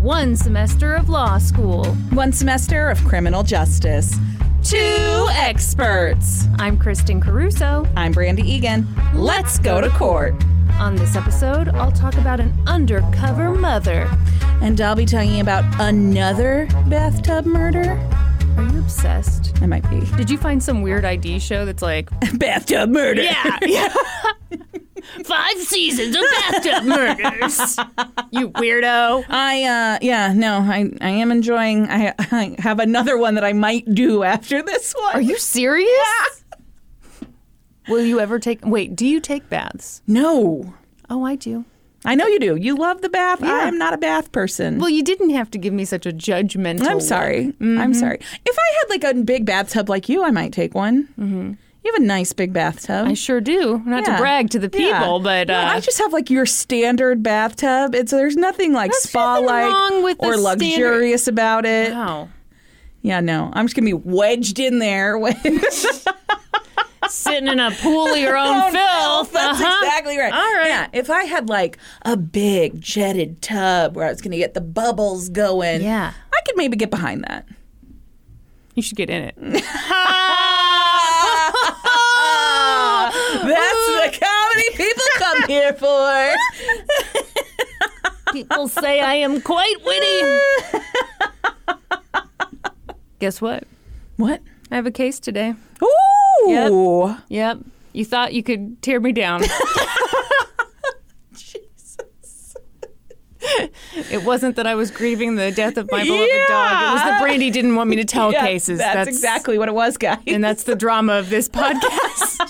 One semester of law school. One semester of criminal justice. Two experts. I'm Kristin Caruso. I'm Brandi Egan. Let's go to court. On this episode, I'll talk about an undercover mother. And I'll be talking about another bathtub murder. Are you obsessed? I might be. Did you find some weird ID show that's like bathtub murder? Yeah, yeah. Five seasons of bathtub murders. you weirdo. I uh yeah, no, I I am enjoying I I have another one that I might do after this one. Are you serious? Will you ever take Wait, do you take baths? No. Oh, I do. I know you do. You love the bath. Yeah. I am not a bath person. Well, you didn't have to give me such a judgmental. I'm sorry. I'm sorry. If I had like a big bathtub like you, I might take one. Mm-hmm. You have a nice big bathtub. I sure do. Not Yeah. to brag to the people, Yeah. but No, uh, I just have like your standard bathtub. It's there's nothing like spa like wrong with the or standard- luxurious about it. wow. Yeah, no, I'm just gonna be wedged in there with Sitting in a pool of your own filth. That's uh-huh. exactly right. All right. Yeah, if I had like a big jetted tub where I was gonna get the bubbles going, Yeah. I could maybe get behind that. You should get in it. That's the comedy people come here for. People say I am quite witty. Guess what? What? I have a case today. Ooh. Yep. You thought you could tear me down. Jesus. It wasn't that I was grieving the death of my beloved dog. It was that Brandi didn't want me to tell Yeah, cases. That's, exactly what it was, guys. and that's the drama of this podcast.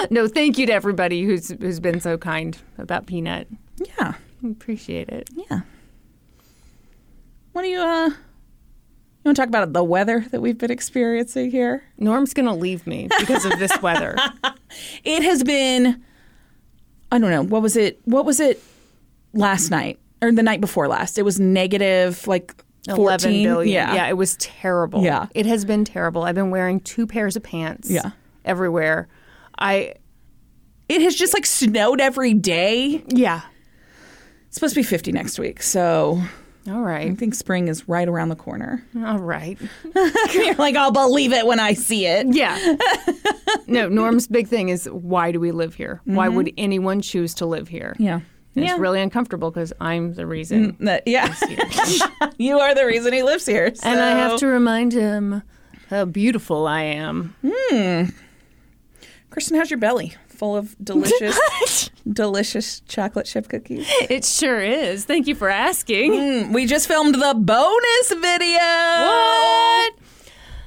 no, thank you to everybody who's who's been so kind about Peanut. yeah, appreciate it. yeah. What do you uh? You want to talk about the weather that we've been experiencing here? Norm's gonna leave me because of this weather. It has been. I don't know. What was it? What was it last night or the night before last? It was negative, like 14 Eleven billion. Yeah. yeah, it was terrible. Yeah. it has been terrible. I've been wearing two pairs of pants. Yeah. everywhere. I It has just like snowed every day. yeah. It's supposed to be 50 next week, so All I think spring is right around the corner. all right. You're like, I'll believe it when I see it. Yeah. no, Norm's big thing is why do we live here? Why would anyone choose to live here? Mm-hmm. Yeah. And yeah. It's really uncomfortable because I'm the reason. That- yeah. you are the reason he lives here. And I have to remind him how beautiful I am. Hmm. Kristin, how's your belly? Full of delicious, delicious chocolate chip cookies. It sure is. Thank you for asking. Mm, we just filmed the bonus video. What?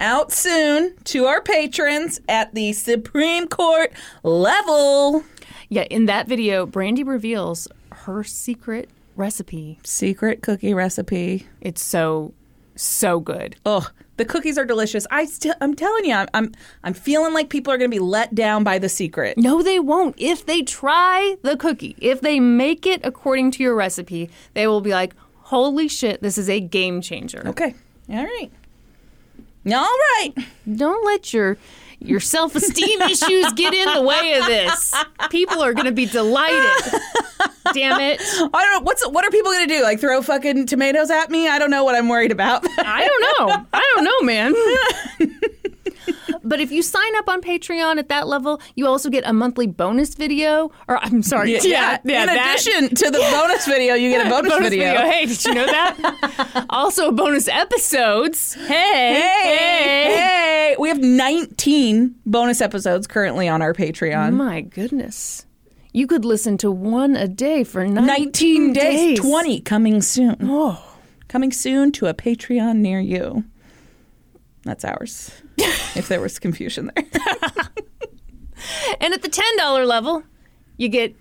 Out soon to our patrons at the Supreme Court level. Yeah, in that video, Brandi reveals her secret recipe. Secret cookie recipe. It's so, so good. Ugh, the cookies are delicious. I still, I'm telling you, I'm, I'm, I'm feeling like people are going to be let down by the secret. No, they won't. If they try the cookie, if they make it according to your recipe, they will be like, holy shit, this is a game changer. Okay, all right, all right. Don't let your your self-esteem issues get in the way of this. People are going to be delighted. Damn it. I don't know what's what are people going to do? Like throw fucking tomatoes at me? I don't know what I'm worried about. I don't know. I don't know, man. But if you sign up on Patreon at that level, you also get a monthly bonus video. Or I'm sorry, yeah, yeah. In that- addition to the bonus video, you get a bonus, video. Hey, did you know that? also, bonus episodes. Hey, Hey, hey, we have 19 bonus episodes currently on our Patreon. My goodness. You could listen to one a day for 19, 19 days, 20 coming soon. Oh. Coming soon to a Patreon near you. That's ours. If there was confusion there. And at the $10 level, you get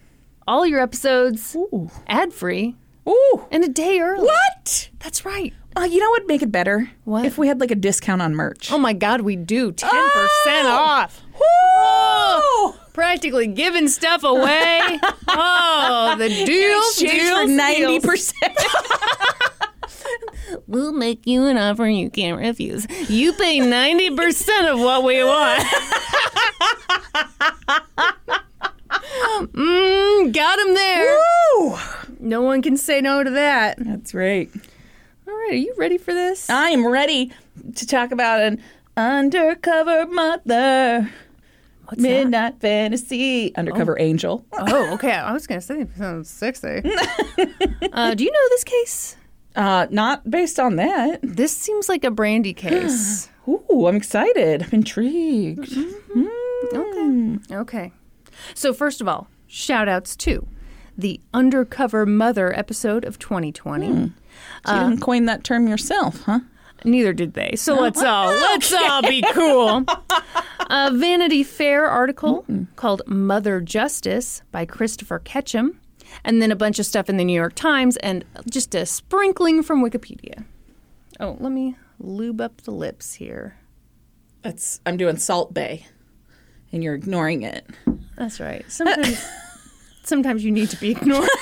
all your episodes Ooh. ad free Ooh. and a day early. What? That's right. Uh, you know what would make it better? What? If we had like a discount on merch. Oh my God, we do 10% Oh! off. Woo! Practically giving stuff away. oh, the deals, Exchange for deals, ninety deals. percent. We'll make you an offer you can't refuse. You pay 90% of what we want. mm, got him there. Woo! No one can say no to that. That's right. All right, are you ready for this? I am ready to talk about an undercover mother. What's Midnight fantasy. Undercover angel. Oh, okay. I was going to say it sounds sexy. uh, do you know this case? Uh, not based on that. This seems like a Brandi case. Ooh, I'm excited. I'm intrigued. Mm-hmm. Okay. Mm. Okay. So, first of all, shout outs to the Undercover Mother episode of 2020. Hmm. So you uh, didn't coin that term yourself, huh? Neither did they. So oh, let's uh, all let's uh, all be cool. A Vanity Fair article called "Mother Justice" by Christopher Ketcham, and then a bunch of stuff in the New York Times, and just a sprinkling from Wikipedia. Oh, let me lube up the lips here. That's I'm doing Salt Bae, and you're ignoring it. That's right. Sometimes, sometimes you need to be ignored.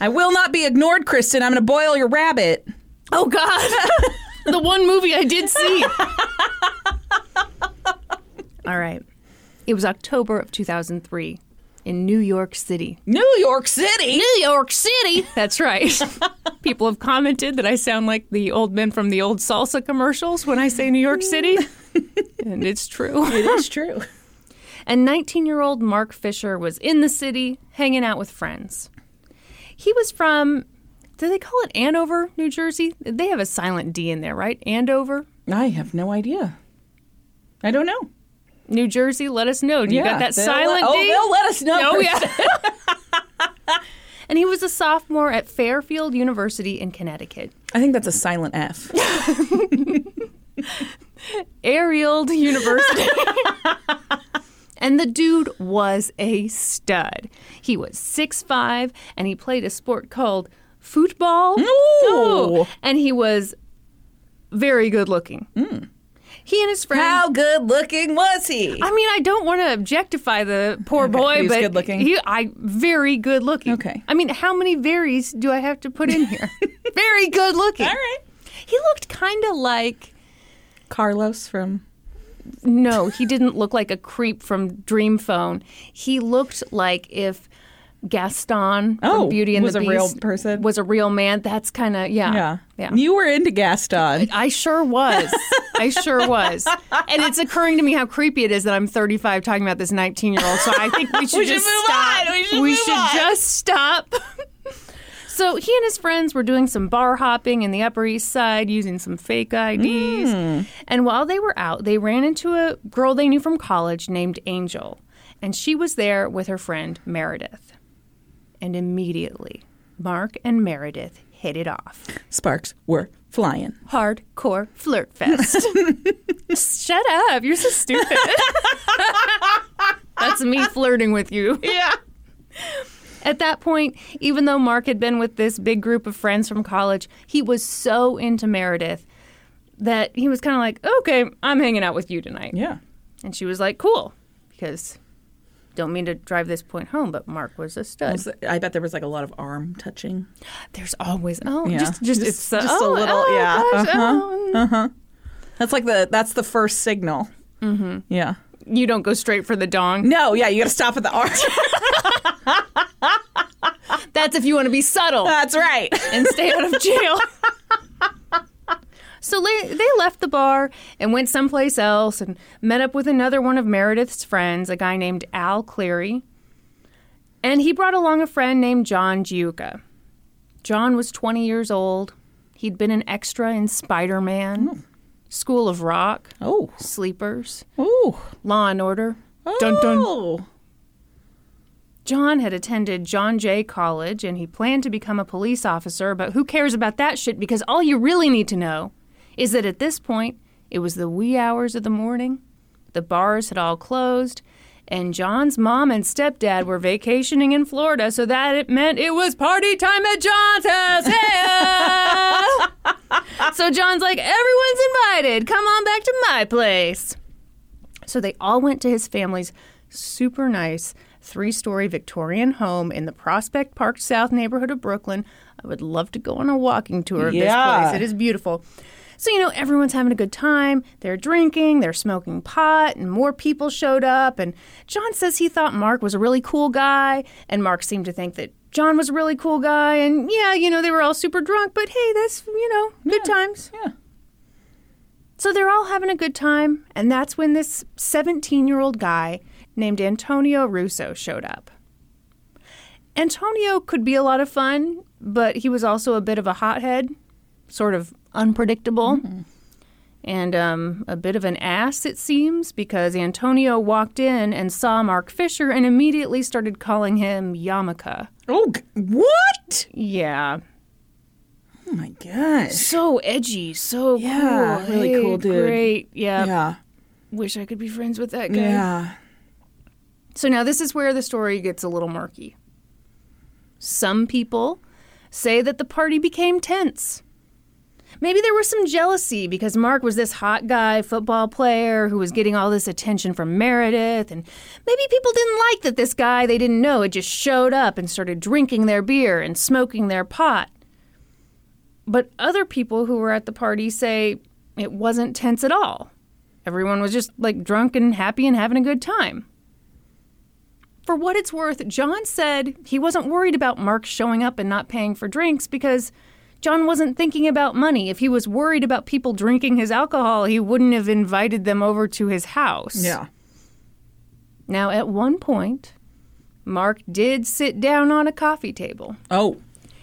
I will not be ignored, Kristin. I'm going to boil your rabbit. Oh God, the one movie I did see. All right, it was October of 2003 in New York City. New York City. New York City. That's right. People have commented that I sound like the old men from the old salsa commercials when I say New York City. and it's true. It is true. And 19 year old Mark Fisher was in the city hanging out with friends. He was from, do they call it Andover, New Jersey? They have a silent D in there, right? Andover, I have no idea. I don't know. New Jersey. Let us know. Do you got that silent let, oh, they'll let us know. Oh, yeah. and he was a sophomore at Fairfield University in Connecticut. I think that's a silent F. Ariel University. and the dude was a stud. He was 6'5 and he played a sport called football. Ooh. Oh, and he was very good looking. Mm. He and his friends. How good looking was he? I mean, I don't want to objectify the poor boy, he was but good looking? He, I very good looking. Okay. I mean, how many varies do I have to put in here? very good looking. All right. He looked kind of like Carlos from. No, he didn't look like a creep from Dream Phone. He looked like if Gaston Oh, from Beauty and was the a real person? was a real man. That's kind of yeah, Yeah. yeah. You were into Gaston. I sure was. I sure was. And it's occurring to me how creepy it is that I'm 35 talking about this 19 year old. So I think we should We should just move stop. on. We should move on. just stop. So he and his friends were doing some bar hopping in the Upper East Side using some fake IDs. Hmm. And while they were out, they ran into a girl they knew from college named Angel. And she was there with her friend Meredith. And immediately, Mark and Meredith hit it off Sparks were flying. hardcore flirt fest. Shut up. You're so stupid. That's me flirting with you. Yeah. At that point, even though Mark had been with this big group of friends from college, he was so into Meredith that he was kind of like, okay, I'm hanging out with you tonight. Yeah. And she was like, cool. Because don't mean to drive this point home, but Mark was a stud. I bet there was like a lot of arm touching. There's always, oh, Yeah. just, just, Just- it's just a oh, little- oh, yeah. gosh, Uh-huh. oh. That's like the that's the first signal. Mm-hmm. Yeah. You don't go straight for the dong. No, yeah, you got to stop at the arm. That's if you want to be subtle. that's right. and stay out of jail. so they, they left the bar and went someplace else and met up with another one of Meredith's friends, a guy named Al Cleary. And he brought along a friend named John Giuca. John was 20 years old. He'd been an extra in Spider Man, hmm. School of Rock, Oh. Sleepers, Ooh. Law and Order. Dun dun. Oh. John had attended John Jay College and he planned to become a police officer, but who cares about that shit? Because all you really need to know is that at this point, it was the wee hours of the morning, the bars had all closed, And John's mom and stepdad were vacationing in Florida, so that it meant it was party time at John's house. Hey! so John's like, everyone's invited. Come on back to my place. So they all went to his family's super nice three story Victorian home in the Prospect Park South neighborhood of Brooklyn. I would love to go on a walking tour of Yeah. this place. It is beautiful. So, you know, everyone's having a good time. They're drinking, they're smoking pot, and more people showed up. And John says he thought Mark was a really cool guy, and Mark seemed to think that John was a really cool guy. And yeah, you know, they were all super drunk, but hey, that's, you know, good times. Yeah. So they're all having a good time, and that's when this 17 year old guy named Antonio Russo showed up. Antonio could be a lot of fun, but he was also a bit of a hothead, sort of unpredictable, and um, a bit of an ass, it seems, because Antonio walked in and saw Mark Fisher and immediately started calling him Yamaka. Oh, what? Yeah. Oh my gosh. So edgy, so Yeah, cool. really Hey, cool dude. Great. Yeah. Yeah. Wish I could be friends with that guy. Yeah. So now this is where the story gets a little murky. Some people say that the party became tense. Maybe there was some jealousy because Mark was this hot guy football player who was getting all this attention from Meredith, and maybe people didn't like that this guy they didn't know had just showed up and started drinking their beer and smoking their pot. But other people who were at the party say it wasn't tense at all. Everyone was just like drunk and happy and having a good time. For what it's worth, John said he wasn't worried about Mark showing up and not paying for drinks because John wasn't thinking about money. If he was worried about people drinking his alcohol, he wouldn't have invited them over to his house. Yeah. Now, at one point, Mark did sit down on a coffee table, Oh.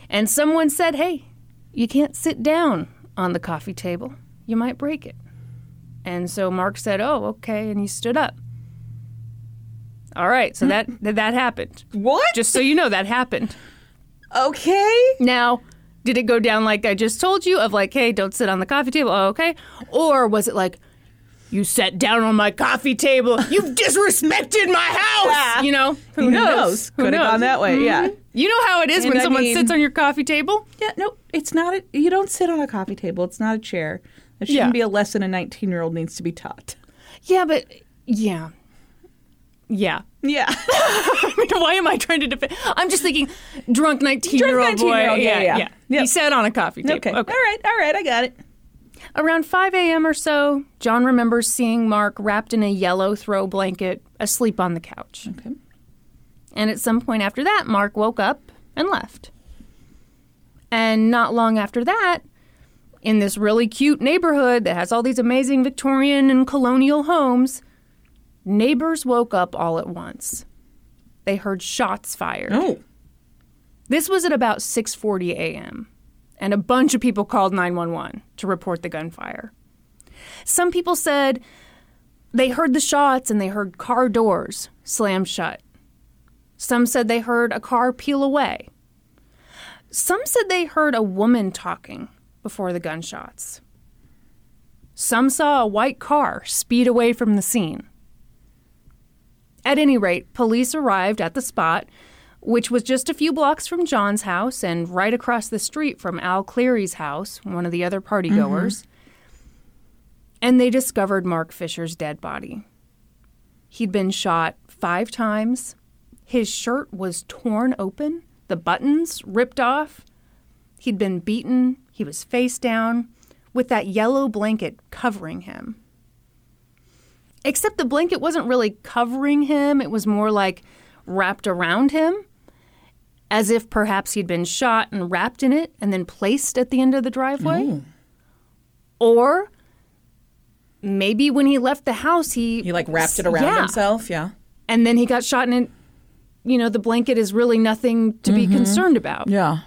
and someone said, Hey, you can't sit down on the coffee table. You might break it. And so Mark said, Oh, okay. And he stood up. All right. So hmm. that that happened. What? Just so you know, that happened. okay. Now, did it go down like I just told you of like, hey, don't sit on the coffee table? Oh, okay. Or was it like, you sat down on my coffee table. You've disrespected my house. Yeah. You know, who, Who knows? knows? Who Could have gone that way. Yeah. Mm-hmm. You know how it is And when I someone mean- sits on your coffee table? Yeah. No, it's not. A, you don't sit on a coffee table. It's not a chair. That shouldn't Yeah. be a lesson a 19 year old needs to be taught. Yeah, but yeah. Yeah. Yeah. Why am I trying to defend? I'm just thinking, drunk 19 year old boy. 19-year-old, yeah, yeah. Yep. He sat on a coffee table. okay. All right. All right. I got it. Around 5 a.m. or so, John remembers seeing Mark wrapped in a yellow throw blanket asleep on the couch. Okay. And at some point after that, Mark woke up and left. And not long after that, in this really cute neighborhood that has all these amazing Victorian and colonial homes, neighbors woke up all at once. They heard shots fired. Oh. This was at about 6:40 a.m. and a bunch of people called 911 to report the gunfire. Some people said they heard the shots and they heard car doors slam shut. Some said they heard a car peel away. Some said they heard a woman talking before the gunshots. Some saw a white car speed away from the scene. At any rate, police arrived at the spot, which was just a few blocks from John's house and right across the street from Al Cleary's house, one of the other partygoers. Mm-hmm. And they discovered Mark Fisher's dead body. He'd been shot five times. His shirt was torn open, the buttons ripped off. He'd been beaten. He was face down with that yellow blanket covering him. Except the blanket wasn't really covering him, it was more like wrapped around him, as if perhaps he'd been shot and wrapped in it and then placed at the end of the driveway. Oh. Or maybe when he left the house, he. He like wrapped it around Yeah. himself. Yeah. And then he got shot, and it, you know, the blanket is really nothing to be mm-hmm. concerned about. Yeah.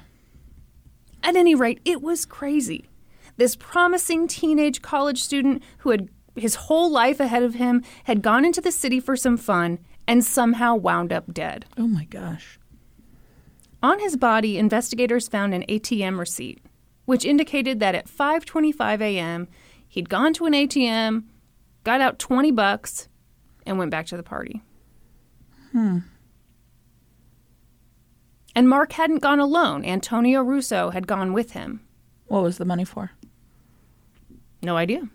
At any rate, it was crazy. This promising teenage college student who had his whole life ahead of him had gone into the city for some fun and somehow wound up dead. Oh my gosh. On his body, investigators found an ATM receipt, which indicated that at 5:25 a.m., he'd gone to an ATM, got out 20 bucks, and went back to the party. Hmm. And Mark hadn't gone alone. Antonio Russo had gone with him. What was the money for? No idea.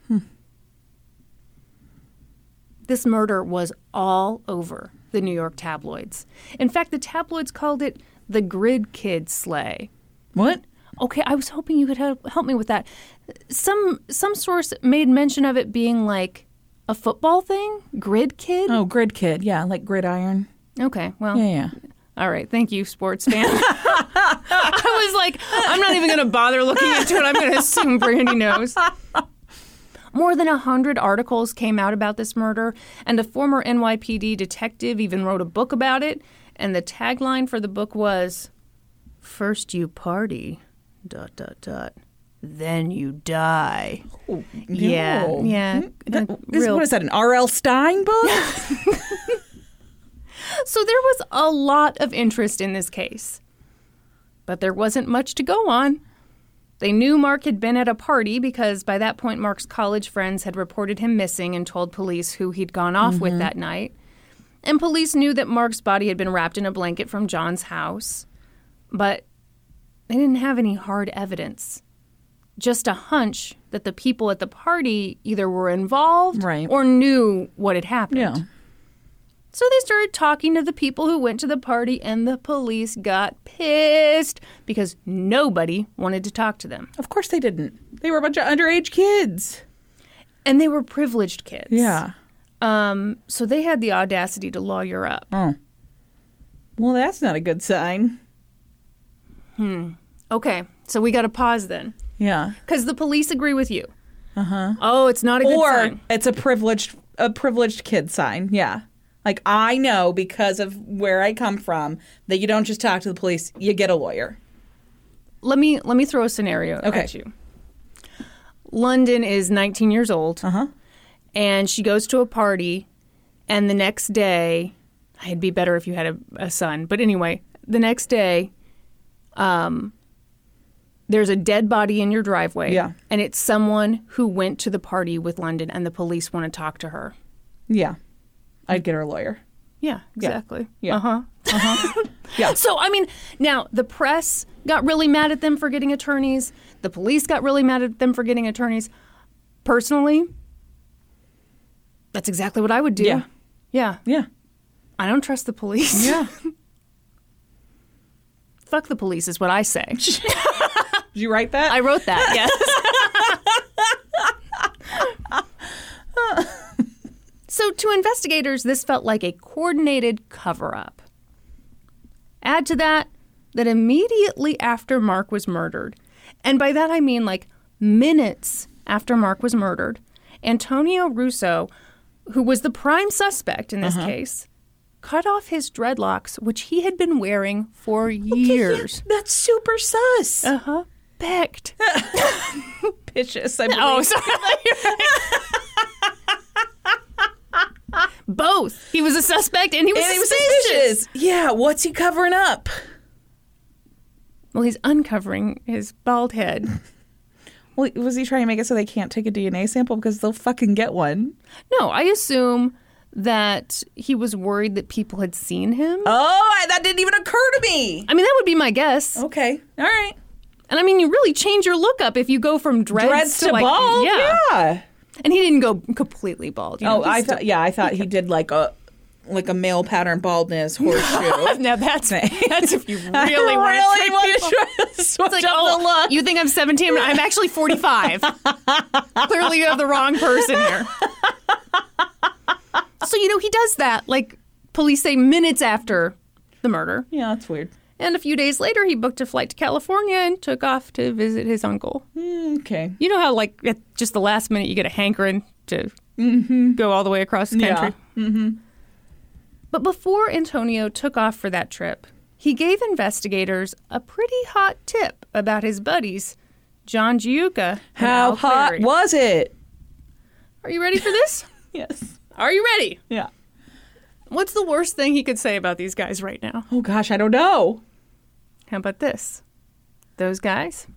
This murder was all over the New York tabloids. In fact, the tabloids called it the Grid Kid Slay. What? Okay, I was hoping you could help, help me with that. Some some source made mention of it being like a football thing, Grid Kid. Oh, grid kid. Yeah, like gridiron. Okay, well, Yeah, yeah. all right. Thank you, sports fan. I was like, I'm not even going to bother looking into it. I'm going to assume Brandi knows. More than a hundred articles came out about this murder, and a former NYPD detective even wrote a book about it. And the tagline for the book was, First you party, dot, dot, dot, then you die. Yeah, No. yeah. That- uh, is- real- what is that, an R.L. Stine book? So there was a lot of interest in this case. But there wasn't much to go on. They knew Mark had been at a party because by that point Mark's college friends had reported him missing and told police who he'd gone off with mm-hmm. that night. And police knew that Mark's body had been wrapped in a blanket from John's house. But they didn't have any hard evidence. Just a hunch that the people at the party either were involved Right. or knew what had happened. yeah. So they started talking to the people who went to the party, and the police got pissed because nobody wanted to talk to them. Of course they didn't. They were a bunch of underage kids. And they were privileged kids. Yeah. Um, so they had the audacity to lawyer up. Oh. Well, that's not a good sign. Hmm. Okay, so we got to pause then. Yeah. Because the police agree with you. Uh huh. Oh, it's not a good or sign. it's a privileged a privileged kid sign. Yeah. Like I know because of where I come from that you don't just talk to the police, you get a lawyer. Let me let me throw a scenario Okay. at you. London is 19 years old, Uh-huh. and she goes to a party, and the next day, it'd be better if you had a, a son, but anyway, the next day, um, there's a dead body in your driveway, Yeah. and it's someone who went to the party with London, and the police want to talk to her. Yeah. I'd get her a lawyer. Yeah, exactly. Yeah. Uh huh. Uh huh. Yeah. So, I mean, now the press got really mad at them for getting attorneys. The police got really mad at them for getting attorneys. Personally, that's exactly what I would do. Yeah. Yeah. Yeah. I don't trust the police. Yeah. Fuck the police is what I say. Did you write that? I wrote that, yes. So, to investigators, this felt like a coordinated cover up. Add to that that immediately after Mark was murdered, and by that I mean like minutes after Mark was murdered, Antonio Russo, who was the prime suspect in this case, cut off his dreadlocks, which he had been wearing for years. That's super sus. Uh huh. Pecked. Vicious, I believe. Oh, sorry. Both. He was a suspect and he was, and he was suspicious. Yeah, what's he covering up? Well, he's uncovering his bald head. Well, was he trying to make it so they can't take a DNA sample because they'll fucking get one? No, I assume that he was worried that people had seen him. Oh, that didn't even occur to me. I mean, that would be my guess. Okay, all right. And I mean, you really change your look up if you go from dreads, Dreads to like, bald. Yeah. yeah. And he didn't go completely bald. You oh, know, Oh, I thought. Yeah, I thought he did like a like a male pattern baldness horseshoe. Now that's that's if you really really want to try to switch It's like, up oh, the look. you think I'm 17? but I'm actually 45. Clearly, you have the wrong person here. so, you know, he does that, like police say minutes after the murder. Yeah, that's weird. And a few days later, he booked a flight to California and took off to visit his uncle. Mm, Okay. You know how, like, at just the last minute, you get a hankering to go all the way across the Yeah. country? Mm-hmm. But before Antonio took off for that trip, he gave investigators a pretty hot tip about his buddies, John Giuca. and How hot was it? Are you ready for this? Yes. Are you ready? Yeah. What's the worst thing he could say about these guys right now? Oh gosh, I don't know. How about this? Those guys,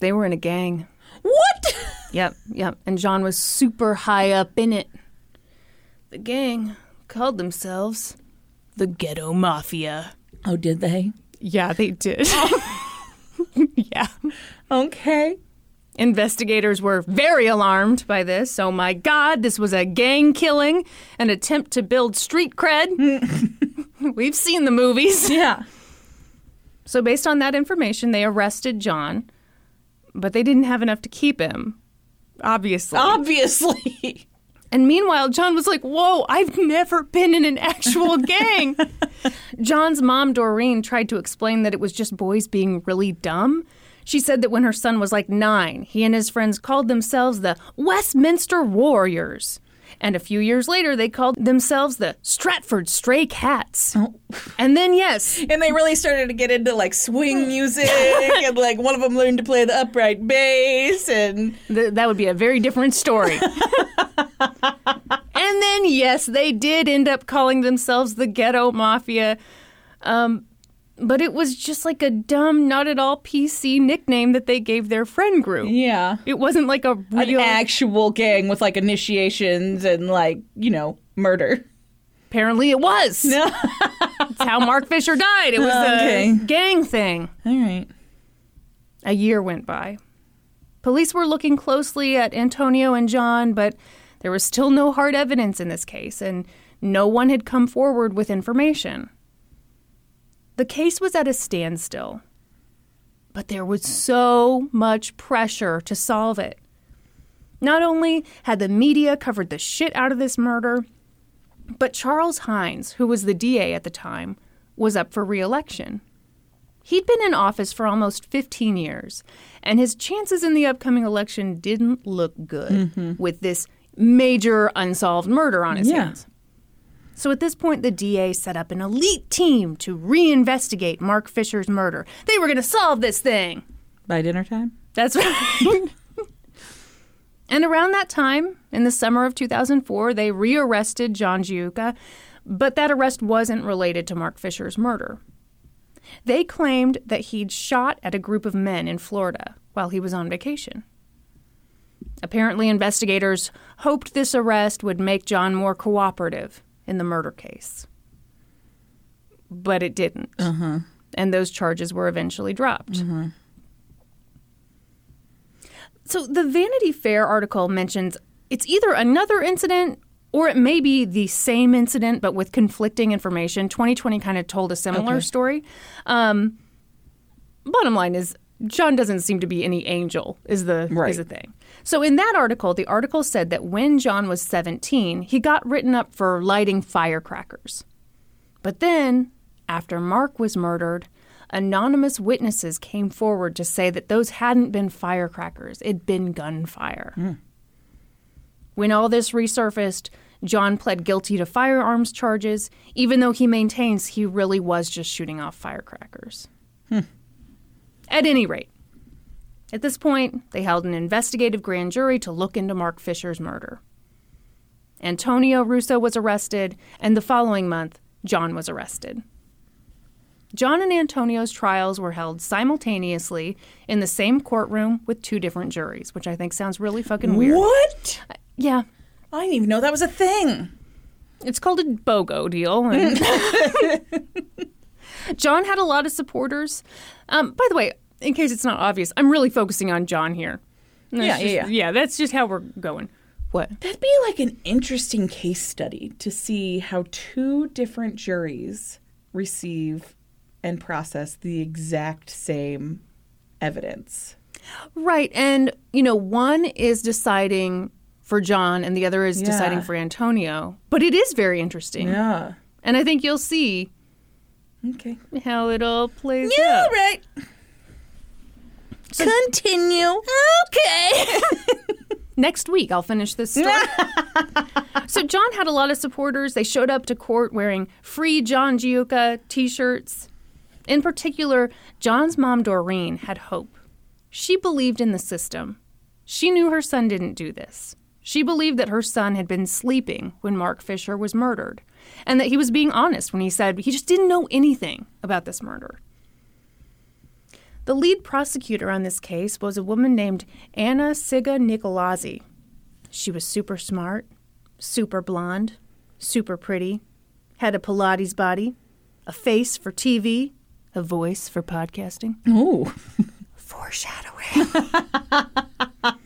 they were in a gang. What? Yep, yep. And John was super high up in it. The gang called themselves the ghetto mafia. Oh, did they? Yeah, they did. Oh. yeah. Okay. Investigators were very alarmed by this. Oh my God, this was a gang killing, an attempt to build street cred. We've seen the movies. Yeah. So, based on that information, they arrested John, but they didn't have enough to keep him, obviously. Obviously. And meanwhile, John was like, Whoa, I've never been in an actual gang. John's mom, Doreen, tried to explain that it was just boys being really dumb. She said that when her son was like nine, he and his friends called themselves the Westminster Warriors. And a few years later, they called themselves the Stratford Stray Cats. And then, yes, And they really started to get into like swing music, and like one of them learned to play the upright bass, and th- that would be a very different story. and then, yes, they did end up calling themselves the Ghetto Mafia. Um, but it was just like a dumb, not at all PC nickname that they gave their friend group. yeah, It wasn't like a an actual gang with like initiations and like you know murder. Apparently, it was. No. That's how Mark Fisher died. It was Okay. gang thing. All right. A year went by. Police were looking closely at Antonio and John, but there was still no hard evidence in this case, and no one had come forward with information. The case was at a standstill, but there was so much pressure to solve it. Not only had the media covered the shit out of this murder, but Charles Hynes, who was the DA at the time, was up for re election. He'd been in office for almost 15 years, and his chances in the upcoming election didn't look good mm-hmm. with this major unsolved murder on his Yeah. hands. So at this point, the DA set up an elite team to reinvestigate Mark Fisher's murder. They were going to solve this thing. By dinner time. That's right. and around that time, in the summer of 2004, they rearrested John Giuca, but that arrest wasn't related to Mark Fisher's murder. They claimed that he'd shot at a group of men in Florida while he was on vacation. Apparently, investigators hoped this arrest would make John more cooperative in the murder case. But it didn't. And those charges were eventually dropped. So the Vanity Fair article mentions it's either another incident or it may be the same incident but with conflicting information. 2020 kind of told a similar Okay. story. Um, bottom line is John doesn't seem to be any angel is the Right. is the thing. So in that article, the article said that when John was 17, he got written up for lighting firecrackers. But then, after Mark was murdered, anonymous witnesses came forward to say that those hadn't been firecrackers, it'd been gunfire. Hmm. When all this resurfaced, John pled guilty to firearms charges, even though he maintains he really was just shooting off firecrackers. Hmm. At any rate, at this point, they held an investigative grand jury to look into Mark Fisher's murder. Antonio Russo was arrested, and the following month, John was arrested. John and Antonio's trials were held simultaneously in the same courtroom with two different juries, which I think sounds really fucking weird. What? Yeah. I didn't even know that was a thing. It's called a BOGO deal. and- John had a lot of supporters. Um, by the way, in case it's not obvious, I'm really focusing on John here. That's Yeah, yeah, yeah. Yeah, that's just how we're going. What? That'd be like an interesting case study to see how two different juries receive and process the exact same evidence. Right. And, you know, one is deciding for John and the other is Yeah. deciding for Antonio. But it is very interesting. Yeah. And I think you'll see Okay. how it all plays Yeah, out. Yeah, right. Continue. Okay. Next week, I'll finish this story. so, John had a lot of supporters. They showed up to court wearing free John Giuca t shirts. In particular, John's mom, Doreen, had hope. She believed in the system. She knew her son didn't do this. She believed that her son had been sleeping when Mark Fisher was murdered, and that he was being honest when he said he just didn't know anything about this murder. The lead prosecutor on this case was a woman named Anna Sigga Nicolazzi. She was super smart, super blonde, super pretty, had a Pilates body, a face for TV, a voice for podcasting. Ooh. Foreshadowing.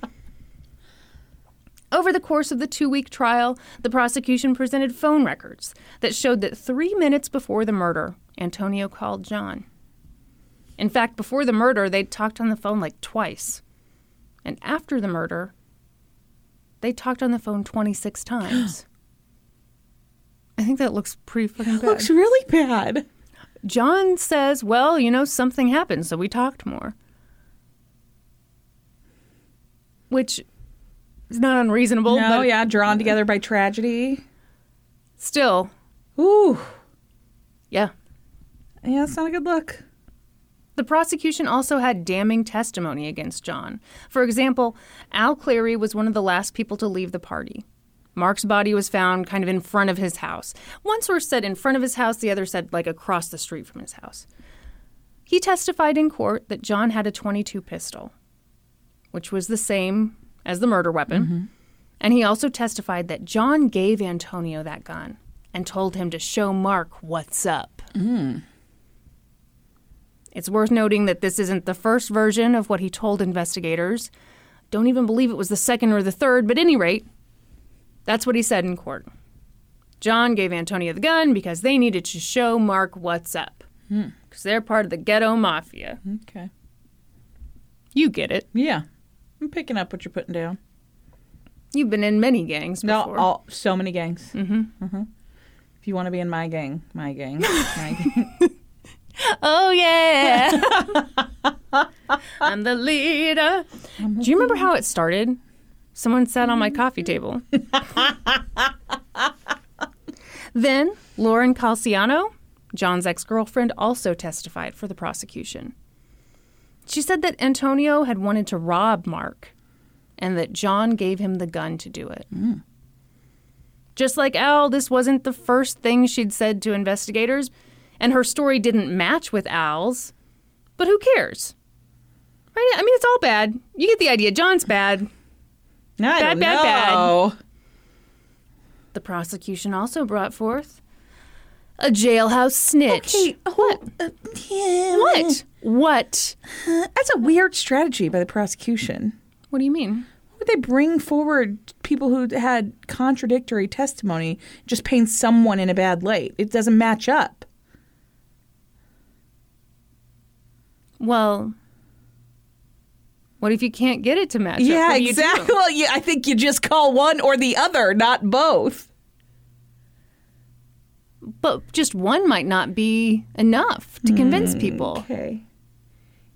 Over the course of the two week trial, the prosecution presented phone records that showed that three minutes before the murder, Antonio called John. In fact, before the murder, they'd talked on the phone like twice. And after the murder, they talked on the phone 26 times. I think that looks pretty fucking bad. Looks really bad. John says, well, you know, something happened, so we talked more. Which is not unreasonable, No, yeah, drawn together by tragedy. still, Ooh. yeah. Yeah, that's not a good look. The prosecution also had damning testimony against John. For example, Al Cleary was one of the last people to leave the party. Mark's body was found kind of in front of his house. One source said in front of his house, the other said like across the street from his house. He testified in court that John had a 22 pistol, which was the same as the murder weapon. Mm-hmm. And he also testified that John gave Antonio that gun and told him to show Mark what's up. Mm. It's worth noting that this isn't the first version of what he told investigators. Don't even believe it was the second or the third, but at any rate, that's what he said in court. John gave Antonio the gun because they needed to show Mark what's up. Because they're part of the ghetto mafia. Okay. You get it. Yeah. I'm picking up what you're putting down. You've been in many gangs No, all, so many gangs. Mm-hmm. Mm-hmm. If you want to be in my gang, my gang, my gang. Oh yeah. I'm the leader. Do you remember how it started? Someone sat on my coffee table. then Lauren Calciano, John's ex-girlfriend, also testified for the prosecution. She said that Antonio had wanted to rob Mark and that John gave him the gun to do it. Mm. Just like Al, this wasn't the first thing she'd said to investigators, and her story didn't match with Al's. But who cares? Right? I mean, it's all bad. You get the idea. John's bad. I Bad, don't bad, bad. know. The prosecution also brought forth a jailhouse snitch. Okay, what? uh, yeah. What? What? That's a weird strategy by the prosecution. What do you mean? Why would they bring forward people who had contradictory testimony, just paint someone in a bad light? It doesn't match up. Well, what if you can't get it to match yeah, What do you do? exactly. Well, yeah, I think you just call one or the other, not both. But just one might not be enough to convince people. Okay.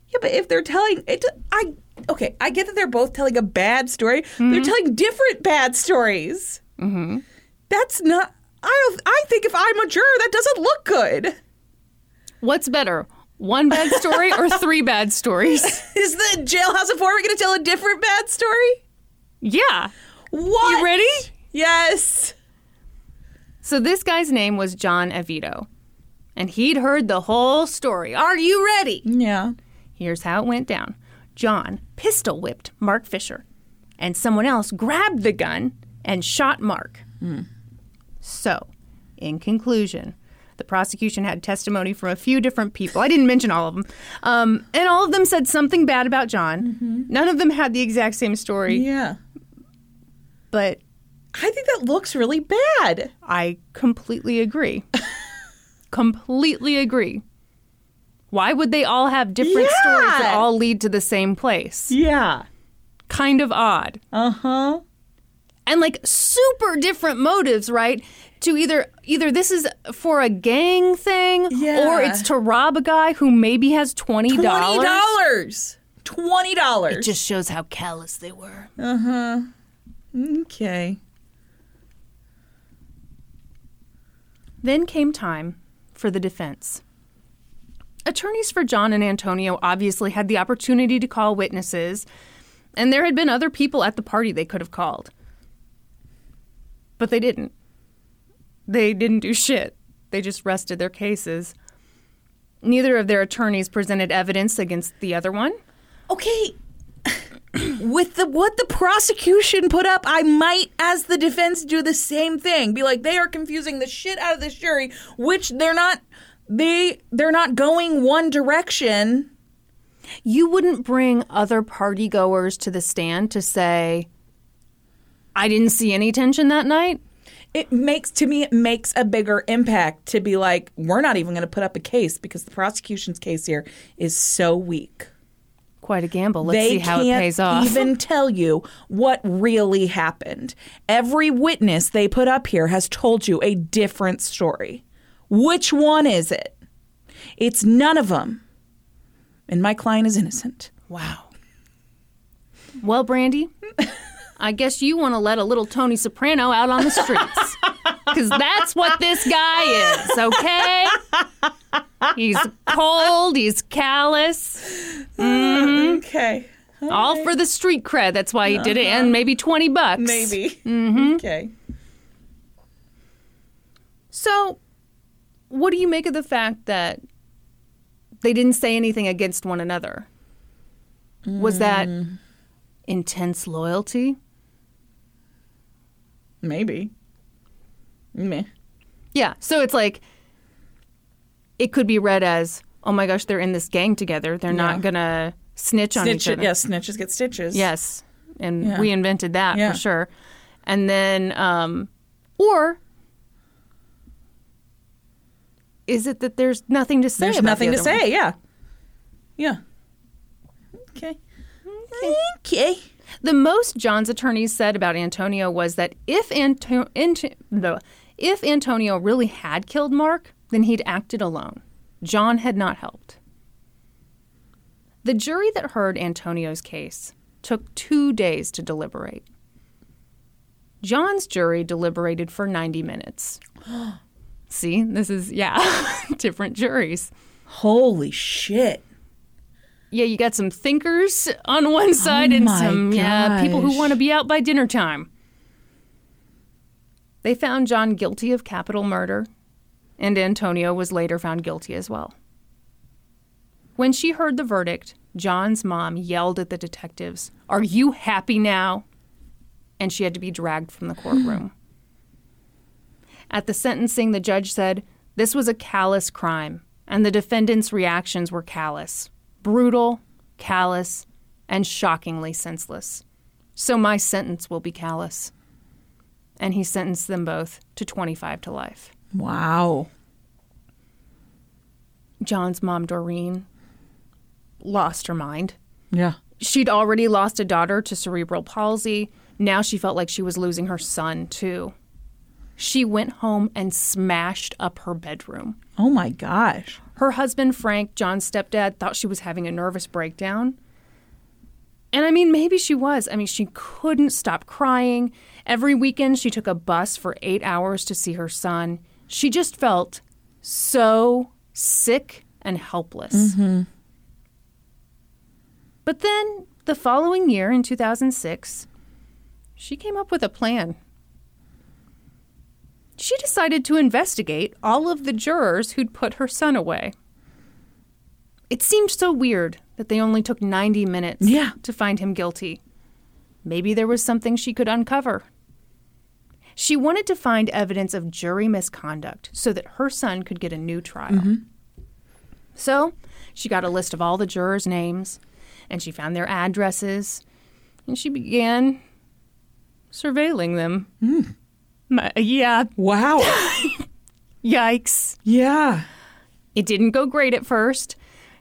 Yeah, but if they're telling it, I okay, I get that they're both telling a bad story. They're telling different bad stories. Mm-hmm. That's not. I don't. I think if I'm a juror, that doesn't look good. What's better, one bad story or three bad stories? Is the jailhouse informant going to tell a different bad story? Yeah. What? You ready? Yes. So this guy's name was John Avitto, and he'd heard the whole story. Are you ready? Yeah. Here's how it went down John pistol whipped Mark Fisher, and someone else grabbed the gun and shot Mark. Hmm. So, in conclusion, the prosecution had testimony from a few different people. I didn't mention all of them. Um, and all of them said something bad about John. None of them had the exact same story, Yeah. but I think that looks really bad. I completely agree. completely agree. Why would they all have different stories that all lead to the same place? Yeah. Kind of odd. Uh huh. And like super different motives, right? To either either this is for a gang thing Yeah. or it's to rob a guy who maybe has $20. Twenty dollars. Twenty dollars. It just shows how callous they were. Uh-huh. Okay. Then came time for the defense. Attorneys for John and Antonio obviously had the opportunity to call witnesses, and there had been other people at the party they could have called. But they didn't. They didn't do shit. They just rested their cases. Neither of their attorneys presented evidence against the other one. Okay. with the what the prosecution put up, I might, as the defense, do the same thing. Be like, they are confusing the shit out of this jury, which they're not. They they're not going one direction. You wouldn't bring other party goers to the stand to say, I didn't see any tension that night. It makes to me it makes a bigger impact to be like, we're not even going to put up a case because the prosecution's case here is so weak. Quite a gamble. Let's they see how it pays off. even tell you what really happened. Every witness they put up here has told you a different story. Which one is it? It's none of them. And my client is innocent. wow. Well, Brandi, I guess you want to let a little Tony Soprano out on the streets. Because that's what this guy is, okay? He's cold, he's callous, mm-hmm. Okay. all for the street cred. That's why he did it, and uh-huh. maybe 20 bucks. Maybe. Mm-hmm. Okay. So, what do you make of the fact that they didn't say anything against one another? Was that mm. intense loyalty? Maybe. Meh. Yeah. So it's like it could be read as, "Oh my gosh, they're in this gang together. They're Yeah. not gonna snitch on Snitch, each other." yeah, snitches get stitches. Yes. And Yeah. we invented that Yeah. for sure. And then, um, or is it that there's nothing to say? There's about nothing the to other one? say. Yeah. Yeah. Okay. Okay. The most John's attorneys said about Antonio was that if Anto- Ant- no, if Antonio really had killed Mark, then he'd acted alone. John had not helped. The jury that heard Antonio's case took two days to deliberate. John's jury deliberated for 90 minutes. See, this is, yeah, different juries. Holy shit. Yeah, you got some thinkers on one oh side and Oh my some yeah, people who want to be out by dinner time. They found John guilty of capital murder, and Antonio was later found guilty as well. When she heard the verdict, John's mom yelled at the detectives, Are you happy now? And she had to be dragged from the courtroom. At the sentencing, the judge said, This was a callous crime, and the defendant's reactions were callous, brutal, callous, and shockingly senseless. So my sentence will be callous. And he sentenced them both to 25 to life. Wow. John's mom, Doreen, lost her mind. Yeah. She'd already lost a daughter to cerebral palsy. Now she felt like she was losing her son, too. She went home and smashed up her bedroom. Oh my gosh. Her husband, Frank, John's stepdad, thought she was having a nervous breakdown. And I mean, maybe she was. I mean, she couldn't stop crying. Every weekend, she took a bus for eight hours to see her son. She just felt so sick and helpless. Mm-hmm. But then, the following year, in 2006, she came up with a plan. She decided to investigate all of the jurors who'd put her son away. It seemed so weird that they only took 90 minutes Yeah. to find him guilty. Maybe there was something she could uncover. She wanted to find evidence of jury misconduct so that her son could get a new trial. Mm-hmm. So she got a list of all the jurors' names and she found their addresses and she began surveilling them. Hmm. My- yeah, Wow. yikes. yeah. It didn't go great at first.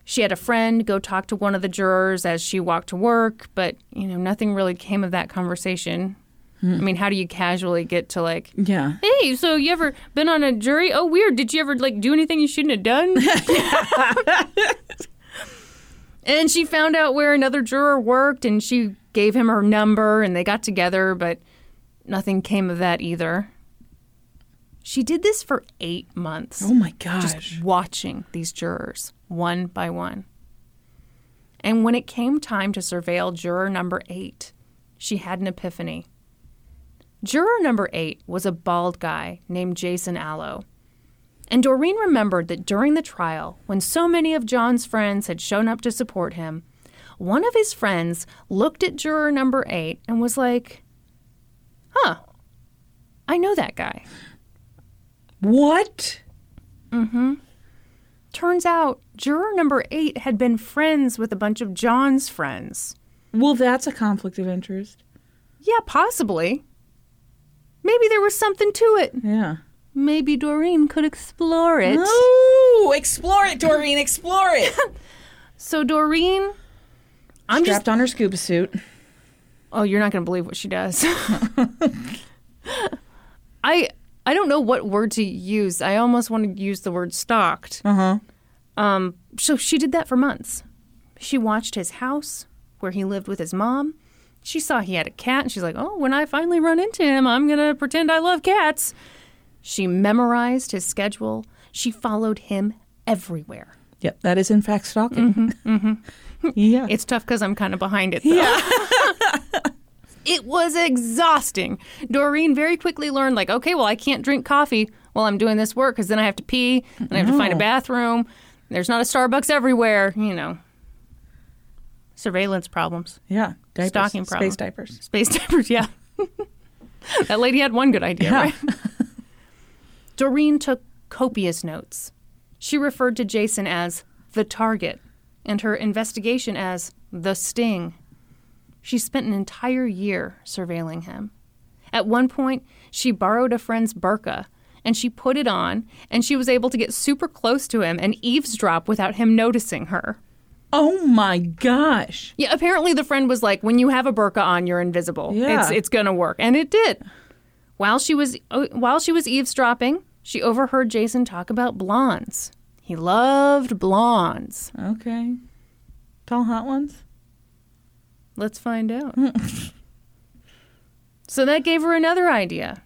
She had a friend go talk to one of the jurors as she walked to work, but you know, nothing really came of that conversation. Hmm. I mean, how do you casually get to like, Yeah. hey, so you ever been on a jury? Oh, weird. Did you ever like do anything you shouldn't have done? and she found out where another juror worked and she gave him her number and they got together, but nothing came of that either. She did this for eight months Oh my gosh. just watching these jurors one by one. And when it came time to surveil juror number eight, she had an epiphany. Juror number eight was a bald guy named Jason Allo. And Doreen remembered that during the trial, when so many of John's friends had shown up to support him, one of his friends looked at juror number eight and was like, huh, I know that guy. What? Mm hmm. Turns out juror number eight had been friends with a bunch of John's friends. Well, that's a conflict of interest. Yeah, possibly. Maybe there was something to it. Yeah. Maybe Doreen could explore it. Oh, explore it, Doreen. Explore it. So Doreen, I'm just Strapped on her scuba suit. Oh, you're not going to believe what she does. I I don't know what word to use. I almost want to use the word stalked. Uh huh. Um, so she did that for months. She watched his house where he lived with his mom. She saw he had a cat, and she's like, "Oh, when I finally run into him, I'm gonna pretend I love cats." She memorized his schedule. She followed him everywhere. Yep, that is in fact stalking. yeah. It's tough because I'm kind of behind it. Though. Yeah. it was exhausting. Doreen very quickly learned, like, okay, well, I can't drink coffee while I'm doing this work because then I have to pee and I have to find a bathroom. There's not a Starbucks everywhere, you know. Surveillance problems. yeah. Diapers. Stocking problem. Space diapers. Space diapers, yeah. that lady had one good idea, Yeah. right? Doreen took copious notes. She referred to Jason as the target and her investigation as the sting. She spent an entire year surveilling him. At one point, she borrowed a friend's burqa and she put it on, and she was able to get super close to him and eavesdrop without him noticing her. Oh my gosh. Yeah, apparently the friend was like, "When you have a burqa on, you're invisible. Yeah. It's it's gonna work," and it did. While she was uh, while she was eavesdropping, she overheard Jason talk about blondes. He loved blondes. Okay. Tall hot ones? Let's find out. so that gave her another idea.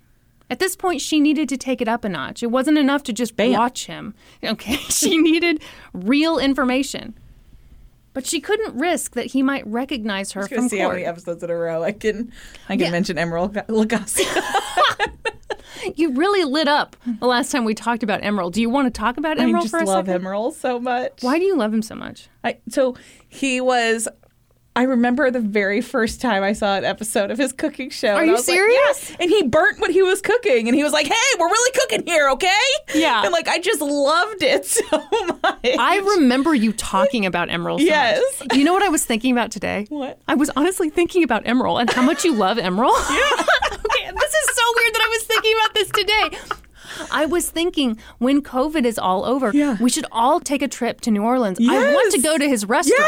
At this point, she needed to take it up a notch. It wasn't enough to just Bam. watch him. Okay, she needed real information. But she couldn't risk that he might recognize her from see how many episodes in a row I can I can Yeah. mention Emeril Lagasse. You really lit up the last time we talked about Emeril. Do you want to talk about Emeril I just for a love second? Emeril so much. Why do you love him so much? I, so he was. I remember the very first time I saw an episode of his cooking show. Are you was like, serious? "Yeah." And he burnt what he was cooking, and he was like, "Hey, we're really cooking here, okay?" Yeah. And like, I just loved it so much. I remember you talking about Emeril. So Yes. much. You know what I was thinking about today? What? I was honestly thinking about Emeril and how much you love Emeril. Yeah. okay, this is so weird that I was thinking about this today. I was thinking when COVID is all over, Yeah. we should all take a trip to New Orleans. I want to go to his restaurant.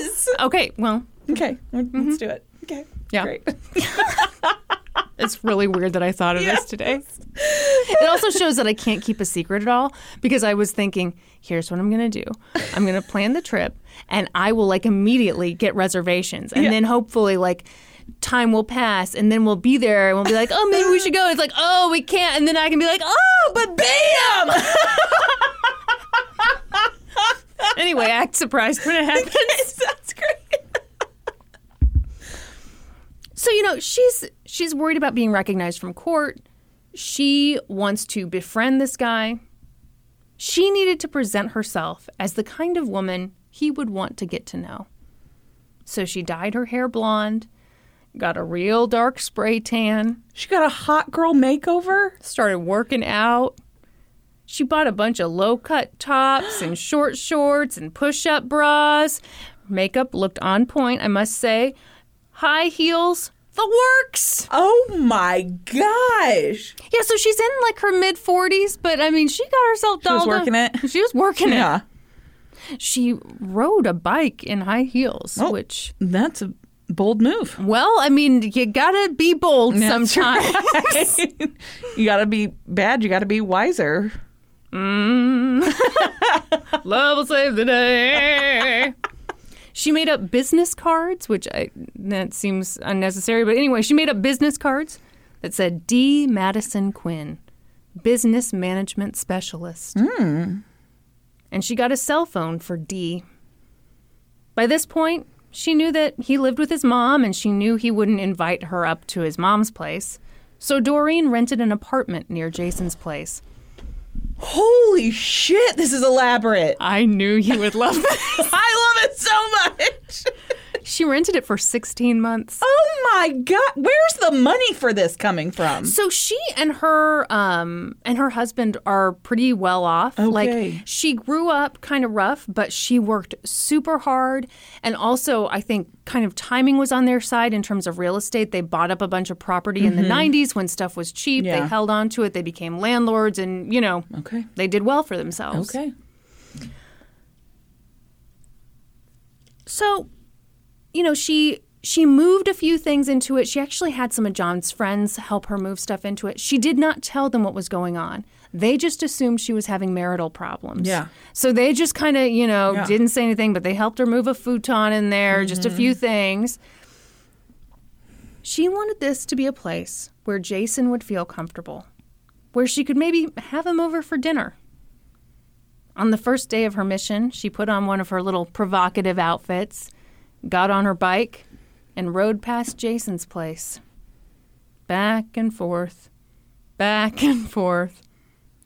Yes. Okay, well, Okay, let's mm-hmm. do it. Okay. Yeah. Great. It's really weird that I thought of this today. It also shows that I can't keep a secret at all because I was thinking, here's what I'm going to do. I'm going to plan the trip and I will like immediately get reservations and Yeah. then hopefully like time will pass and then we'll be there and we'll be like, "Oh, maybe we should go." It's like, "Oh, we can't." And then I can be like, "Oh, but bam!" anyway, act surprised when it happens. That's great. So you know, she's she's worried about being recognized from court. She wants to befriend this guy. She needed to present herself as the kind of woman he would want to get to know. So she dyed her hair blonde, got a real dark spray tan, She got a hot girl makeover. started working out. She bought a bunch of low cut tops and short shorts and push up bras. Makeup looked on point, I must say. High heels, the works. Oh my gosh. Yeah, so she's in like her mid 40s, but I mean, she got herself She was dolled up. working it? She was working Yeah. it. She rode a bike in high heels, Oh. which, That's a bold move. well, I mean, you gotta be bold That's sometimes. right. you gotta be bad, you gotta be wiser. Mm. Love will save the day. She made up business cards, which I, that seems unnecessary, but anyway, she made up business cards that said D. Madison Quinn, business management specialist. Hmm. And she got a cell phone for D. By this point, she knew that he lived with his mom and she knew he wouldn't invite her up to his mom's place. So Doreen rented an apartment near Jason's place. Holy shit, this is elaborate. I knew you would love this. I love it so much. She rented it for 16 months. Oh my god, where's the money for this coming from? So she and her um and her husband are pretty well off. Okay. Like she grew up kind of rough, but she worked super hard and also I think kind of timing was on their side in terms of real estate. They bought up a bunch of property in the 90s when stuff was cheap. They Mm-hmm. Held on to it. They became landlords and, you know, Okay. they did well for themselves. Okay. So, you know, she she moved a few things into it. She actually had some of John's friends help her move stuff into it. She did not tell them what was going on. They just assumed she was having marital problems. Yeah. So they just kind of, you know, Yeah. didn't say anything, but they helped her move a futon in there, just a mm-hmm. few things. She wanted this to be a place where Jason would feel comfortable, where she could maybe have him over for dinner. On the first day of her mission, she put on one of her little provocative outfits, got on her bike, and rode past Jason's place. Back and forth, back and forth,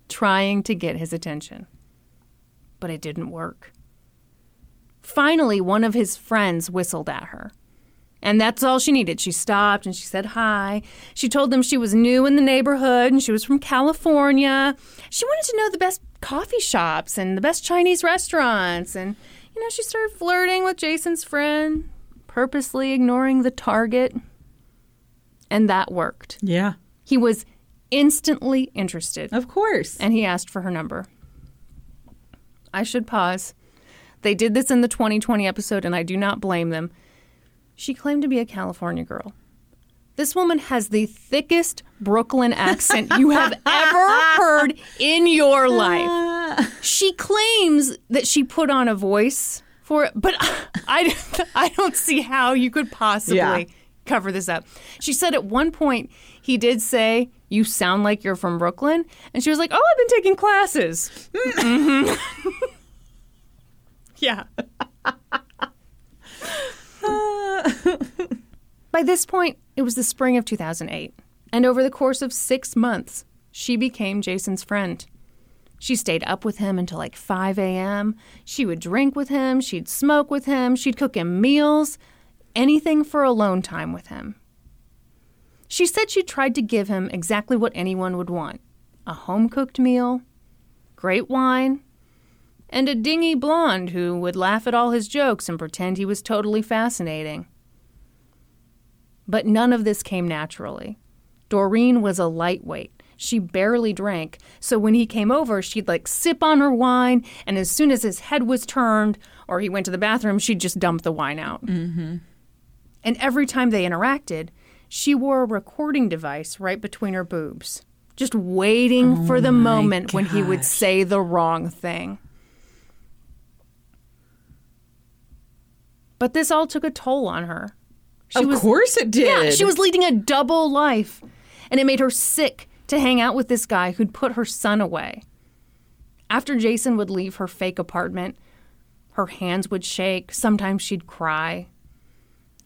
trying to get his attention. But it didn't work. Finally, one of his friends whistled at her. And that's all she needed. She stopped and she said hi. She told them she was new in the neighborhood and she was from California. She wanted to know the best coffee shops and the best Chinese restaurants. And, you know, she started flirting with Jason's friend, purposely ignoring the target. And that worked. Yeah. He was instantly interested Of course. and he asked for her number. I should pause. They did this in the 2020 episode, and I do not blame them. She claimed to be a California girl. This woman has the thickest Brooklyn accent you have ever heard in your ah. life. She claims that she put on a voice for it, but I, I don't see how you could possibly Yeah. cover this up. She said at one point he did say, "You sound like you're from Brooklyn," and she was like, "Oh, I've been taking classes." Mhm. yeah. Ah. By this point, it was the spring of 2008, and over the course of six months, she became Jason's friend. She stayed up with him until like 5 a.m. She would drink with him, she'd smoke with him, she'd cook him meals, anything for alone time with him. She said she tried to give him exactly what anyone would want a home cooked meal, great wine, and a dingy blonde who would laugh at all his jokes and pretend he was totally fascinating. But none of this came naturally. Doreen was a lightweight. She barely drank, so when he came over, she'd like sip on her wine, and as soon as his head was turned or he went to the bathroom, she'd just dump the wine out. Mm-hmm. And every time they interacted, she wore a recording device right between her boobs, just waiting for the moment when he would say the wrong thing. But this all took a toll on her. She of was, course it did. yeah, she was leading a double life, and it made her sick to hang out with this guy who'd put her son away. After Jason would leave her fake apartment, her hands would shake, sometimes she'd cry.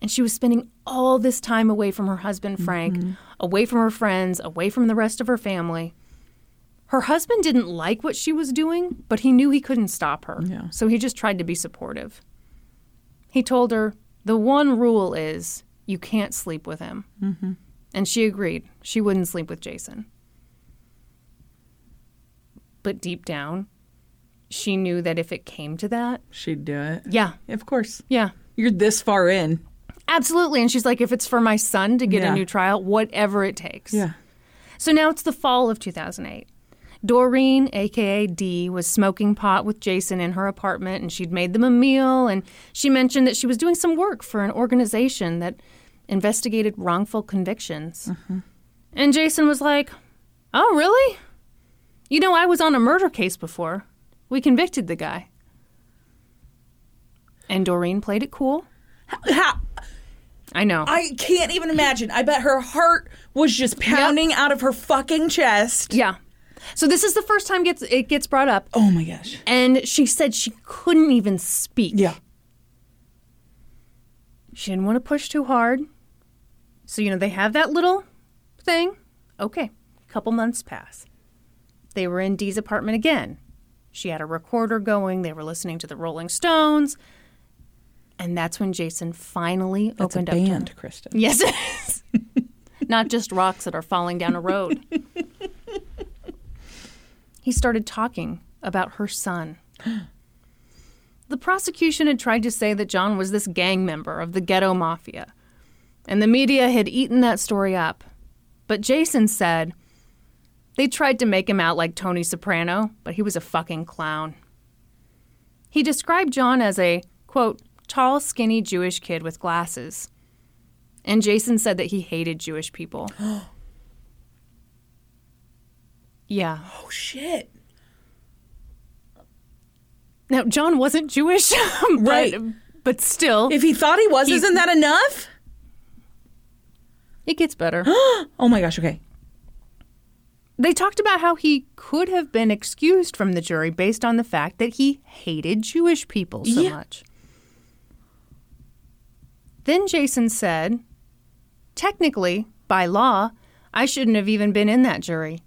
And she was spending all this time away from her husband, Frank, mm-hmm. away from her friends, away from the rest of her family. Her husband didn't like what she was doing, but he knew he couldn't stop her. Yeah. So he just tried to be supportive. He told her, the one rule is you can't sleep with him. Mm-hmm. And she agreed. She wouldn't sleep with Jason. But deep down, she knew that if it came to that, She'd do it. yeah, Of course. yeah, You're this far in. absolutely. And she's like, if it's for my son to get Yeah. a new trial, whatever it takes. Yeah. So now it's the fall of 2008. Doreen, aka D, was smoking pot with Jason in her apartment and she'd made them a meal. And she mentioned that she was doing some work for an organization that investigated wrongful convictions. Mm-hmm. And Jason was like, Oh, really? You know, I was on a murder case before. We convicted the guy. And Doreen played it cool. How, I know. I can't even imagine. I bet her heart was just pounding out of her fucking chest. yeah. So this is the first time gets it gets brought up. Oh my gosh. And she said she couldn't even speak. Yeah. She didn't want to push too hard. So, you know, they have that little thing. Okay. Couple months pass. They were in Dee's apartment again. She had a recorder going. They were listening to the Rolling Stones. And that's when Jason finally That's opened a up to her. band, Krista. Yes, it is. Not just rocks that are falling down a road. he started talking about her son. The prosecution had tried to say that John was this gang member of the ghetto mafia, and the media had eaten that story up. But Jason said they tried to make him out like Tony Soprano, but he was a fucking clown. He described John as a, quote, tall, skinny Jewish kid with glasses. And Jason said that he hated Jewish people. yeah. Oh shit. Now, John wasn't Jewish, but, Right. but still, If he thought he was, He- isn't that enough? it gets better. Oh my gosh. Okay. They talked about how he could have been excused from the jury based on the fact that he hated Jewish people so Yeah. much. Then Jason said, Technically, by law, I shouldn't have even been in that jury.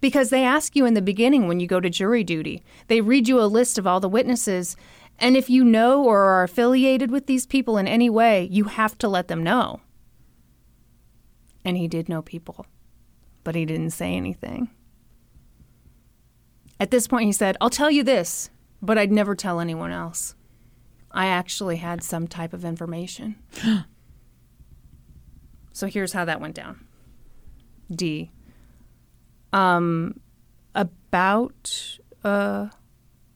Because they ask you in the beginning when you go to jury duty, they read you a list of all the witnesses, and if you know or are affiliated with these people in any way, you have to let them know. And he did know people but he didn't say anything. At this point, he said, I'll tell you this, but I'd never tell anyone else. I actually had some type of information. so here's how that went down D. Um, about uh,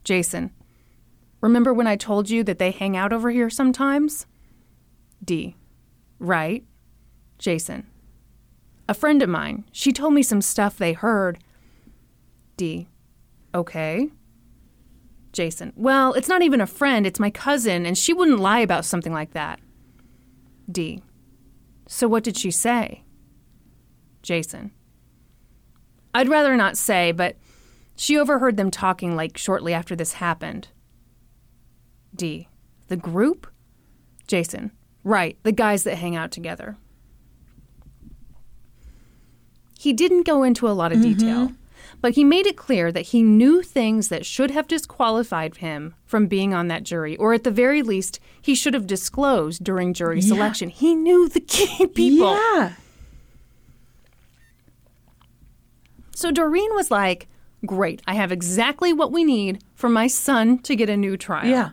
Jason. Remember when I told you that they hang out over here sometimes? D. Right. Jason. A friend of mine, she told me some stuff they heard. D. Okay. Jason. Well, it's not even a friend, it's my cousin, and she wouldn't lie about something like that. D. So what did she say? Jason. I'd rather not say, but she overheard them talking like shortly after this happened. D. The group? Jason. Right, the guys that hang out together. He didn't go into a lot of mm-hmm. detail, but he made it clear that he knew things that should have disqualified him from being on that jury, or at the very least, he should have disclosed during jury selection. He knew the key people. Yeah. So Doreen was like, Great, I have exactly what we need for my son to get a new trial. Yeah.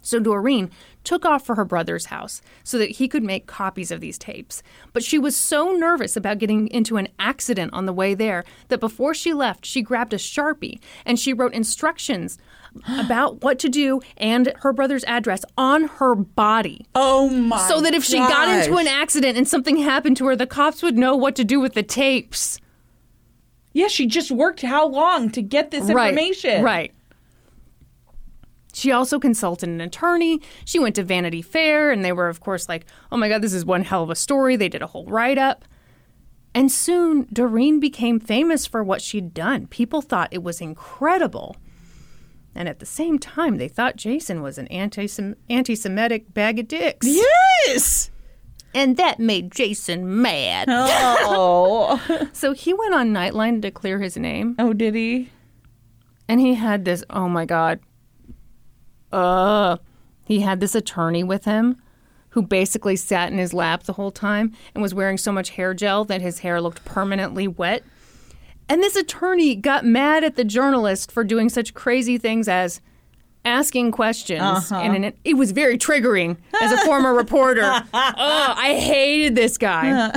So Doreen took off for her brother's house so that he could make copies of these tapes. But she was so nervous about getting into an accident on the way there that before she left, she grabbed a Sharpie and she wrote instructions about what to do and her brother's address on her body. Oh my. So that if she got into an accident and something happened to her, the cops would know what to do with the tapes. Yeah, she just worked how long to get this information? Right. She also consulted an attorney. She went to Vanity Fair, and they were, of course, like, oh my God, this is one hell of a story. They did a whole write up. And soon, Doreen became famous for what she'd done. People thought it was incredible. And at the same time, they thought Jason was an anti Semitic bag of dicks. Yes. And that made Jason mad. Oh. So he went on Nightline to clear his name. oh, did he? And he had this, oh my God. Uh, he had this attorney with him who basically sat in his lap the whole time and was wearing so much hair gel that his hair looked permanently wet. And this attorney got mad at the journalist for doing such crazy things as asking questions. And it, it was very triggering as a former reporter. oh, I hated this guy.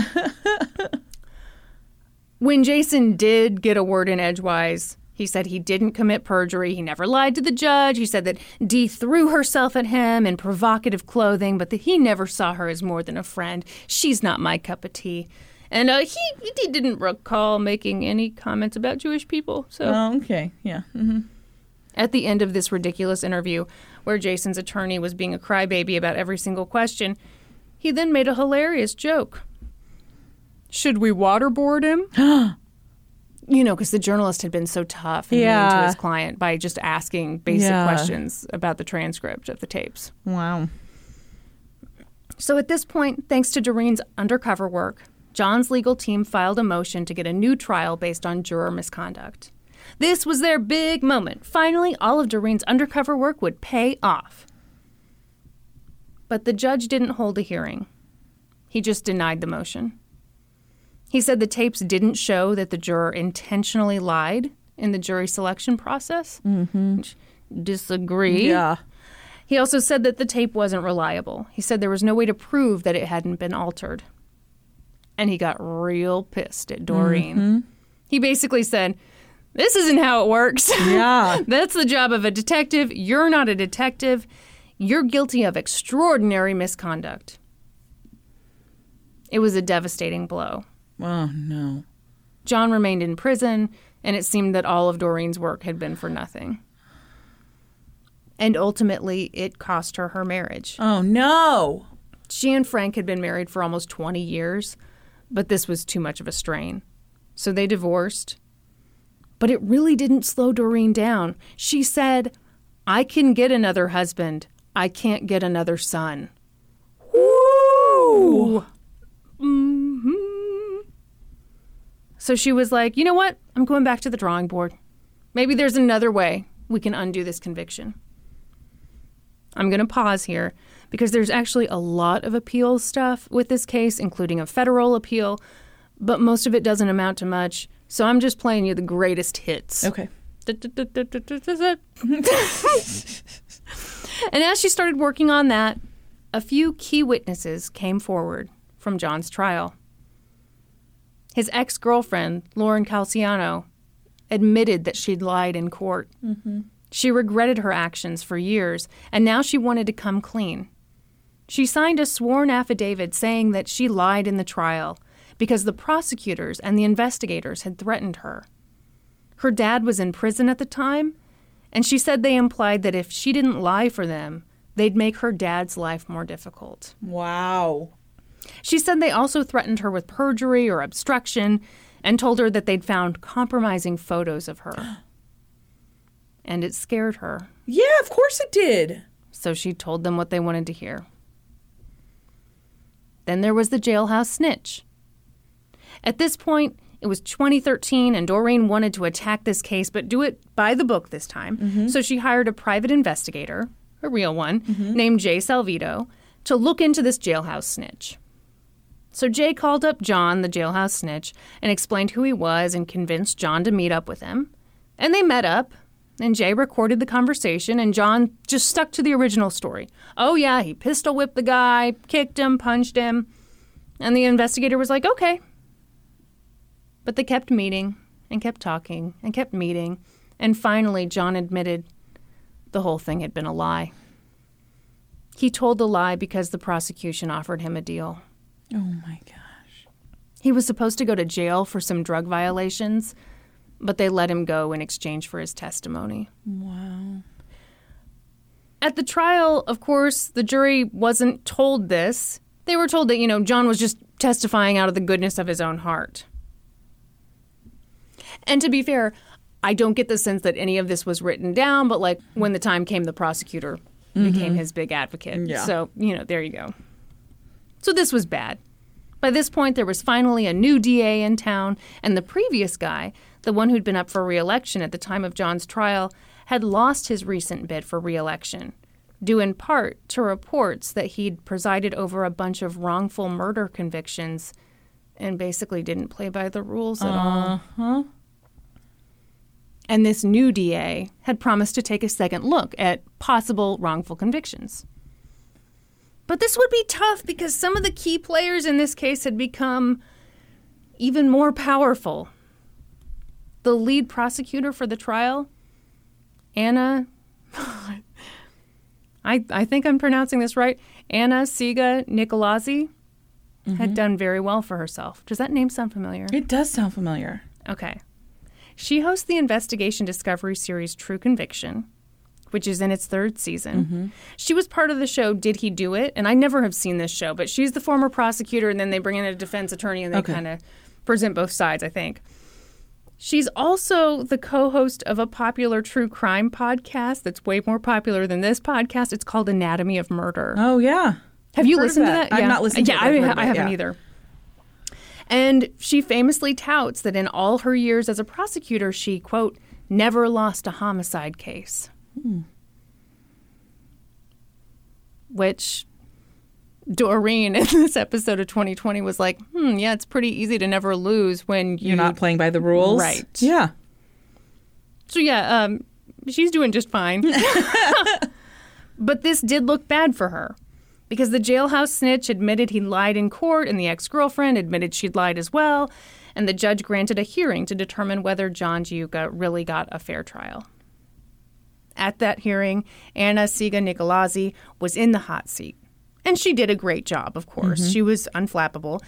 When Jason did get a word in edgewise, he said he didn't commit perjury. He never lied to the judge. He said that Dee threw herself at him in provocative clothing, but that he never saw her as more than a friend. She's not my cup of tea. And uh, he, he didn't recall making any comments about Jewish people. So Oh, okay. Yeah. At the end of this ridiculous interview, where Jason's attorney was being a crybaby about every single question, he then made a hilarious joke. Should we waterboard him? you know, because the journalist had been so tough and mean to his client by just asking basic Yeah. questions about the transcript of the tapes. Wow. So at this point, thanks to Doreen's undercover work, John's legal team filed a motion to get a new trial based on juror misconduct. This was their big moment. Finally, all of Doreen's undercover work would pay off. But the judge didn't hold a hearing. He just denied the motion. He said the tapes didn't show that the juror intentionally lied in the jury selection process. Mm-hmm. Disagree. Yeah. He also said that the tape wasn't reliable. He said there was no way to prove that it hadn't been altered. And he got real pissed at Doreen. He basically said, This isn't how it works. Yeah. That's the job of a detective. You're not a detective. You're guilty of extraordinary misconduct. It was a devastating blow. Oh no. John remained in prison, and it seemed that all of Doreen's work had been for nothing. And ultimately, it cost her her marriage. Oh no. She and Frank had been married for almost 20 years, but this was too much of a strain. So they divorced. But it really didn't slow Doreen down. She said, I can get another husband. I can't get another son. Woo! Mm-hmm. So she was like, you know what? I'm going back to the drawing board. Maybe there's another way we can undo this conviction. I'm going to pause here because there's actually a lot of appeal stuff with this case, including a federal appeal, but most of it doesn't amount to much. So I'm just playing you the greatest hits. Okay. And as she started working on that, a few key witnesses came forward from John's trial. His ex girlfriend, Lauren Calciano, admitted that she'd lied in court. Mm-hmm. She regretted her actions for years, and now she wanted to come clean. She signed a sworn affidavit saying that she lied in the trial because the prosecutors and the investigators had threatened her. Her dad was in prison at the time, and she said they implied that if she didn't lie for them, they'd make her dad's life more difficult. Wow. She said they also threatened her with perjury or obstruction and told her that they'd found compromising photos of her. And it scared her, Yeah, of course it did. so she told them what they wanted to hear. Then there was the jailhouse snitch. At this point, it was 2013, and Doreen wanted to attack this case, but do it by the book this time. Mm-hmm. So she hired a private investigator, a real one, mm-hmm. named Jay Salpeter, to look into this jailhouse snitch. So Jay called up John, the jailhouse snitch, and explained who he was and convinced John to meet up with him. And they met up, and Jay recorded the conversation, and John just stuck to the original story. Oh, yeah, he pistol whipped the guy, kicked him, punched him. And the investigator was like, okay. But they kept meeting and kept talking and kept meeting. And finally, John admitted the whole thing had been a lie. He told the lie because the prosecution offered him a deal. Oh my gosh. He was supposed to go to jail for some drug violations, but they let him go in exchange for his testimony. Wow. At the trial, of course, the jury wasn't told this. They were told that, you know, John was just testifying out of the goodness of his own heart. And to be fair, I don't get the sense that any of this was written down, but like when the time came, the prosecutor mm-hmm. became his big advocate. Yeah. So, you know, there you go. So this was bad. By this point, there was finally a new DA in town, and the previous guy, the one who'd been up for reelection at the time of John's trial, had lost his recent bid for reelection, due in part to reports that he'd presided over a bunch of wrongful murder convictions and basically didn't play by the rules at all. Uh-huh. And this new DA had promised to take a second look at possible wrongful convictions. But this would be tough because some of the key players in this case had become even more powerful. The lead prosecutor for the trial, Anna, I, I think I'm pronouncing this right, Anna Sigga Nicolazzi, had mm-hmm. done very well for herself. Does that name sound familiar? It does sound familiar. Okay. She hosts the investigation discovery series True Conviction, which is in its third season. Mm-hmm. She was part of the show Did He Do It? And I never have seen this show, but she's the former prosecutor, and then they bring in a defense attorney and they Okay. kind of present both sides, I think. She's also the co host of a popular true crime podcast that's way more popular than this podcast. It's called Anatomy of Murder. Oh yeah. Have you heard of listened to that. that? I've not listened to yeah, it, but I've I, I it, haven't yeah. either. And she famously touts that in all her years as a prosecutor, she, quote, never lost a homicide case. Hmm. Which Doreen in this episode of 2020 was like, hmm, yeah, it's pretty easy to never lose when you You're not playing by the rules. Right. Yeah. So yeah, um, she's doing just fine. but this did look bad for her because the jailhouse snitch admitted he lied in court, and the ex girlfriend admitted she'd lied as well. And the judge granted a hearing to determine whether John Giuca really got a fair trial. At that hearing, Anna Sigga Nicolazzi was in the hot seat. And she did a great job, of course. She was unflappable.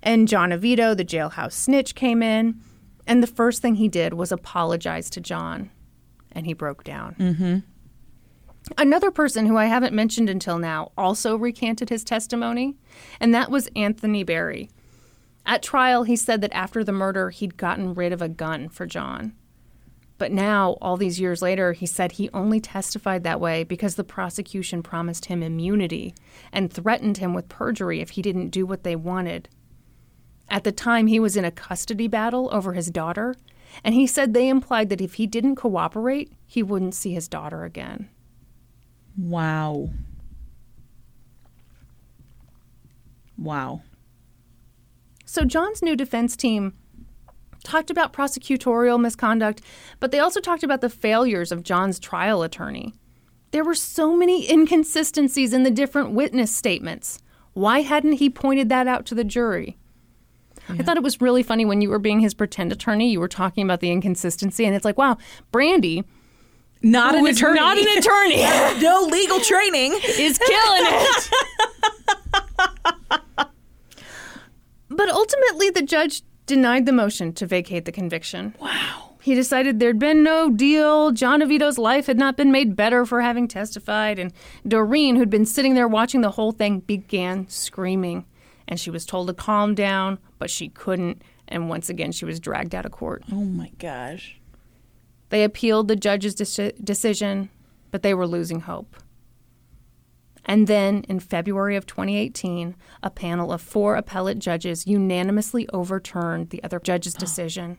And John Avitto, the jailhouse snitch, came in. And the first thing he did was apologize to John. And he broke down. Mm-hmm. Another person who I haven't mentioned until now also recanted his testimony, and that was Anthony Barry. At trial, he said that after the murder, he'd gotten rid of a gun for John. But now, all these years later, he said he only testified that way because the prosecution promised him immunity and threatened him with perjury if he didn't do what they wanted. At the time, he was in a custody battle over his daughter, and he said they implied that if he didn't cooperate, he wouldn't see his daughter again. Wow. Wow. So, John's new defense team talked about prosecutorial misconduct, but they also talked about the failures of John's trial attorney. There were so many inconsistencies in the different witness statements. Why hadn't he pointed that out to the jury? I thought it was really funny when you were being his pretend attorney, you were talking about the inconsistency, and it's like, wow, Brandi, Not an attorney. not an attorney, no legal training. is killing it. but ultimately, the judge denied the motion to vacate the conviction. Wow. He decided there'd been no deal. John Avitto's life had not been made better for having testified. And Doreen, who'd been sitting there watching the whole thing, began screaming. And she was told to calm down, but she couldn't. And once again, she was dragged out of court. Oh my gosh. They appealed the judge's deci- decision, but they were losing hope. And then, in February of 2018, a panel of four appellate judges unanimously overturned the other judge's decision.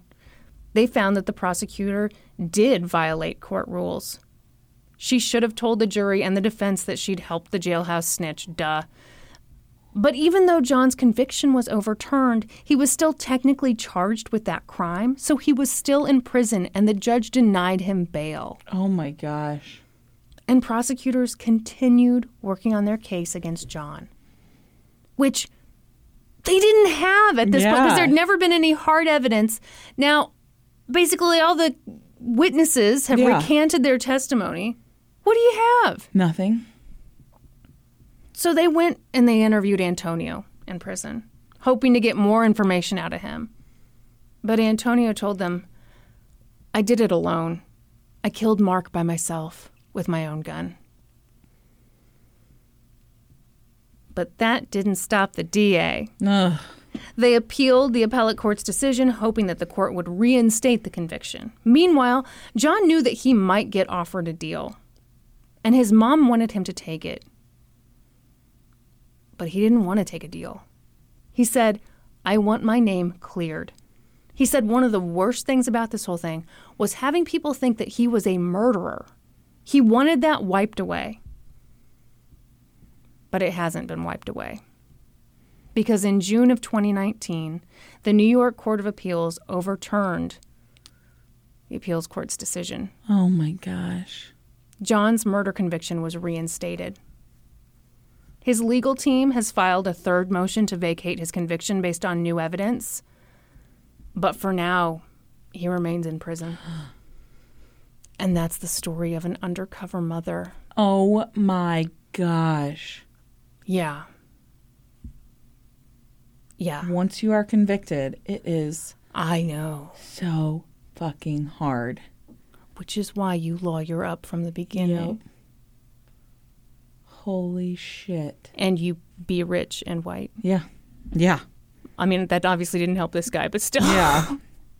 They found that the prosecutor did violate court rules. She should have told the jury and the defense that she'd helped the jailhouse snitch, duh. But even though John's conviction was overturned, he was still technically charged with that crime, so he was still in prison and the judge denied him bail. Oh my gosh. And prosecutors continued working on their case against John, which they didn't have at this point because there'd never been any hard evidence. Now, basically, all the witnesses have Yeah. recanted their testimony. What do you have? Nothing. So they went and they interviewed Antonio in prison, hoping to get more information out of him. But Antonio told them, I did it alone. I killed Mark by myself with my own gun. But that didn't stop the DA. Ugh. They appealed the appellate court's decision, hoping that the court would reinstate the conviction. Meanwhile, John knew that he might get offered a deal, and his mom wanted him to take it. But he didn't want to take a deal. He said, I want my name cleared. He said one of the worst things about this whole thing was having people think that he was a murderer. He wanted that wiped away. But it hasn't been wiped away because in June of 2019, the New York Court of Appeals overturned the appeals court's decision. Oh my gosh. John's murder conviction was reinstated. His legal team has filed a third motion to vacate his conviction based on new evidence. But for now, he remains in prison. And that's the story of an undercover mother. Oh my gosh. Yeah. Yeah, Once you are convicted, it is I know. so fucking hard. Which is why you lawyer up from the beginning. Holy shit. and you be rich and white. Yeah. Yeah. I mean, that obviously didn't help this guy, but still. Yeah.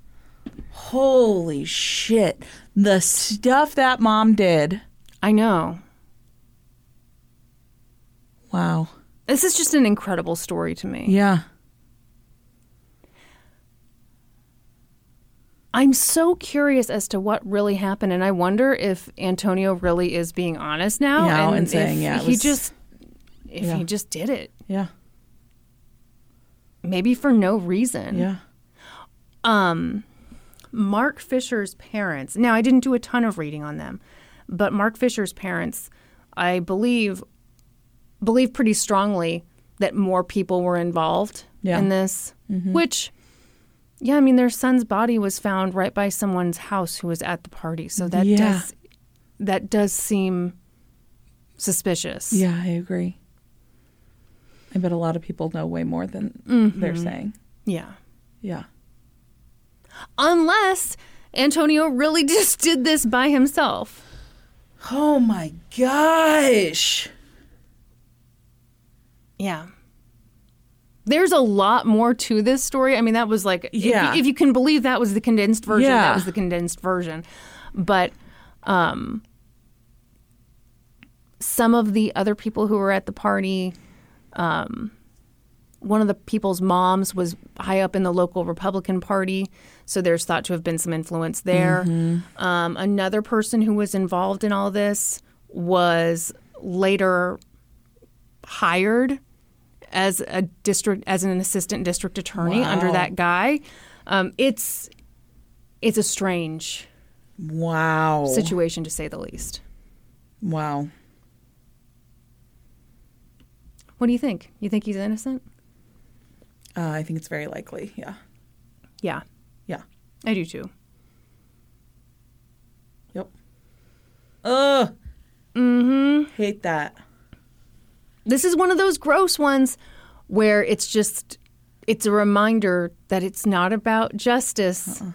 Holy shit. The stuff that mom did. I know. Wow. This is just an incredible story to me. Yeah. I'm so curious as to what really happened, and I wonder if Antonio really is being honest now, Yeah, and, and saying, if yeah, he was- just if Yeah. he just did it. Yeah. Maybe for no reason. Yeah. um, Mark Fisher's parents. Now, I didn't do a ton of reading on them, but Mark Fisher's parents, I believe, believe pretty strongly that more people were involved Yeah. in this. Which, yeah, I mean, their son's body was found right by someone's house who was at the party, so that Yeah. does that does seem suspicious. Yeah, I agree. I bet a lot of people know way more than they're mm-hmm. saying. yeah. Yeah. Unless Antonio really just did this by himself. Oh my gosh. Yeah. There's a lot more to this story. I mean, that was like, if- Yeah. if, you can believe that was the condensed version, Yeah. that was the condensed version. But um, some of the other people who were at the party, um, one of the people's moms was high up in the local Republican Party, so there's thought to have been some influence there. Um, another person who was involved in all this was later hired as a district as an assistant district attorney under that guy. Um, it's it's a strange Wow. situation to say the least. Wow. What do you think? You think he's innocent? Uh, I think it's very likely. Yeah. Yeah, Yeah. I do too. Yep. Ugh. Mm-hmm. Hate that. This is one of those gross ones where it's just it's a reminder that it's not about justice. Uh-uh.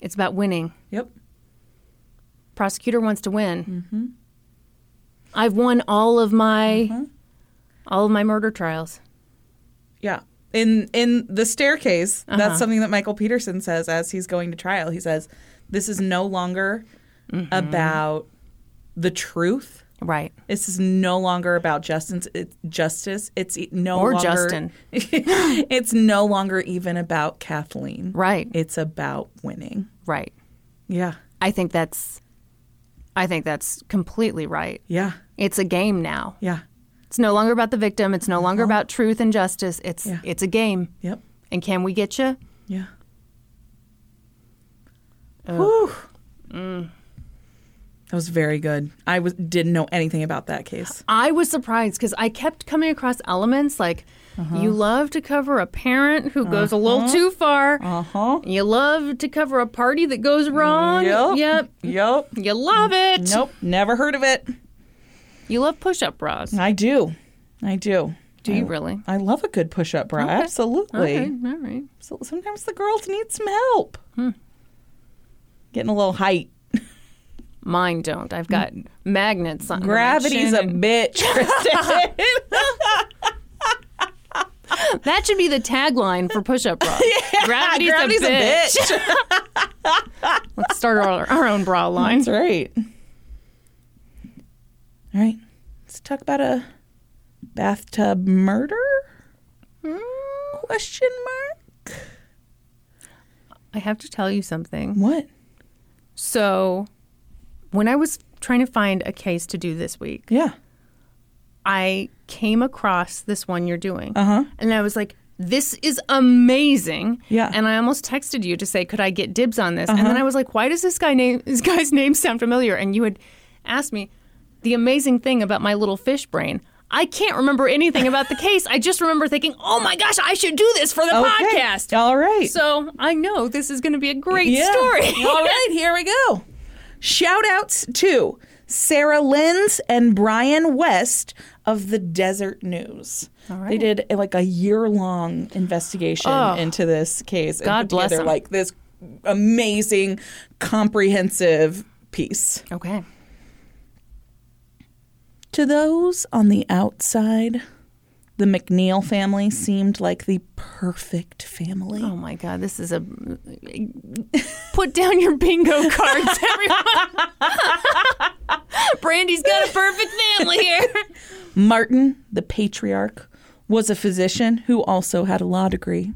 It's about winning. Yep. Prosecutor wants to win. Mm-hmm. I've won all of my mm-hmm. all of my murder trials. Yeah. In in the staircase, that's uh-huh. something that Michael Peterson says as he's going to trial. He says, "This is no longer mm-hmm. about the truth. Right. This is no longer about justice. It, justice. It's no Or longer, Justin. it's no longer even about Kathleen. Right. It's about winning. Right. Yeah. I think that's I think that's completely right. Yeah. It's a game now. Yeah. It's no longer about the victim. It's no longer about truth and justice. It's Yeah. it's a game. Yep. And can we get you? Yeah. Whew. Mm. That was very good. I was didn't know anything about that case. I was surprised because I kept coming across elements like Uh-huh. you love to cover a parent who goes a little too far. Uh huh. You love to cover a party that goes wrong. Yep. Yep. Yep. You love it. Nope. Never heard of it. You love push-up bras. I do. I do. Do you really? I love a good push-up bra. Okay. Absolutely. Right. All right. So sometimes the girls need some help. Hmm. Getting a little height. Mine don't. I've got mm. magnets on Gravity's a bitch, Kristin. That should be the tagline for push-up bras. Gravity's, Gravity's a bitch. Let's start our, our own bra line. That's right. All right. Let's talk about a bathtub murder? Hmm. Question mark? I have to tell you something. What? So, when I was trying to find a case to do this week, Yeah. I came across this one you're doing. Uh-huh. And I was like, this is amazing. Yeah. Uh-huh. And I almost texted you to say, could I get dibs on this? And then I was like, why does this guy name this guy's name sound familiar? And you had asked me the amazing thing about my little fish brain. I can't remember anything about the case. I just remember thinking, oh my gosh, I should do this for the Okay. podcast. All right. So I know this is going to be a great Yeah. story. All right, here we go. Shout outs to Sarah Lenz and Brian West of the Deseret News. They did uh, like a year long investigation Oh. into this case. God bless together, them. like this amazing, comprehensive piece. Okay. To those on the outside, the MacNeil family seemed like the perfect family. Oh my God, this is a. Put down your bingo cards, everyone. Brandi's got a perfect family here. Martin, the patriarch, was a physician who also had a law degree.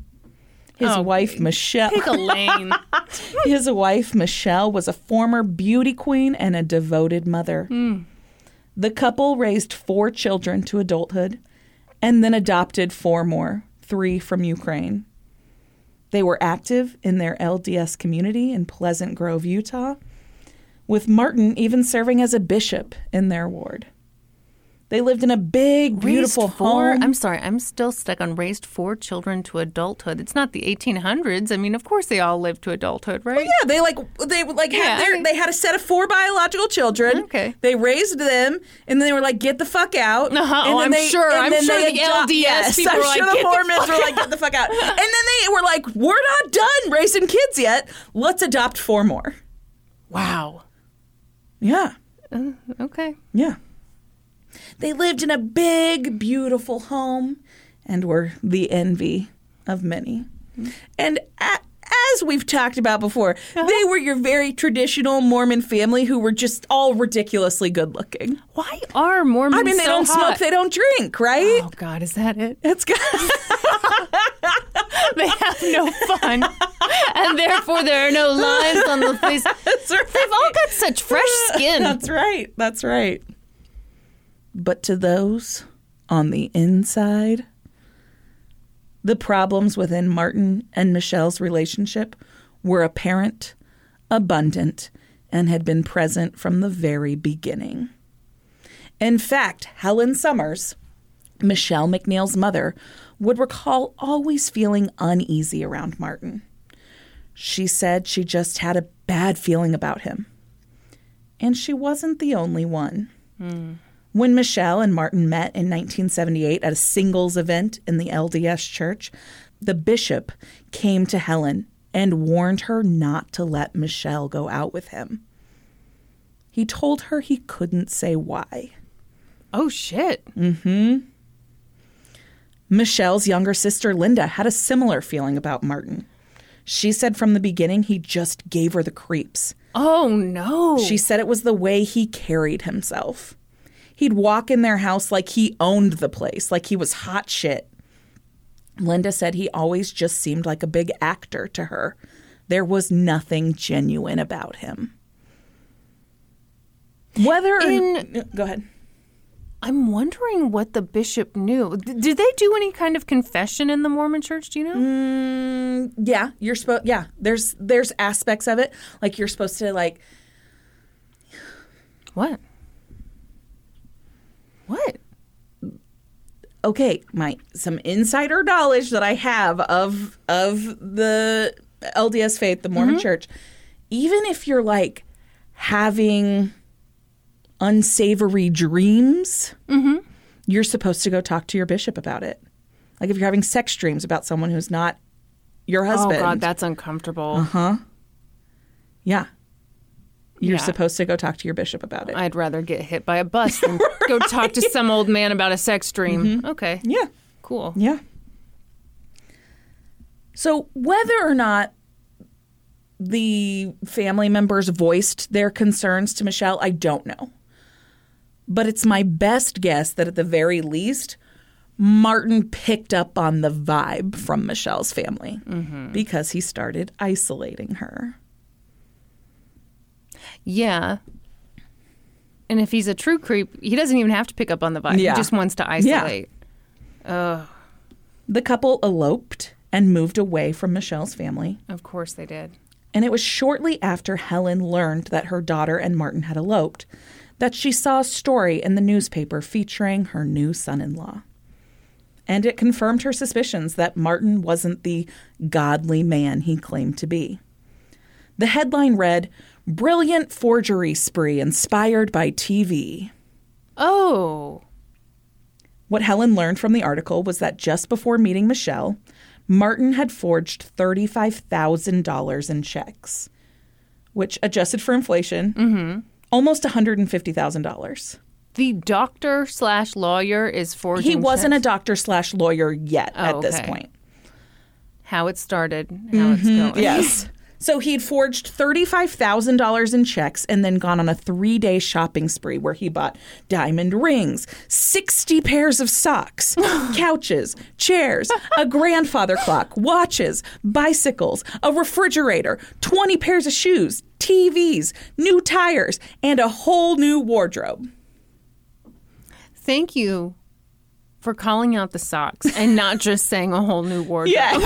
His Oh, wife Michele Pick a lane. his wife Michele was a former beauty queen and a devoted mother. Hmm. The couple raised four children to adulthood and then adopted four more, three from Ukraine. They were active in their LDS community in Pleasant Grove, Utah, with Martin even serving as a bishop in their ward. They lived in a big, beautiful raised four, home. I'm sorry, I'm still stuck on raised four children to adulthood. It's not the 1800s. I mean, of course they all lived to adulthood, right? Yeah, they like they like Yeah, had their, I mean- they had a set of four biological children. Okay. they raised them, and then they were like, "Get the fuck out." Uh-huh. And Oh, I'm they- sure- I'm sure the adopt- LDS yes, people I'm were sure like, the "Get the Mormons were like, "Get the fuck out." And then they were like, "We're not done raising kids yet. Let's adopt four more." Wow. Yeah, Okay. yeah. They lived in a big, beautiful home, and were the envy of many. Mm-hmm. And a- as we've talked about before, uh-huh. they were your very traditional Mormon family who were just all ridiculously good looking. Why are Mormons I mean, they so don't hot? smoke, they don't drink, right? Oh God, is that it? It's good. They have no fun, and therefore there are no lines on the face. That's right. They've all got such fresh skin. That's right. That's right. But to those on the inside, the problems within Martin and Michele's relationship were apparent, abundant, and had been present from the very beginning. In fact, Helen Somers, Michele MacNeil's mother, would recall always feeling uneasy around Martin. She said she just had a bad feeling about him. And she wasn't the only one. Hmm. When Michele and Martin met in 1978 at a singles event in the LDS church, the bishop came to Helen and warned her not to let Michele go out with him. He told her he couldn't say why. Oh shit. Mhm. Michele's younger sister, Linda, had a similar feeling about Martin. She said from the beginning he just gave her the creeps. Oh no. She said it was the way he carried himself. He'd walk in their house like he owned the place, like he was hot shit. Linda said he always just seemed like a big actor to her. There was nothing genuine about him. Whether or In- go ahead. I'm wondering what the bishop knew. D- did they do any kind of confession in the Mormon church? Do you know? Mm, yeah, you're supposed. Yeah, there's there's aspects of it like you're supposed to like What? What? okay, my some insider knowledge that I have of of the LDS faith, the Mormon Church. Even if you're like having unsavory dreams, you're supposed to go talk to your bishop about it. Like if you're having sex dreams about someone who's not your husband, Oh God, that's uncomfortable. Uh huh. yeah, you're Yeah. supposed to go talk to your bishop about it. I'd rather get hit by a bus than go talk to some old man about a sex dream. Mm-hmm. Okay, yeah. cool. Yeah. So whether or not the family members voiced their concerns to Michele, I don't know. But it's my best guess that at the very least, Martin picked up on the vibe from Michele's family mm-hmm. because he started isolating her. Yeah. And if he's a true creep, he doesn't even have to pick up on the vibe. Yeah. He just wants to isolate. The couple eloped and moved away from Michele's family. Of course they did. And it was shortly after Helen learned that her daughter and Martin had eloped that she saw a story in the newspaper featuring her new son in law. And it confirmed her suspicions that Martin wasn't the godly man he claimed to be. The headline read Brilliant Forgery Spree Inspired by TV. Oh. What Helen learned from the article was that just before meeting Michele, Martin had forged $35,000 in checks, which adjusted for inflation, mm-hmm. almost $150,000. The doctor slash lawyer is forging. He wasn't a doctor slash lawyer yet Oh, at this point. How it started, how it's mm-hmm. going. Yes. So he'd forged $35,000 in checks and then gone on a three day shopping spree where he bought diamond rings, 60 pairs of socks, couches, chairs, a grandfather clock, watches, bicycles, a refrigerator, 20 pairs of shoes, TVs, new tires, and a whole new wardrobe. Thank you for calling out the socks and not just saying a whole new wardrobe. Yeah.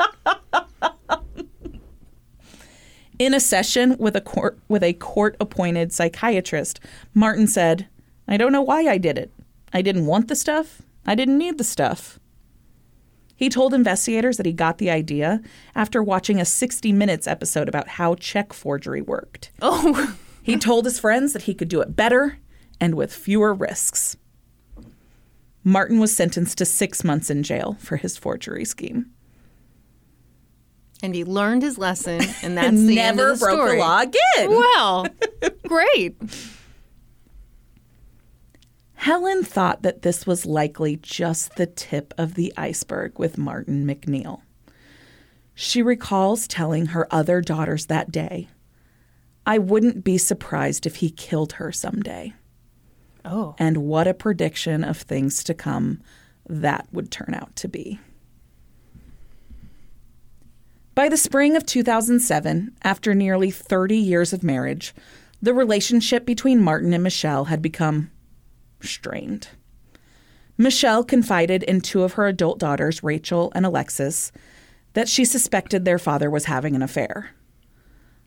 In a session with a court with a court-appointed psychiatrist, Martin said, "I don't know why I did it. I didn't want the stuff. I didn't need the stuff." He told investigators that he got the idea after watching a 60 Minutes episode about how check forgery worked. Oh, He told his friends that he could do it better and with fewer risks. Martin was sentenced to six months in jail for his forgery scheme. And he learned his lesson, and that's and the never end of the broke story. the law again. Well, great. Helen thought that this was likely just the tip of the iceberg with Martin MacNeil. She recalls telling her other daughters that day, I wouldn't be surprised if he killed her someday. Oh, And what a prediction of things to come that would turn out to be. By the spring of 2007, after nearly 30 years of marriage, the relationship between Martin and Michele had become strained. Michele confided in two of her adult daughters, Rachel and Alexis, that she suspected their father was having an affair.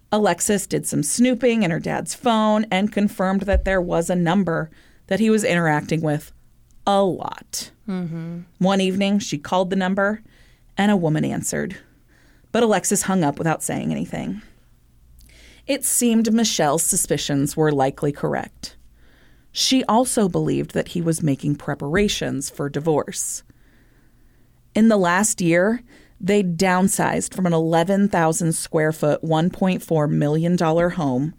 Alexis did some snooping in her dad's phone and confirmed that there was a number that he was interacting with a lot. Mm-hmm. One evening, she called the number and a woman answered, but Alexis hung up without saying anything. It seemed Michele's suspicions were likely correct. She also believed that he was making preparations for divorce. In the last year, they downsized from an 11,000 square foot, $1.4 million home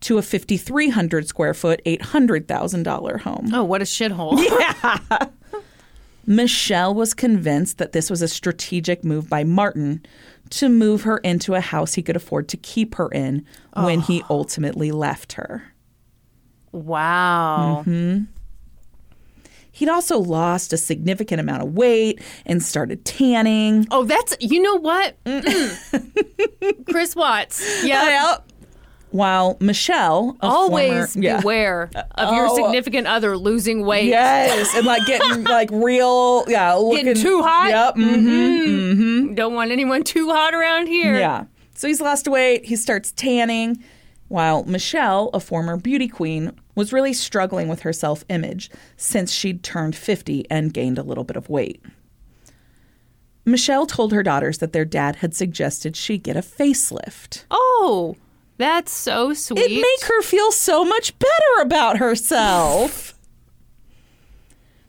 to a 5,300 square foot, $800,000 home. oh, what a shithole. Michele was convinced that this was a strategic move by Martin to move her into a house he could afford to keep her in when he ultimately left her. Wow. Mm-hmm. He'd also lost a significant amount of weight and started tanning. Oh, that's you know what? Chris Watts. Yeah. Oh, yep. While Michele, Always former- yeah. beware of your Oh. significant other losing weight. Yes, and like getting like real, yeah, looking Getting too hot? Yep. mhm. Don't want anyone too hot around here. Yeah. So he's lost weight. He starts tanning. While Michele, a former beauty queen, was really struggling with her self image since she'd turned 50 and gained a little bit of weight. Michelle told her daughters that their dad had suggested she get a facelift. Oh, that's so sweet. It'd make her feel so much better about herself.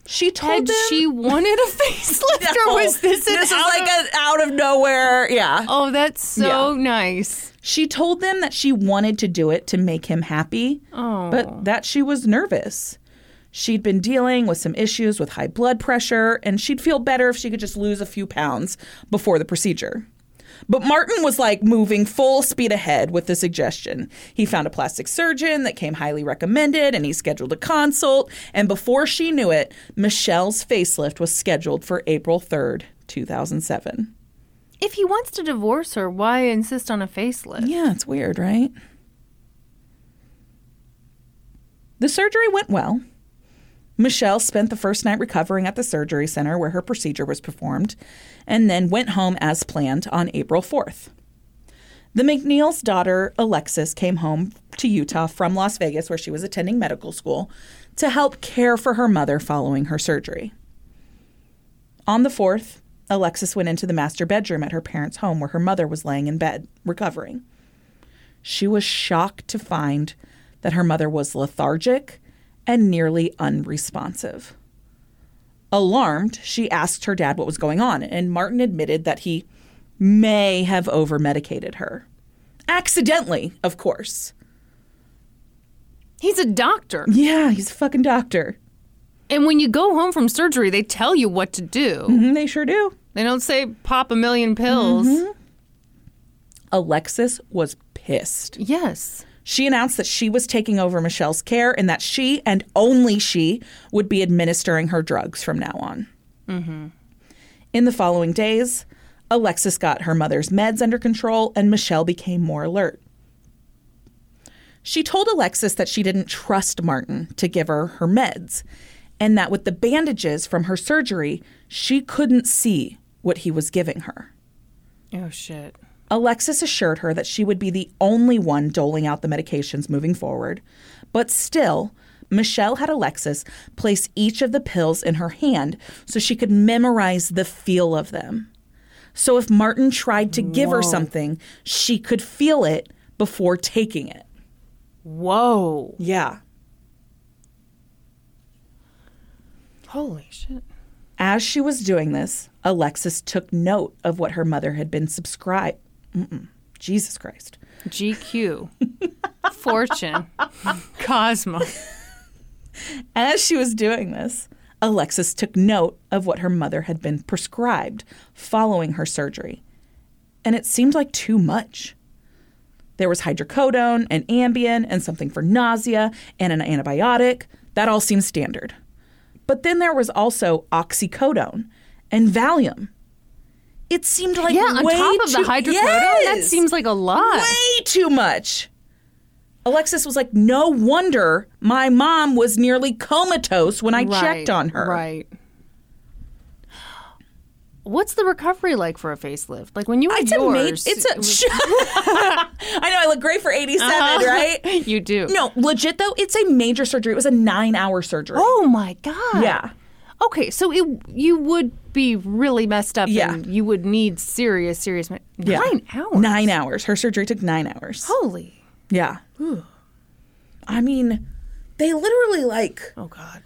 She told Had them she wanted a facelift, or was this this is out like of- an out of nowhere? Yeah. Oh, that's so nice. She told them that she wanted to do it to make him happy, Oh. but that she was nervous. She'd been dealing with some issues with high blood pressure, and she'd feel better if she could just lose a few pounds before the procedure. But Martin was like moving full speed ahead with the suggestion. He found a plastic surgeon that came highly recommended and he scheduled a consult. And before she knew it, Michele's facelift was scheduled for April 3rd, 2007. If he wants to divorce her, why insist on a facelift? Yeah, it's weird, right? The surgery went well. Michele spent the first night recovering at the surgery center where her procedure was performed and then went home as planned on April 4th. The MacNeil's daughter, Alexis, came home to Utah from Las Vegas, where she was attending medical school, to help care for her mother following her surgery. On the 4th, Alexis went into the master bedroom at her parents' home where her mother was laying in bed, recovering. She was shocked to find that her mother was lethargic and nearly unresponsive. Alarmed, she asked her dad what was going on, and Martin admitted that he may have over medicated her. Accidentally, of course. He's a doctor. Yeah, he's a fucking doctor. And when you go home from surgery, they tell you what to do. Mhm, they sure do. They don't say pop a million pills. Alexis was pissed. Yes. She announced that she was taking over Michele's care and that she and only she would be administering her drugs from now on. Mm-hmm. In the following days, Alexis got her mother's meds under control and Michele became more alert. She told Alexis that she didn't trust Martin to give her her meds, and that with the bandages from her surgery, she couldn't see what he was giving her. Oh shit. Alexis assured her that she would be the only one doling out the medications moving forward, but still, Michele had Alexis place each of the pills in her hand so she could memorize the feel of them. So if Martin tried to give her something, she could feel it before taking it. Whoa. Yeah. Holy shit. As she was doing this, Alexis took note of what her mother had been subscribed. Mm-mm. Jesus Christ. GQ. Fortune. Cosmo. As she was doing this, Alexis took note of what her mother had been prescribed following her surgery. And it seemed like too much. There was hydrocodone and Ambien and something for nausea and an antibiotic. That all seemed standard. But then there was also oxycodone and Valium. It seemed like Yeah, on way top of the hydrocodone, that seems like a lot. way too much. Alexis was like, no wonder my mom was nearly comatose when I checked on her. Right. What's the recovery like for a facelift? Like when you had It's a, ma- yours, it's it a. was- I know I look great for 87, uh-huh. right? you do. No, legit though, it's a major surgery. It was a nine-hour surgery. Oh my god. Yeah. Okay, so it, you would be really messed up. Yeah. And you would need serious, serious. me- Yeah. Nine hours. Nine hours. Her surgery took nine hours. Holy. Yeah. I mean, they literally like Oh god.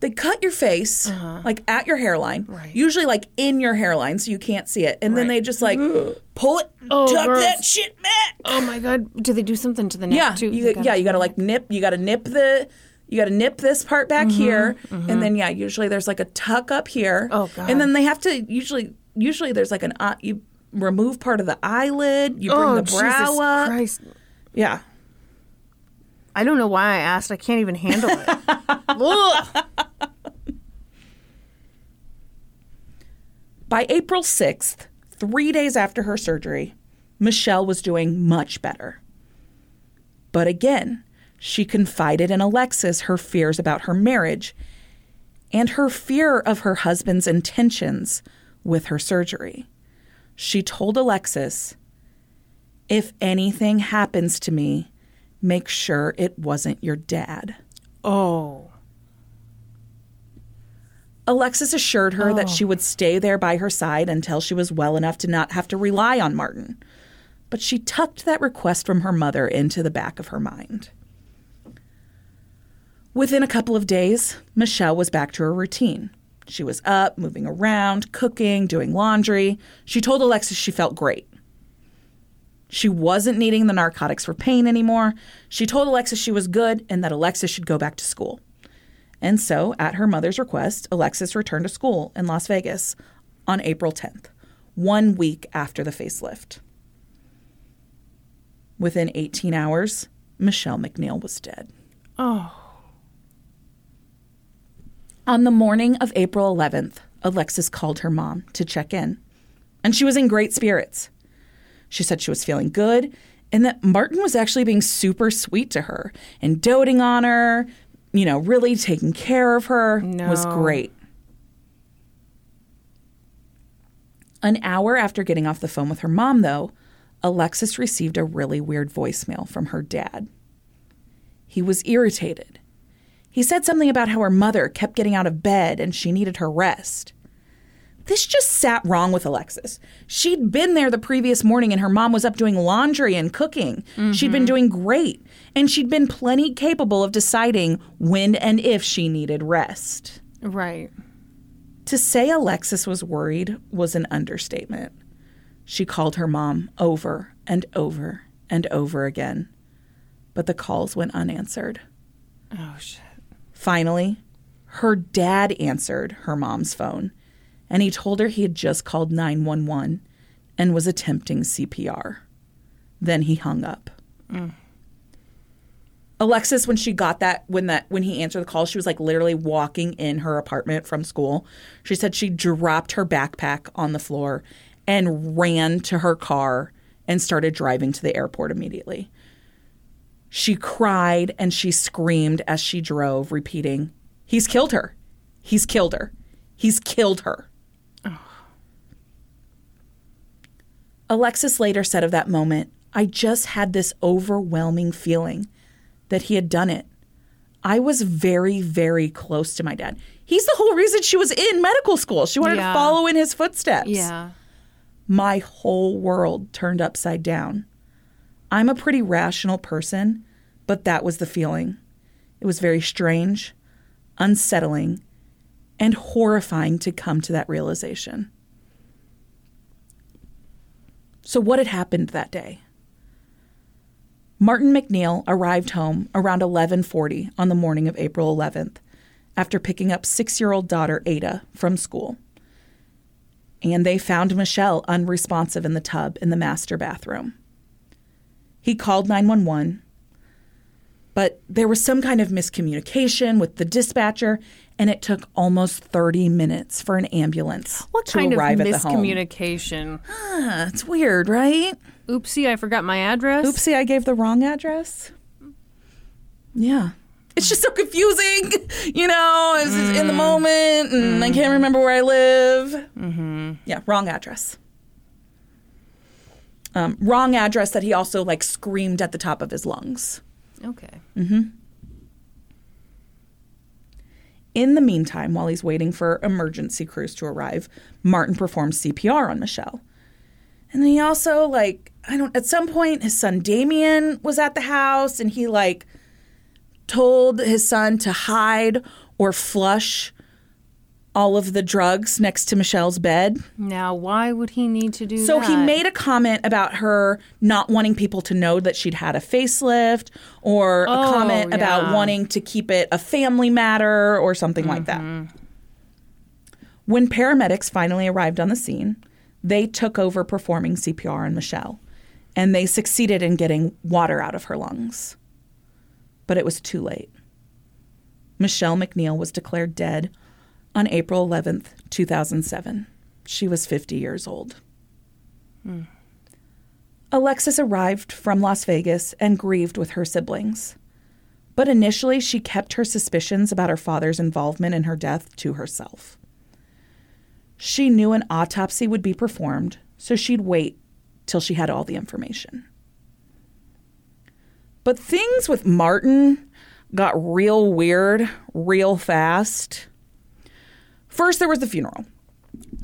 they cut your face uh-huh. like at your hairline, Right. usually like in your hairline so you can't see it, and then they just like pull it, Oh, tuck gross. that shit back. Oh my god. Do they do something to the neck Yeah, too? you, yeah, you gotta like nip. You gotta nip the. You gotta nip this part back Mm-hmm, here, and then yeah, usually there's like a tuck up here. Oh, God. And then they have to usually usually there's like an eye. You remove part of the eyelid. You bring Oh the brow Jesus up. Christ. Yeah. I don't know why I asked. I can't even handle it. By April 6th, three days after her surgery, Michele was doing much better. But again, she confided in Alexis her fears about her marriage and her fear of her husband's intentions with her surgery. She told Alexis, If anything happens to me, make sure it wasn't your dad. Oh. Alexis assured her that she oh. would stay there by her side until she was well enough to not have to rely on Martin. But she tucked that request from her mother into the back of her mind. Within a couple of days, Michele was back to her routine. She was up, moving around, cooking, doing laundry. She told Alexis she felt great. She wasn't needing the narcotics for pain anymore. She told Alexis she was good and that Alexis should go back to school. And so, at her mother's request, Alexis returned to school in Las Vegas on April 10th, one week after the facelift. Within 18 hours, Michele MacNeil was dead. Oh. On the morning of April 11th, Alexis called her mom to check in, and she was in great spirits. She said she was feeling good and that Martin was actually being super sweet to her and doting on her, you know, really taking care of her. It was great. An hour after getting off the phone with her mom, though, Alexis received a really weird voicemail from her dad. He was irritated. He said something about how her mother kept getting out of bed and she needed her rest. This just sat wrong with Alexis. She'd been there the previous morning and her mom was up doing laundry and cooking. She'd been mm-hmm. doing great and she'd been plenty capable of deciding when and if she needed rest. Right. To say Alexis was worried was an understatement. She called her mom over and over and over again, but the calls went unanswered. Oh shit. Finally, her dad answered her mom's phone, and he told her he had just called 911 and was attempting CPR. Then he hung up. Alexis, when she got that, when that, when he answered the call, she was like literally walking in her apartment from school. She said she dropped her backpack on the floor and ran to her car and started driving to the airport immediately. She cried and she screamed as she drove, repeating, He's killed her. He's killed her. He's killed her. Alexis later said of that moment, I just had this overwhelming feeling that he had done it. I was very, very close to my dad. He's the whole reason she was in medical school. She wanted Yeah. to follow in his footsteps. Yeah. My whole world turned upside down. I'm a pretty rational person, but that was the feeling. It was very strange, unsettling, and horrifying to come to that realization. So, what had happened that day? Martin MacNeil arrived home around 11:40 on the morning of April 11th after picking up 6-year-old daughter Ada from school. And they found Michele unresponsive in the tub in the master bathroom. He called 911, but there was some kind of miscommunication with the dispatcher and it took almost 30 minutes for an ambulance What to arrive at the home. miscommunication? Ah, it's weird, right? Oopsie, I forgot my address. Oopsie, I gave the wrong address. Yeah. It's just so confusing. You know, it's just in the moment and I can't remember where I live. Mm-hmm. Yeah, wrong address. Um, wrong address that he also like screamed at the top of his lungs. Okay. In the meantime, while he's waiting for emergency crews to arrive, Martin performs CPR on Michele. And then he also like I don't at some point his son Damian was at the house and he like told his son to hide or flush all of the drugs next to Michele's bed. Now, why would he need to do So that? he made a comment about her not wanting people to know that she'd had a facelift or a Oh, comment about wanting to keep it a family matter or something like that. Mm-hmm. When paramedics finally arrived on the scene, they took over performing CPR on Michele and they succeeded in getting water out of her lungs. But it was too late. Michele MacNeil was declared dead on April 11th, 2007. She was 50 years old. Alexis arrived from Las Vegas and grieved with her siblings. But initially, she kept her suspicions about her father's involvement in her death to herself. She knew an autopsy would be performed, so she'd wait till she had all the information. But things with Martin got real weird real fast. First, there was the funeral.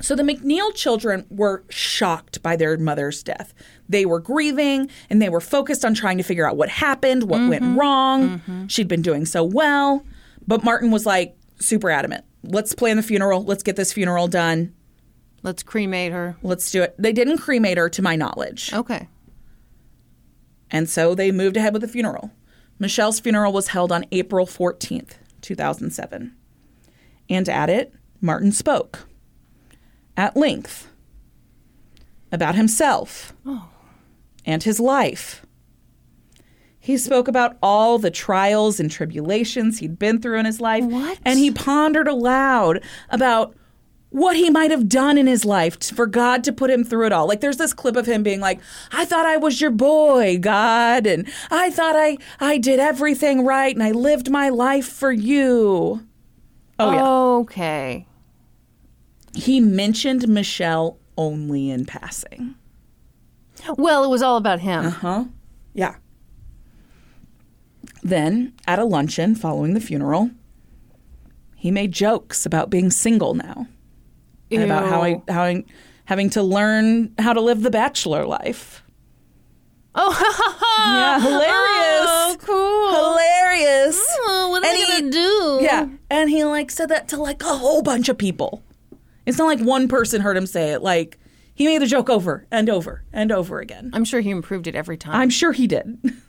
So the MacNeil children were shocked by their mother's death. They were grieving and they were focused on trying to figure out what happened, what went mm-hmm. wrong. Mm-hmm. She'd been doing so well. But Martin was like super adamant. Let's plan the funeral. Let's get this funeral done. Let's cremate her. Let's do it. They didn't cremate her, to my knowledge. Okay. And so they moved ahead with the funeral. Michele's funeral was held on April 14th, 2007. And at it, Martin spoke at length about himself oh. and his life. He spoke about all the trials and tribulations he'd been through in his life. What? And he pondered aloud about what he might have done in his life for God to put him through it all. Like there's this clip of him being like, "I thought I was your boy, God, and I thought I I did everything right and I lived my life for you." Oh yeah. Okay. He mentioned Michele only in passing. Well, it was all about him. Uh huh? Yeah. Then, at a luncheon following the funeral, he made jokes about being single now. And about how I, Ew. how I, having to learn how to live the bachelor life. Oh, Yeah, hilarious. Oh, cool. Hilarious. Oh, what am And I he- gonna do? Yeah, and he like said that to like a whole bunch of people. It's not like one person heard him say it. Like he made the joke over and over and over again. I'm sure he improved it every time. I'm sure he did.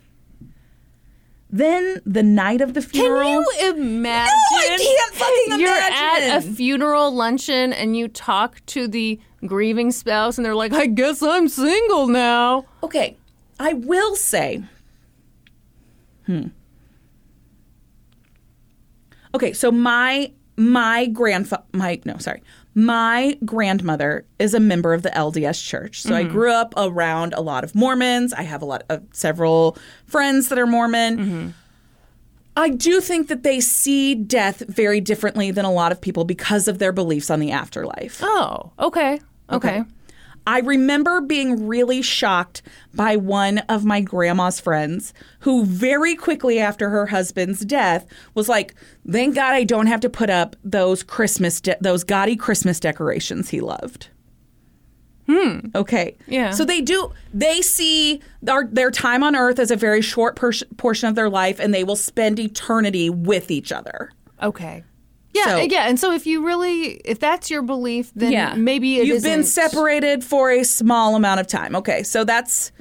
then the night of the funeral. Can you imagine? No, I can't fucking You're at a funeral luncheon and you talk to the grieving spouse, and they're like, "I guess I'm single now." Okay, I will say. Hmm. Okay, so my my grandfather, my no, sorry, my grandmother is a member of the LDS Church. So I mm-hmm. grew up around a lot of Mormons. I have a lot of several friends that are Mormon. Mm-hmm. I do think that they see death very differently than a lot of people because of their beliefs on the afterlife. Oh, okay. Okay. I remember being really shocked by one of my grandma's friends who very quickly after her husband's death was like, "Thank God I don't have to put up those Christmas de- those gaudy Christmas decorations he loved." Hmm. Okay. Yeah. So they do. They see their their time on Earth as a very short per- portion of their life, and they will spend eternity with each other. Okay. Yeah, So- yeah. And so if you really, if that's your belief, then maybe it you've been isn't- separated for a small amount of time. Okay, so that's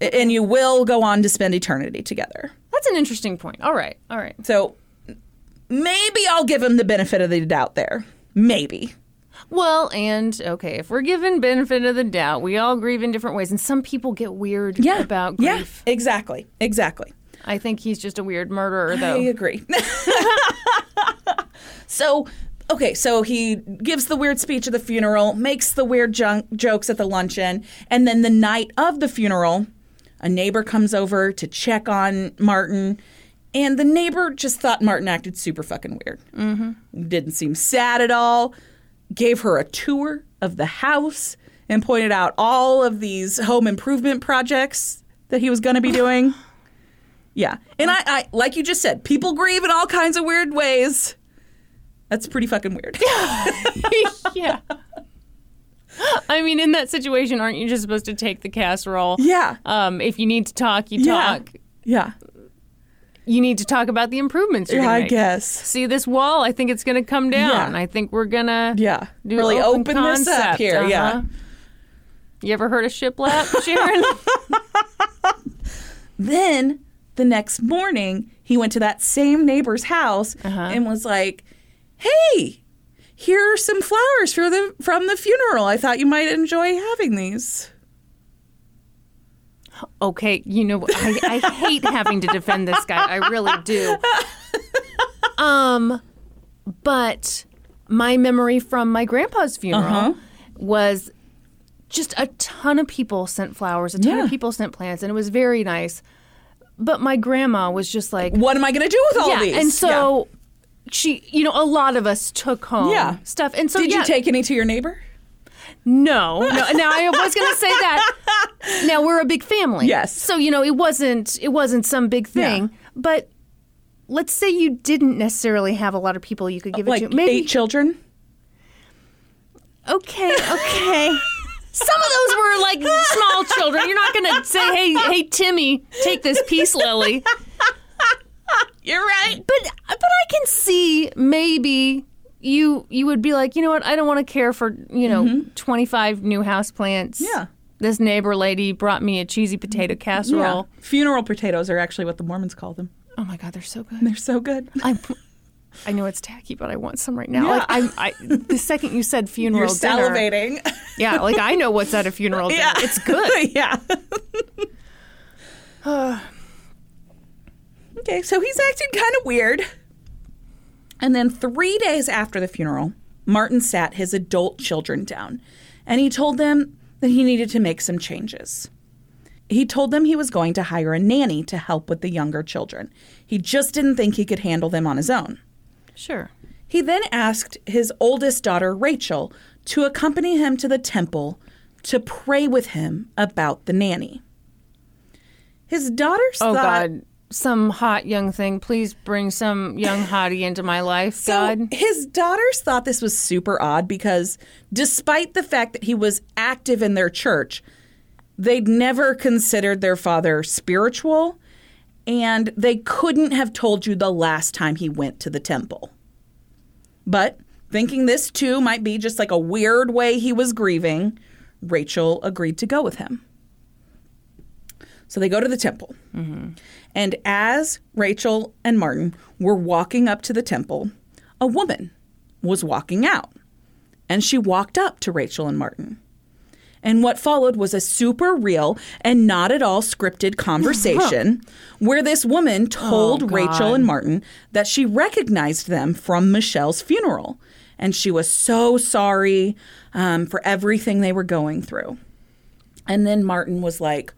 and you will go on to spend eternity together. That's an interesting point. All right. All right. So maybe I'll give him the benefit of the doubt there. Maybe. Well, and okay, if we're given benefit of the doubt, we all grieve in different ways, and some people get weird Yeah. about Yeah. grief. Exactly. Exactly. I think he's just a weird murderer, though. I agree. so, okay, so he gives the weird speech at the funeral, makes the weird junk jokes at the luncheon, and then the night of the funeral, a neighbor comes over to check on Martin. And the neighbor just thought Martin acted super fucking weird. Mm-hmm. Didn't seem sad at all. Gave her a tour of the house and pointed out all of these home improvement projects that he was going to be doing. Yeah. And I, I, like you just said, people grieve in all kinds of weird ways. That's pretty fucking weird. yeah. I mean, in that situation, aren't you just supposed to take the casserole? Yeah. Um, if you need to talk, you Yeah. talk. Yeah. You need to talk about the improvements you're Yeah, I make. guess. See this wall? I think it's going to come down. Yeah. I think we're gonna Yeah. really open, open, this up here. Yeah. Uh-huh. You ever heard of shiplap, Sharon? Then the next morning, he went to that same neighbor's house Uh-huh. and was like, "Hey, here are some flowers for the from the funeral. I thought you might enjoy having these." okay, you know, I, I hate having to defend this guy. I really do. Um, but my memory from my grandpa's funeral Uh-huh. was just a ton of people sent flowers, a ton Yeah. of people sent plants, and it was very nice. But my grandma was just like, What am I going to do with all yeah, these? and so she, you know, a lot of us took home Yeah. stuff, and so did yeah, you take any to your neighbor? no, no. Now I was going to say that. Now we're a big family. Yes. So you know, it wasn't it wasn't some big thing, Yeah. but let's say you didn't necessarily have a lot of people you could give Like it to. Maybe eight children? okay, okay. Some of those were like small children. You're not going to say, "Hey, hey, Timmy, take this peace lily." You're right. But but I can see maybe you you would be like, you know what? I don't want to care for you know 25 new houseplants. Mm-hmm. Yeah. This neighbor lady brought me a cheesy potato casserole. Yeah. Funeral potatoes are actually what the Mormons call them. Oh my god, they're so good. They're so good. I I know it's tacky, but I want some right now. Yeah. Like I, I the second you said funeral You're dinner, salivating. yeah, like I know what's at a funeral dinner. yeah. It's good. yeah. okay, so he's acting kind of weird. And then three days after the funeral, Martin sat his adult children down and he told them that he needed to make some changes. He told them he was going to hire a nanny to help with the younger children. He just didn't think he could handle them on his own. Sure. He then asked his oldest daughter, Rachel, to accompany him to the temple to pray with him about the nanny. His daughters Oh thought. God, some hot young thing. Please bring some young hottie into my life, So God. his daughters thought this was super odd because despite the fact that he was active in their church, they'd never considered their father spiritual and they couldn't have told you the last time he went to the temple. But thinking this too might be just like a weird way he was grieving, Rachel agreed to go with him. So they go to the temple. And as Rachel and Martin were walking up to the temple, a woman was walking out. And she walked up to Rachel and Martin. And what followed was a super real and not at all scripted conversation where this woman told Oh, Rachel and Martin that she recognized them from Michele's funeral. And she was so sorry um, for everything they were going through. And then Martin was like,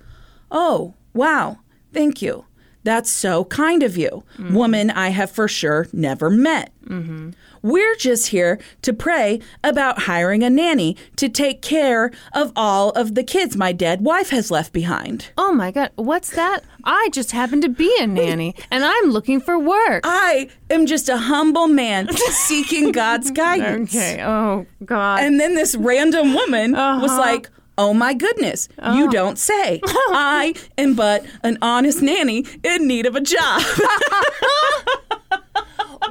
Oh, wow, thank you. That's so kind of you, mm-hmm. woman I have for sure never met. Mm-hmm. We're just here to pray about hiring a nanny to take care of all of the kids my dead wife has left behind. Oh my God, what's that? I just happen to be a nanny and I'm looking for work. I am just a humble man seeking God's guidance. Okay, oh God. And then this random woman was uh-huh. like, Oh my goodness, you oh. don't say. Oh. I am but an honest nanny in need of a job.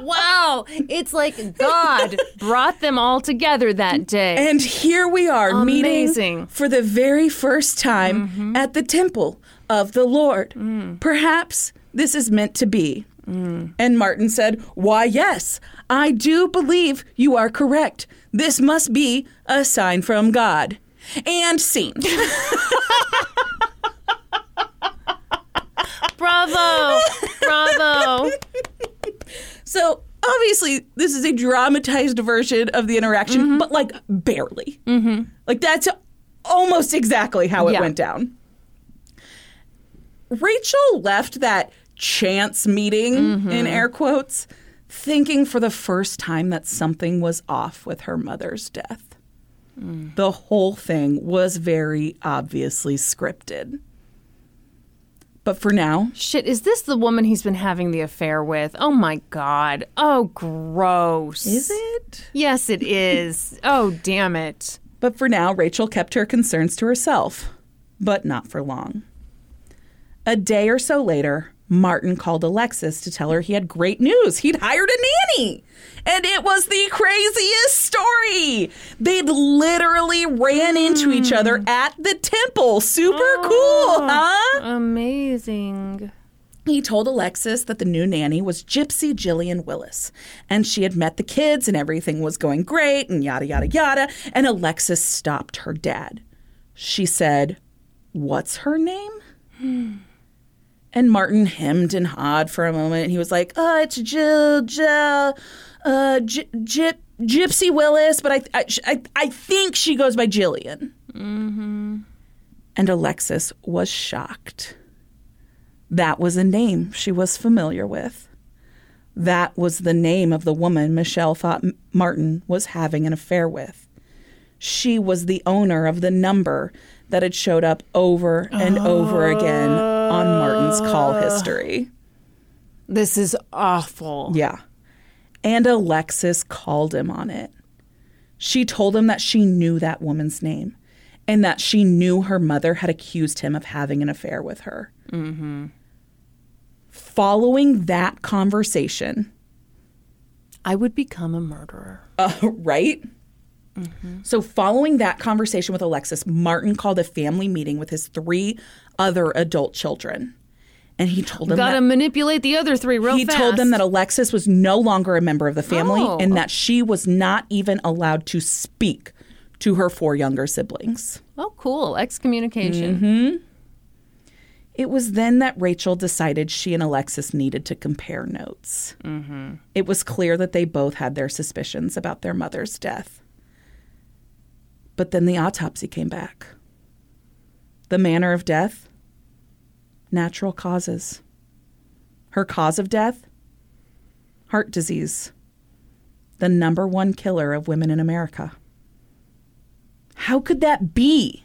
wow, it's like God brought them all together that day. and here we are meeting for the very first time mm-hmm. at the temple of the Lord. Mm. Perhaps this is meant to be. Mm. And Martin said, Why, yes, I do believe you are correct. This must be a sign from God. And scene. Bravo, bravo. So obviously, this is a dramatized version of the interaction, but like barely. Mm-hmm. Like that's almost exactly how it Yeah. went down. Rachel left that chance meeting in air quotes, thinking for the first time that something was off with her mother's death. The whole thing was very obviously scripted. But for now, Shit, is this the woman he's been having the affair with? Oh my God. Oh, gross. is it? Yes, it is. oh, damn it. But for now, Rachel kept her concerns to herself, but not for long. A day or so later, Martin called Alexis to tell her he had great news. He'd hired a nanny. And it was the craziest story. They'd literally ran into each other hmm. at the temple. Super oh, cool, huh? Amazing. He told Alexis that the new nanny was Gypsy Jillian Willis, and she had met the kids and everything was going great and yada, yada, yada. And Alexis stopped her dad. She said, What's her name? Hmm. And Martin hemmed and hawed for a moment. And he was like, Oh, it's Jill, Jill, uh, J- Gyp- Gypsy Willis, but I, I, I, I think she goes by Jillian. And Alexis was shocked. That was a name she was familiar with. That was the name of the woman Michele thought Martin was having an affair with. She was the owner of the number that had showed up over and over again on Martin's call history. This is awful. Yeah. And Alexis called him on it. She told him that she knew that woman's name and that she knew her mother had accused him of having an affair with her. Mm-hmm. Following that conversation, I would become a murderer. uh, right? So, following that conversation with Alexis, Martin called a family meeting with his three other adult children. And he told them Gotta that manipulate the other three real he fast. told them that Alexis was no longer a member of the family Oh. and that she was not even allowed to speak to her four younger siblings. Oh, cool. Excommunication. Mm-hmm. It was then that Rachel decided she and Alexis needed to compare notes. It was clear that they both had their suspicions about their mother's death. But then the autopsy came back. The manner of death? Natural causes. Her cause of death? Heart disease. The number one killer of women in America. How could that be?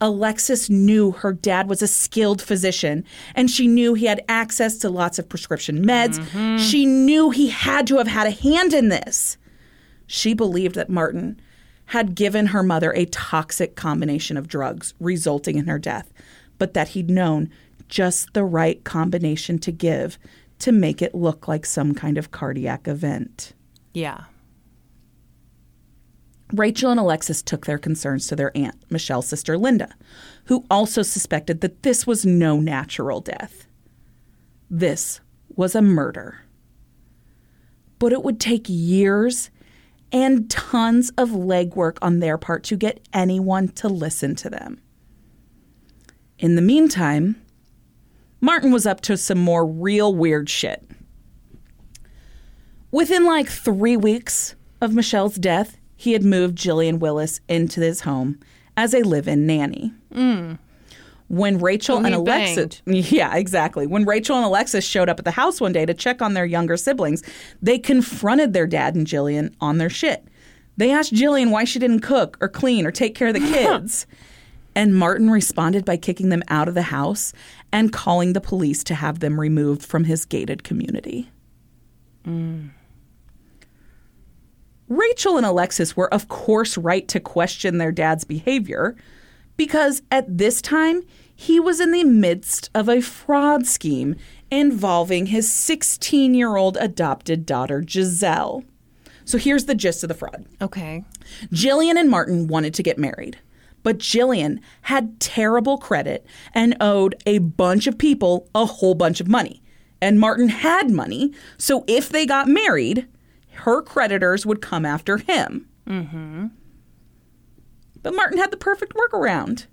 Alexis knew her dad was a skilled physician and she knew he had access to lots of prescription meds. Mm-hmm. She knew he had to have had a hand in this. She believed that Martin had given her mother a toxic combination of drugs, resulting in her death, but that he'd known just the right combination to give to make it look like some kind of cardiac event. Yeah. Rachel and Alexis took their concerns to their aunt, Michele's sister Linda, who also suspected that this was no natural death. This was a murder. But it would take years and tons of legwork on their part to get anyone to listen to them. In the meantime, Martin was up to some more real weird shit. Within like three weeks of Michele's death, he had moved Jillian Willis into his home as a live in nanny. When Rachel and Alexis, yeah, exactly. When Rachel and Alexis showed up at the house one day to check on their younger siblings, they confronted their dad and Jillian on their shit. They asked Jillian why she didn't cook or clean or take care of the kids. And Martin responded by kicking them out of the house and calling the police to have them removed from his gated community. Mm. Rachel and Alexis were, of course, right to question their dad's behavior because at this time he was in the midst of a fraud scheme involving his 16 year old adopted daughter, Giselle. So here's the gist of the fraud. Okay. Jillian and Martin wanted to get married, but Jillian had terrible credit and owed a bunch of people a whole bunch of money. And Martin had money, so if they got married, her creditors would come after him. Mm-hmm. But Martin had the perfect workaround.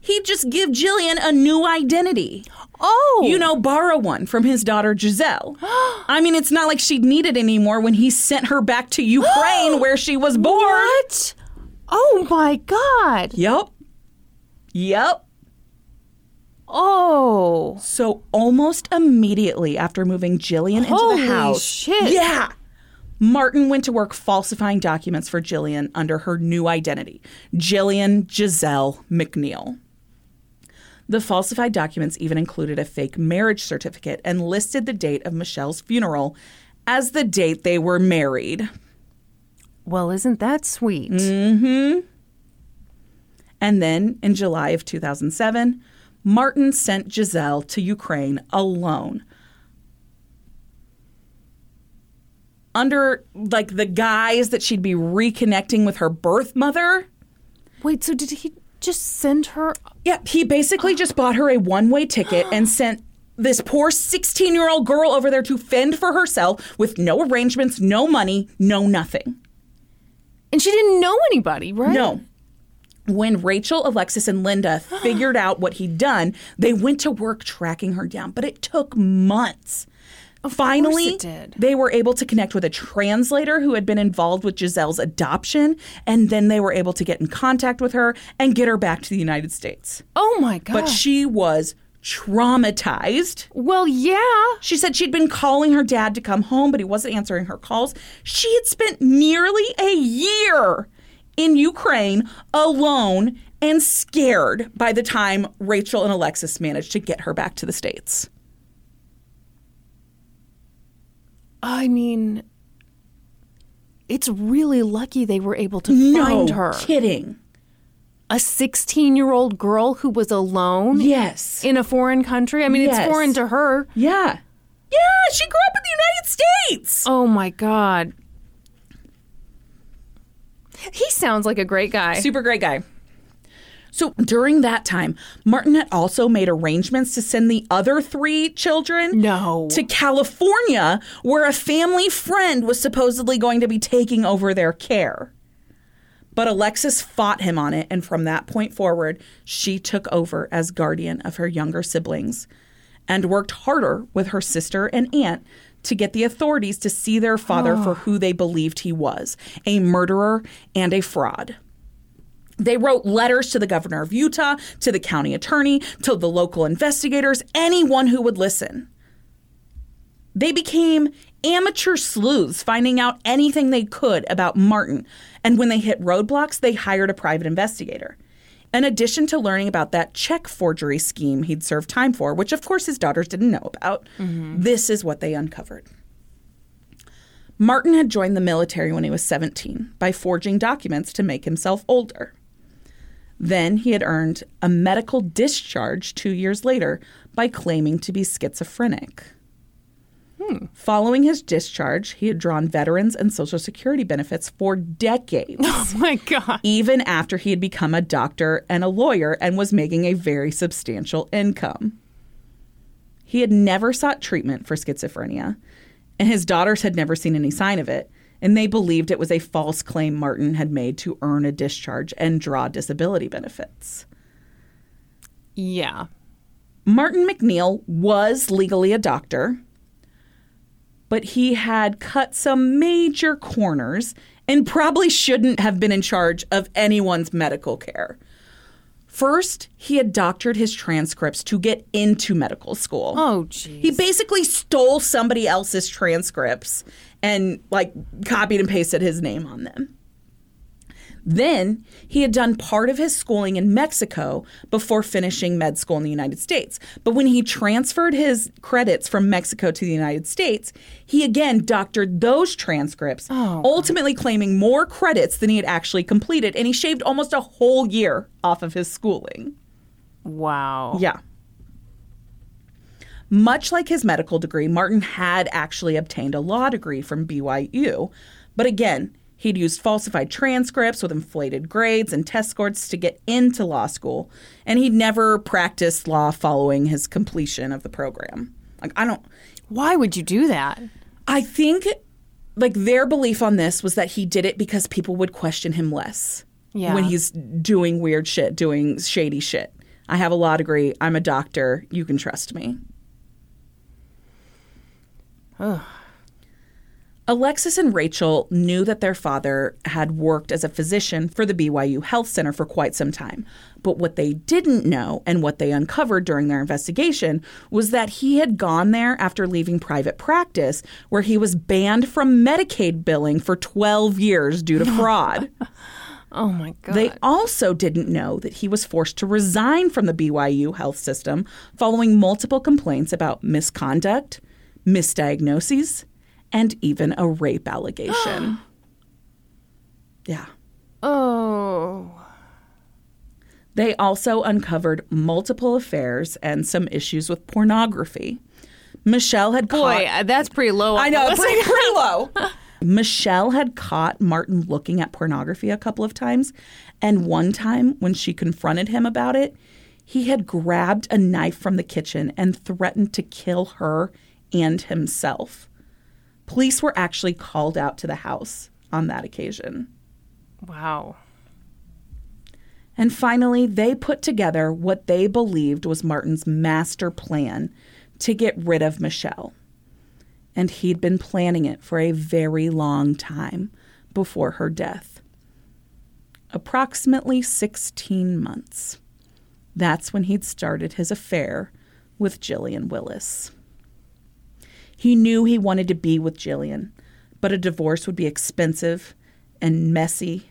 He'd just give Jillian a new identity. Oh. You know, borrow one from his daughter Giselle. I mean, it's not like she'd need it anymore when he sent her back to Ukraine where she was born. What? Oh my God. Yep. Yep. Oh. So almost immediately after moving Jillian Holy into the house. shit. Yeah. Martin went to work falsifying documents for Jillian under her new identity, Jillian Giselle MacNeil. The falsified documents even included a fake marriage certificate and listed the date of Michele's funeral as the date they were married. Well, isn't that sweet? Mm hmm. And then in July of 2007, Martin sent Giselle to Ukraine alone. Under like the guise that she'd be reconnecting with her birth mother. Wait, so did he just send her? Yeah, he basically just bought her a one way ticket and sent this poor 16 year old girl over there to fend for herself with no arrangements, no money, no nothing. And she didn't know anybody, right? No. When Rachel, Alexis, and Linda figured out what he'd done, they went to work tracking her down, but it took months. Finally, it did. they were able to connect with a translator who had been involved with Giselle's adoption, and then they were able to get in contact with her and get her back to the United States. Oh my God. But she was traumatized. well, yeah. She said she'd been calling her dad to come home, but he wasn't answering her calls. She had spent nearly a year in Ukraine alone and scared by the time Rachel and Alexis managed to get her back to the States. I mean, it's really lucky they were able to No find her. kidding. A 16 year old girl who was alone Yes. in a foreign country. I mean, Yes. it's foreign to her. Yeah. Yeah, she grew up in the United States. Oh my God. He sounds like a great guy. Super great guy. So during that time, Martin had also made arrangements to send the other three children No. to California, where a family friend was supposedly going to be taking over their care. But Alexis fought him on it, and from that point forward, she took over as guardian of her younger siblings and worked harder with her sister and aunt to get the authorities to see their father for ah. who they believed he was a murderer and a fraud. They wrote letters to the governor of Utah, to the county attorney, to the local investigators, anyone who would listen. They became amateur sleuths, finding out anything they could about Martin. And when they hit roadblocks, they hired a private investigator. In addition to learning about that check forgery scheme he'd served time for, which of course his daughters didn't know about, mm-hmm. this is what they uncovered. Martin had joined the military when he was 17 by forging documents to make himself older. Then he had earned a medical discharge two years later by claiming to be schizophrenic. Following his discharge, he had drawn veterans and Social Security benefits for decades, oh my God. even after he had become a doctor and a lawyer and was making a very substantial income. He had never sought treatment for schizophrenia, and his daughters had never seen any sign of it. And they believed it was a false claim Martin had made to earn a discharge and draw disability benefits. Yeah. Martin MacNeil was legally a doctor, but he had cut some major corners and probably shouldn't have been in charge of anyone's medical care. First, he had doctored his transcripts to get into medical school. Oh, geez. He basically stole somebody else's transcripts and like copied and pasted his name on them. Then he had done part of his schooling in Mexico before finishing med school in the United States. But when he transferred his credits from Mexico to the United States, he again doctored those transcripts, oh, ultimately claiming more credits than he had actually completed. And he shaved almost a whole year off of his schooling. wow. Yeah. Much like his medical degree, Martin had actually obtained a law degree from BYU. But again, he'd used falsified transcripts with inflated grades and test scores to get into law school. And he'd never practiced law following his completion of the program. Like, I don't, Why would you do that? I think like their belief on this was that he did it because people would question him less Yeah. when he's doing weird shit, doing shady shit. I have a law degree. I'm a doctor. You can trust me. Alexis and Rachel knew that their father had worked as a physician for the BYU Health Center for quite some time. But what they didn't know and what they uncovered during their investigation was that he had gone there after leaving private practice, where he was banned from Medicaid billing for 12 years due to fraud. Oh, my God. They also didn't know that he was forced to resign from the BYU health system following multiple complaints about misconduct, misdiagnoses, and even a rape allegation. yeah. oh. They also uncovered multiple affairs and some issues with pornography. Michele had Boy, caught uh, that's pretty low. I know, pretty, pretty low. Michele had caught Martin looking at pornography a couple of times. And one time, when she confronted him about it, he had grabbed a knife from the kitchen and threatened to kill her and himself. Police were actually called out to the house on that occasion. Wow. And finally, they put together what they believed was Martin's master plan to get rid of Michele. And he'd been planning it for a very long time before her death. Approximately 16 months. That's when he'd started his affair with Jillian Willis. He knew he wanted to be with Jillian, but a divorce would be expensive and messy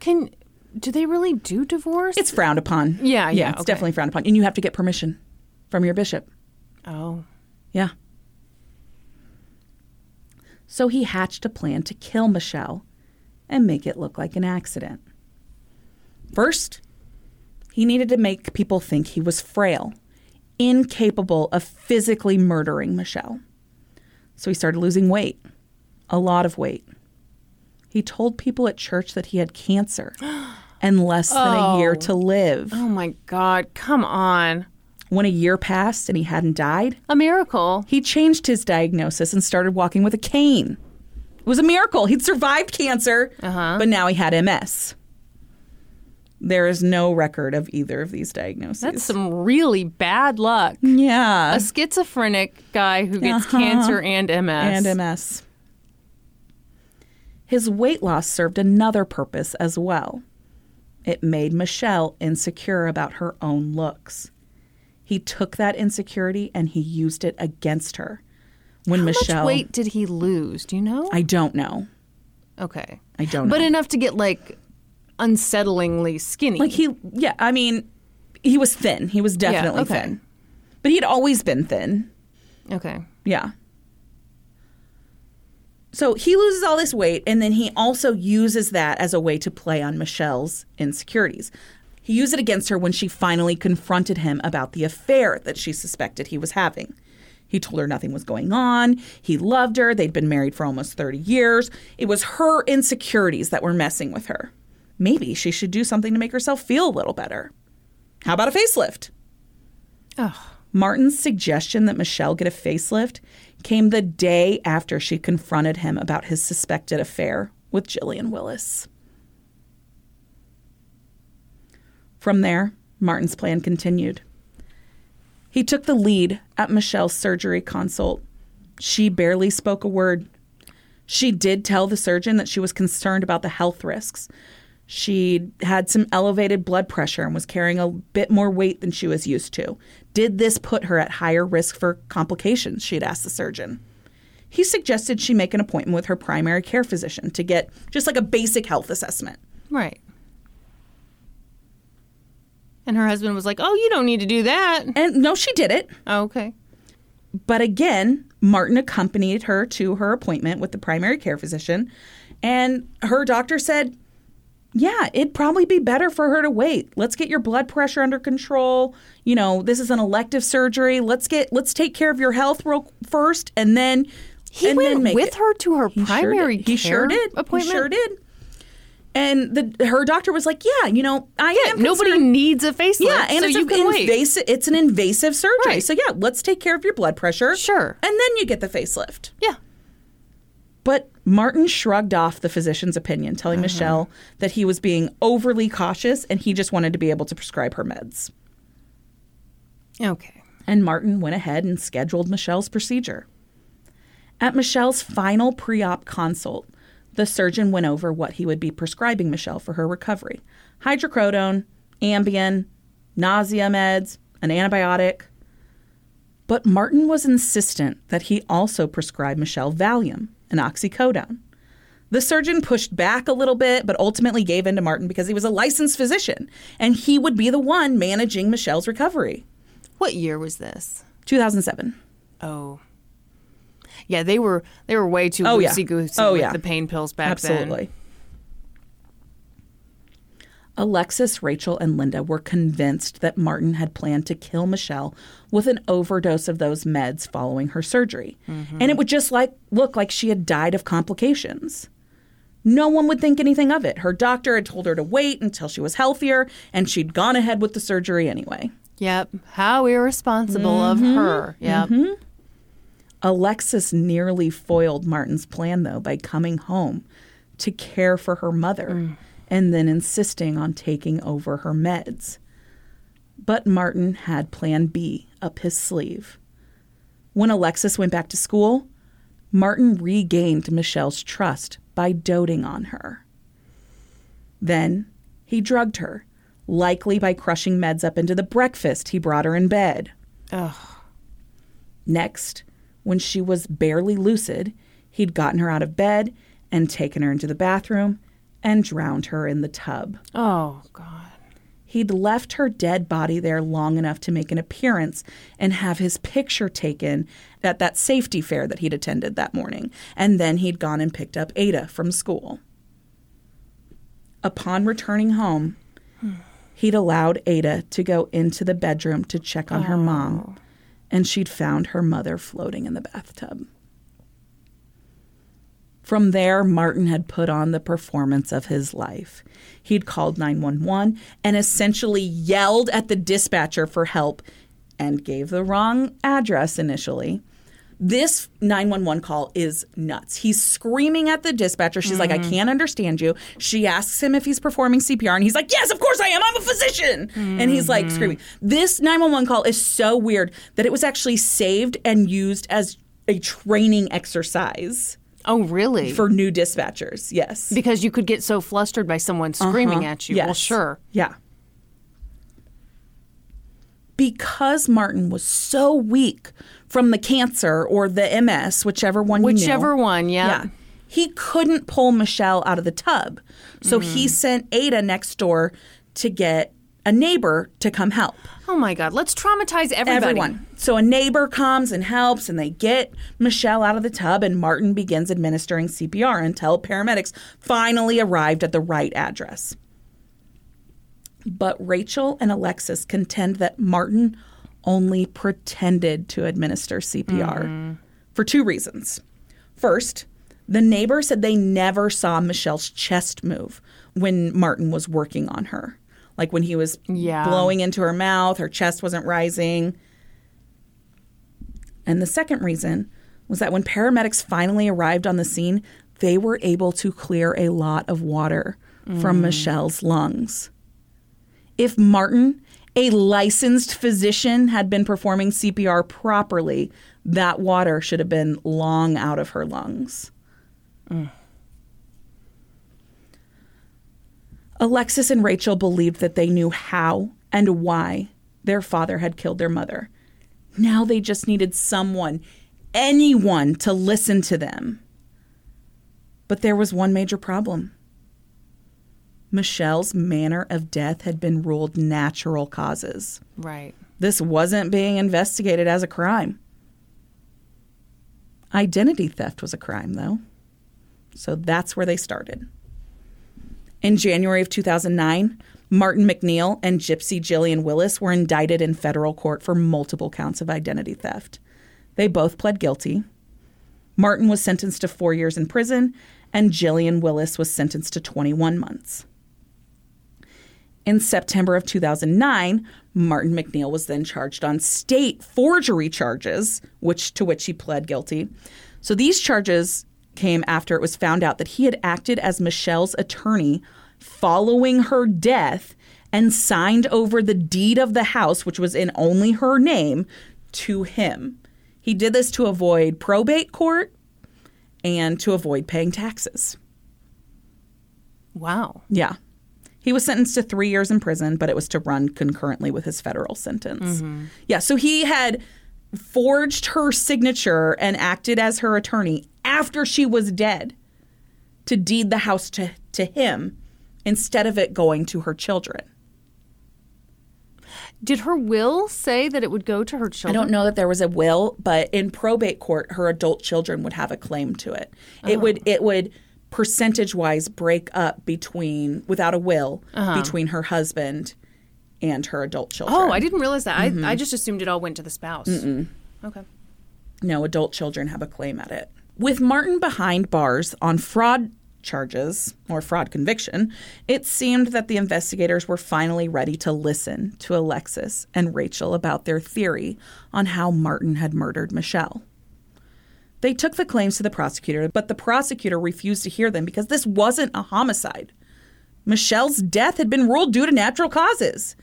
Can do they really do divorce? it's frowned upon. Yeah, yeah, it's okay. definitely frowned upon, and you have to get permission from your bishop. oh. Yeah. So he hatched a plan to kill Michele and make it look like an accident. First, he needed to make people think he was frail, incapable of physically murdering Michele. So he started losing weight, a lot of weight. He told people at church that he had cancer and less than a year Oh. to live. Oh my God! Come on, When a year passed and he hadn't died, a miracle. he changed his diagnosis and started walking with a cane. It was a miracle. He'd survived cancer, uh-huh. but now he had MS. There is no record of either of these diagnoses. That's some really bad luck. yeah, A schizophrenic guy who gets Uh-huh. cancer and MS. and MS. His weight loss served another purpose as well. It made Michele insecure about her own looks. He took that insecurity and he used it against her. When How Michele, much weight did he lose? Do you know? I don't know. okay, I don't know. but know. enough to get like unsettlingly skinny. Like he, yeah, I mean, he was thin. He was definitely okay. thin. But he had always been thin. okay. Yeah. So he loses all this weight, and then he also uses that as a way to play on Michele's insecurities. He used it against her when she finally confronted him about the affair that she suspected he was having. He told her nothing was going on. He loved her. They'd been married for almost 30 years. It was her insecurities that were messing with her. Maybe she should do something to make herself feel a little better. How about a facelift? Oh, Martin's suggestion that Michele get a facelift came the day after she confronted him about his suspected affair with Jillian Willis. From there, Martin's plan continued. He took the lead at Michele's surgery consult. She barely spoke a word. She did tell the surgeon that she was concerned about the health risks. She had some elevated blood pressure and was carrying a bit more weight than she was used to. Did this put her at higher risk for complications? She had asked the surgeon. He suggested she make an appointment with her primary care physician to get just like a basic health assessment. Right. And her husband was like, "Oh, you don't need to do that." And no, she did it. Oh, okay. But again, Martin accompanied her to her appointment with the primary care physician, and her doctor said, Yeah, it'd probably be better for her to wait. Let's get your blood pressure under control. You know, this is an elective surgery. Let's get let's take care of your health real first and then He and went then with it. her to her He sure primary did. He sure care did. appointment. He sure did. And the her doctor was like, "Yeah, you know, I am Nobody concerned- needs a facelift. yeah, and so it's you an can wait. invasive. It's an invasive surgery. Right. So yeah, let's take care of your blood pressure. Sure. and then you get the facelift. Yeah. But Martin shrugged off the physician's opinion, telling uh-huh. Michele that he was being overly cautious and he just wanted to be able to prescribe her meds. Okay. And Martin went ahead and scheduled Michele's procedure. At Michele's final pre op consult, the surgeon went over what he would be prescribing Michele for her recovery hydrocodone, Ambien, nausea meds, an antibiotic. But Martin was insistent that he also prescribe Michele Valium and oxycodone. The surgeon pushed back a little bit, but ultimately gave in to Martin because he was a licensed physician and he would be the one managing Michele's recovery. What year was this? 2007. Oh. Yeah, they were they were way too Oh, yeah. loosey goosey Oh, with yeah. the pain pills back then. Absolutely. Alexis, Rachel, and Linda were convinced that Martin had planned to kill Michele with an overdose of those meds following her surgery. Mm-hmm. And it would just like look like she had died of complications. No one would think anything of it. Her doctor had told her to wait until she was healthier, and she'd gone ahead with the surgery anyway. Yep. How irresponsible of Mm-hmm. her. Yep. Mm-hmm. Alexis nearly foiled Martin's plan, though, by coming home to care for her mother mm. And then insisting on taking over her meds. But Martin had Plan B up his sleeve. When Alexis went back to school, Martin regained Michele's trust by doting on her. Then he drugged her, likely by crushing meds up into the breakfast he brought her in bed. Ugh. Next, when she was barely lucid, he'd gotten her out of bed and taken her into the bathroom and drowned her in the tub. Oh God. He'd left her dead body there long enough to make an appearance and have his picture taken at that safety fair that he'd attended that morning. And then he'd gone and picked up Ada from school. Upon returning home, he'd allowed Ada to go into the bedroom to check on her mom, oh. and she'd found her mother floating in the bathtub. From there, Martin had put on the performance of his life. He'd called 911 and essentially yelled at the dispatcher for help and gave the wrong address initially. This 911 call is nuts. He's screaming at the dispatcher. She's like, I mm-hmm. can't understand you. She asks him if he's performing CPR, and he's like, Yes, of course I am. I'm a physician. And he's like mm-hmm. screaming. This 911 call is so weird that it was actually saved and used as a training exercise Oh really? for new dispatchers. Yes. because you could get so flustered by someone screaming at you. Well, Uh-huh. Sure. Yeah. Because Martin was so weak from the cancer or the MS, whichever one knew. Whichever one, yeah. Yeah. He couldn't pull Michele out of the tub. So he sent Ada next door to get a neighbor to come help. Oh my God. Let's traumatize everybody. Everyone. So a neighbor comes and helps, and they get Michele out of the tub, and Martin begins administering CPR until paramedics finally arrived at the right address. But Rachel and Alexis contend that Martin only pretended to administer CPR mm. for two reasons. First, the neighbor said they never saw Michele's chest move when Martin was working on her. Like when he was Yeah. blowing into her mouth, her chest wasn't rising. And the second reason was that when paramedics finally arrived on the scene, they were able to clear a lot of water from mm. Michele's lungs. If Martin, a licensed physician, had been performing CPR properly, that water should have been long out of her lungs. Alexis and Rachel believed that they knew how and why their father had killed their mother. Now they just needed someone, anyone, to listen to them. But there was one major problem. Michele's manner of death had been ruled natural causes. Right. This wasn't being investigated as a crime. Identity theft was a crime, though. So that's where they started. In January of 2009, Martin MacNeil and Gypsy Jillian Willis were indicted in federal court for multiple counts of identity theft. They both pled guilty. Martin was sentenced to four years in prison, and Jillian Willis was sentenced to 21 months. In September of 2009, Martin MacNeil was then charged on state forgery charges, which to which he pled guilty. So these charges came after it was found out that he had acted as Michele's attorney following her death and signed over the deed of the house, which was in only her name, to him. He did this to avoid probate court and to avoid paying taxes. Wow. Yeah. He was sentenced to three years in prison, but it was to run concurrently with his federal sentence. Mm-hmm. Yeah, so he had forged her signature and acted as her attorney after she was dead to deed the house to, to him instead of it going to her children. Did her will say that it would go to her children? I don't know that there was a will, but in probate court, her adult children would have a claim to it. It would uh-huh. it would percentage wise break up between without a will uh-huh. between her husband and her adult oh, children. Oh, I didn't realize that. I, I mm-hmm. just assumed it all went to the spouse. Okay. No, adult children have a claim at it. With Martin behind bars on fraud charges or fraud conviction, it seemed that the investigators were finally ready to listen to Alexis and Rachel about their theory on how Martin had murdered Michele. They took the claims to the prosecutor, but the prosecutor refused to hear them because this wasn't a homicide. Michele's death had been ruled due to natural causes.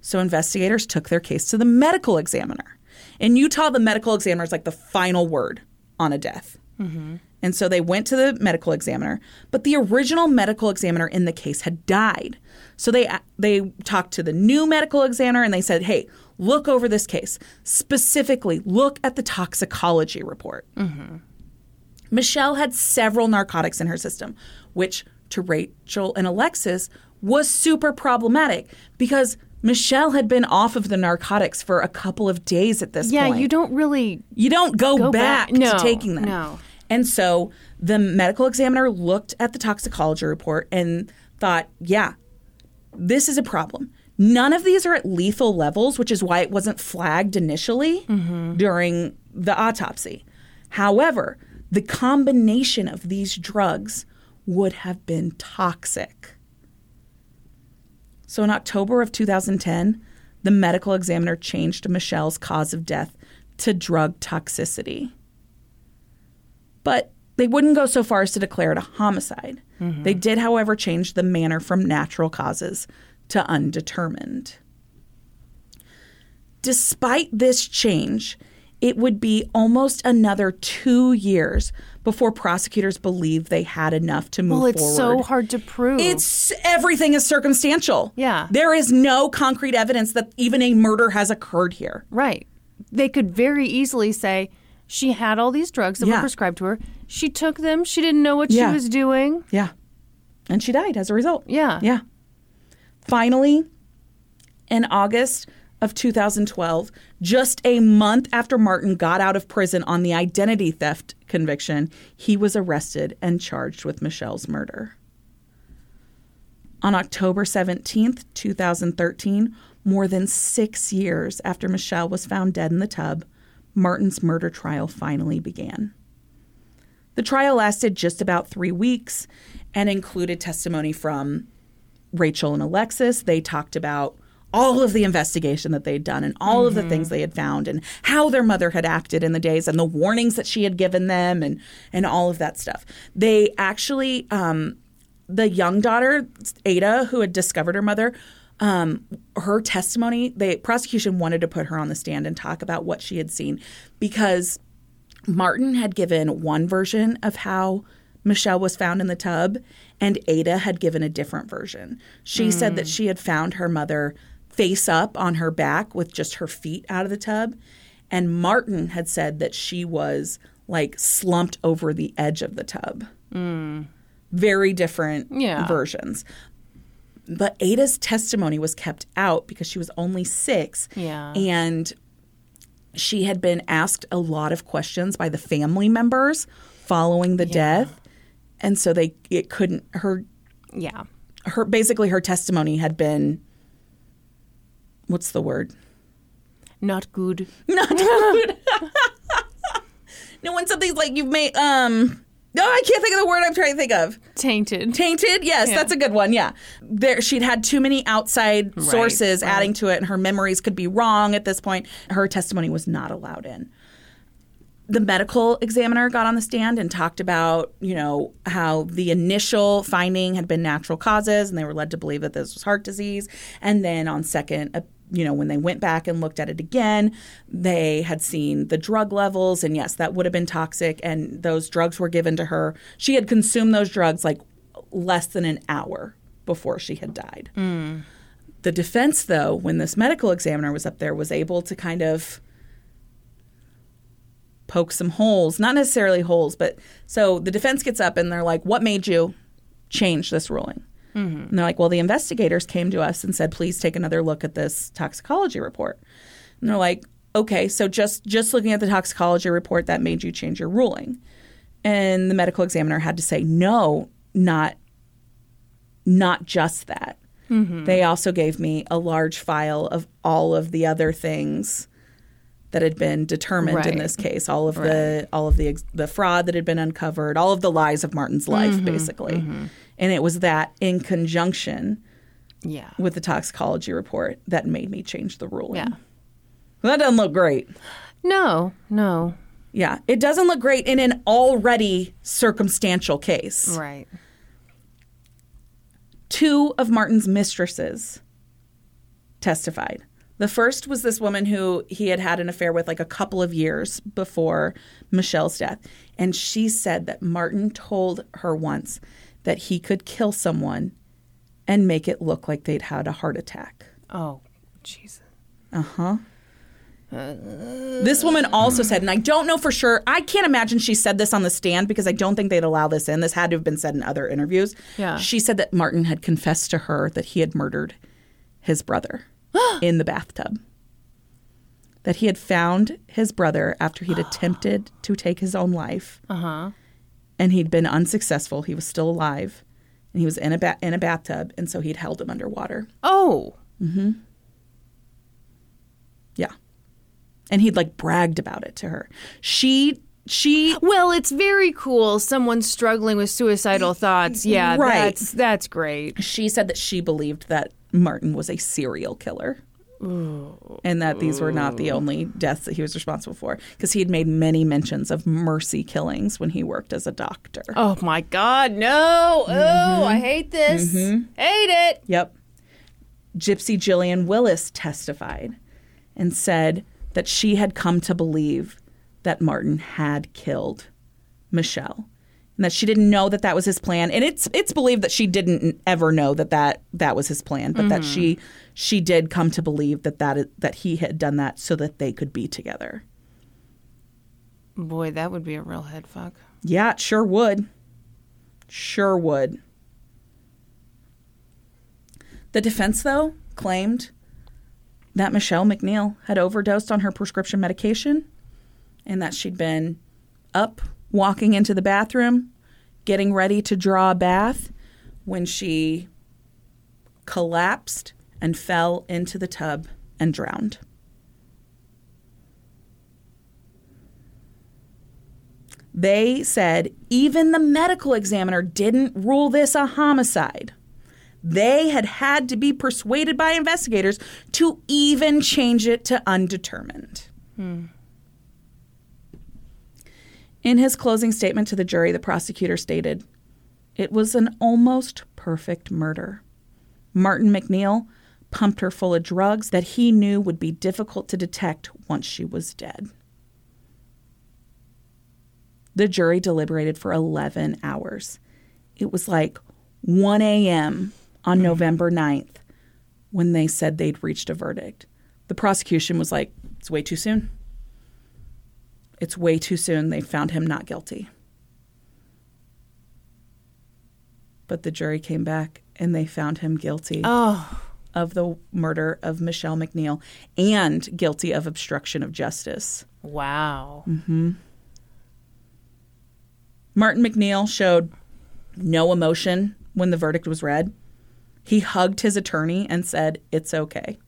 So investigators took their case to the medical examiner. In Utah, the medical examiner is like the final word on a death. Mm-hmm. And so they went to the medical examiner, but the original medical examiner in the case had died. So they they talked to the new medical examiner and they said, "Hey, look over this case. Specifically, look at the toxicology report." Mm-hmm. Michele had several narcotics in her system, which to Rachel and Alexis was super problematic because Michele had been off of the narcotics for a couple of days at this Yeah, point. Yeah, you don't really. You don't go, Go back, back. No, to taking them. no. And so the medical examiner looked at the toxicology report and thought, yeah, this is a problem. None of these are at lethal levels, which is why it wasn't flagged initially during the autopsy. However, the combination of these drugs would have been toxic. So in October of 2010, the medical examiner changed Michele's cause of death to drug toxicity. But they wouldn't go so far as to declare it a homicide. Mm-hmm. They did, however, change the manner from natural causes to undetermined. Despite this change, it would be almost another two years before prosecutors believed they had enough to move forward. Well, it's forward. so hard to prove. It's everything is circumstantial. Yeah. There is no concrete evidence that even a murder has occurred here. right. They could very easily say she had all these drugs that Yeah. were prescribed to her. She took them. She didn't know what Yeah. she was doing. Yeah. And she died as a result. Yeah. Yeah. Finally, in August of 2012, just a month after Martin got out of prison on the identity theft conviction, he was arrested and charged with Michele's murder. On October 17th, 2013, more than six years after Michele was found dead in the tub, Martin's murder trial finally began. The trial lasted just about three weeks and included testimony from Rachel and Alexis. They talked about all of the investigation that they'd done and all of the things they had found and how their mother had acted in the days and the warnings that she had given them and and all of that stuff. They actually um, the young daughter Ada who had discovered her mother um, her testimony the prosecution wanted to put her on the stand and talk about what she had seen because Martin had given one version of how Michele was found in the tub, and Ada had given a different version. She said that she had found her mother face up on her back with just her feet out of the tub, and Martin had said that she was like slumped over the edge of the tub. Very different Yeah. versions. But Ada's testimony was kept out because she was only six. Yeah. And she had been asked a lot of questions by the family members following the death and so they it couldn't her Yeah. her basically her testimony had been what's the word Not good. not good no when something's like you've made um no i can't think of the word i'm trying to think of Tainted. Tainted, yes, Yeah. that's a good one. Yeah, there she'd had too many outside sources right. adding to it, and her memories could be wrong at this point. Her testimony was not allowed in. The medical examiner got on the stand and talked about, you know, how the initial finding had been natural causes, and they were led to believe that this was heart disease. And then on second, you know, when they went back and looked at it again, they had seen the drug levels, and yes, that would have been toxic. And those drugs were given to her. She had consumed those drugs like less than an hour before she had died. Hmm. The defense, though, when this medical examiner was up there, was able to kind of poke some holes, not necessarily holes, but so the defense gets up and they're like, What made you change this ruling? Mm-hmm. And they're like, Well, the investigators came to us and said, Please take another look at this toxicology report. And they're like, Okay, so just just looking at the toxicology report that made you change your ruling. And the medical examiner had to say, No, not not just that. Mm-hmm. They also gave me a large file of all of the other things that had been determined in this case, all of the all of the the fraud that had been uncovered, all of the lies of Martin's life, Mm-hmm. basically. Mm-hmm. And it was that in conjunction Yeah. with the toxicology report that made me change the ruling. Yeah. That doesn't look great. No, no. Yeah, it doesn't look great in an already circumstantial case. Right. two of Martin's mistresses testified. The first was this woman who he had had an affair with like a couple of years before Michele's death. And she said that Martin told her once that he could kill someone and make it look like they'd had a heart attack. Oh, Jesus. Uh-huh. Uh, this woman also said, and I don't know for sure, I can't imagine she said this on the stand because I don't think they'd allow this in. This had to have been said in other interviews. Yeah. She said that Martin had confessed to her that he had murdered his brother in the bathtub. That he had found his brother after he'd attempted to take his own life. Uh-huh. And he'd been unsuccessful. He was still alive. And he was in a, ba- in a bathtub. And so he'd held him underwater. Oh. Hmm. Yeah. And he'd like bragged about it to her. She, she Well, it's very cool. Someone struggling with suicidal thoughts. Yeah, Right. that's that's great. she said that she believed that Martin was a serial killer. And that these were not the only deaths that he was responsible for, because he had made many mentions of mercy killings when he worked as a doctor. Oh my God, no! Oh, I hate this. Mm-hmm. Hate it. Yep. Gypsy Jillian Willis testified and said that she had come to believe that Martin had killed Michele and that she didn't know that that was his plan and it's it's believed that she didn't ever know that that, that was his plan but that she she did come to believe that that that he had done that so that they could be together. Boy, that would be a real head fuck. Yeah, it sure would. Sure would. The defense, though, claimed that Michele MacNeil had overdosed on her prescription medication and that she'd been up walking into the bathroom, getting ready to draw a bath when she collapsed and fell into the tub and drowned. They said even the medical examiner didn't rule this a homicide. They had had to be persuaded by investigators to even change it to undetermined. Hmm. In his closing statement to the jury, the prosecutor stated, It was an almost perfect murder. Martin MacNeil pumped her full of drugs that he knew would be difficult to detect once she was dead. The jury deliberated for 11 hours. It was like 1 a.m. on mm-hmm. November 9th when they said they'd reached a verdict. The prosecution was like, it's way too soon. It's way too soon. They found him not guilty. But the jury came back and they found him guilty Oh, of the murder of Michele MacNeil and guilty of obstruction of justice. wow. mhm Martin MacNeil showed no emotion when the verdict was read. He hugged his attorney and said, It's okay.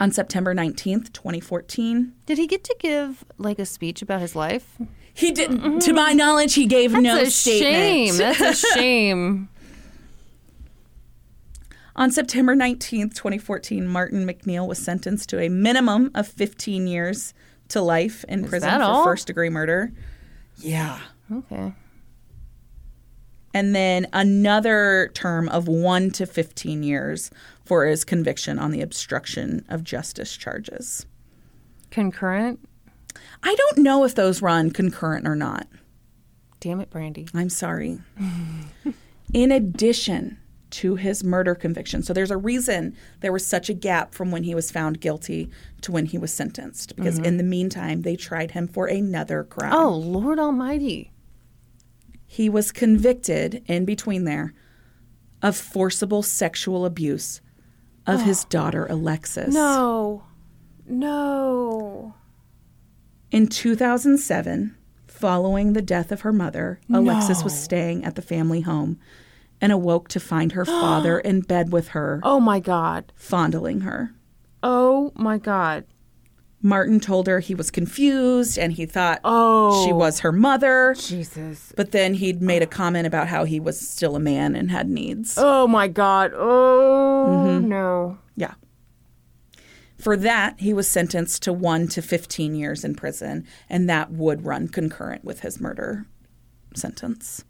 On September 19th, 2014, Did he get to give like a speech about his life? he didn't, to my knowledge, he gave no That's a statement. shame. That's a shame. On September 19th, 2014, Martin MacNeil was sentenced to a minimum of 15 years to life in prison for first degree murder. Yeah. Okay. And then another term of 1 to 15 years for his conviction on the obstruction of justice charges. Concurrent? I don't know if those run concurrent or not. Damn it, Brandi. I'm sorry. In addition to his murder conviction, so there's a reason there was such a gap from when he was found guilty to when he was sentenced, because mm-hmm. in the meantime, they tried him for another crime. Oh, Lord Almighty. He was convicted in between there of forcible sexual abuse of his oh. daughter, Alexis. No. No. In 2007, following the death of her mother, Alexis was staying at the family home and awoke to find her father in bed with her, Oh my God. fondling her. Oh my God. Martin told her he was confused and he thought Oh. she was her mother, Jesus. but then he'd made a comment about how he was still a man and had needs. Oh my God. Oh mm-hmm. no. Yeah. For that, he was sentenced to 1 to 15 years in prison, and that would run concurrent with his murder sentence.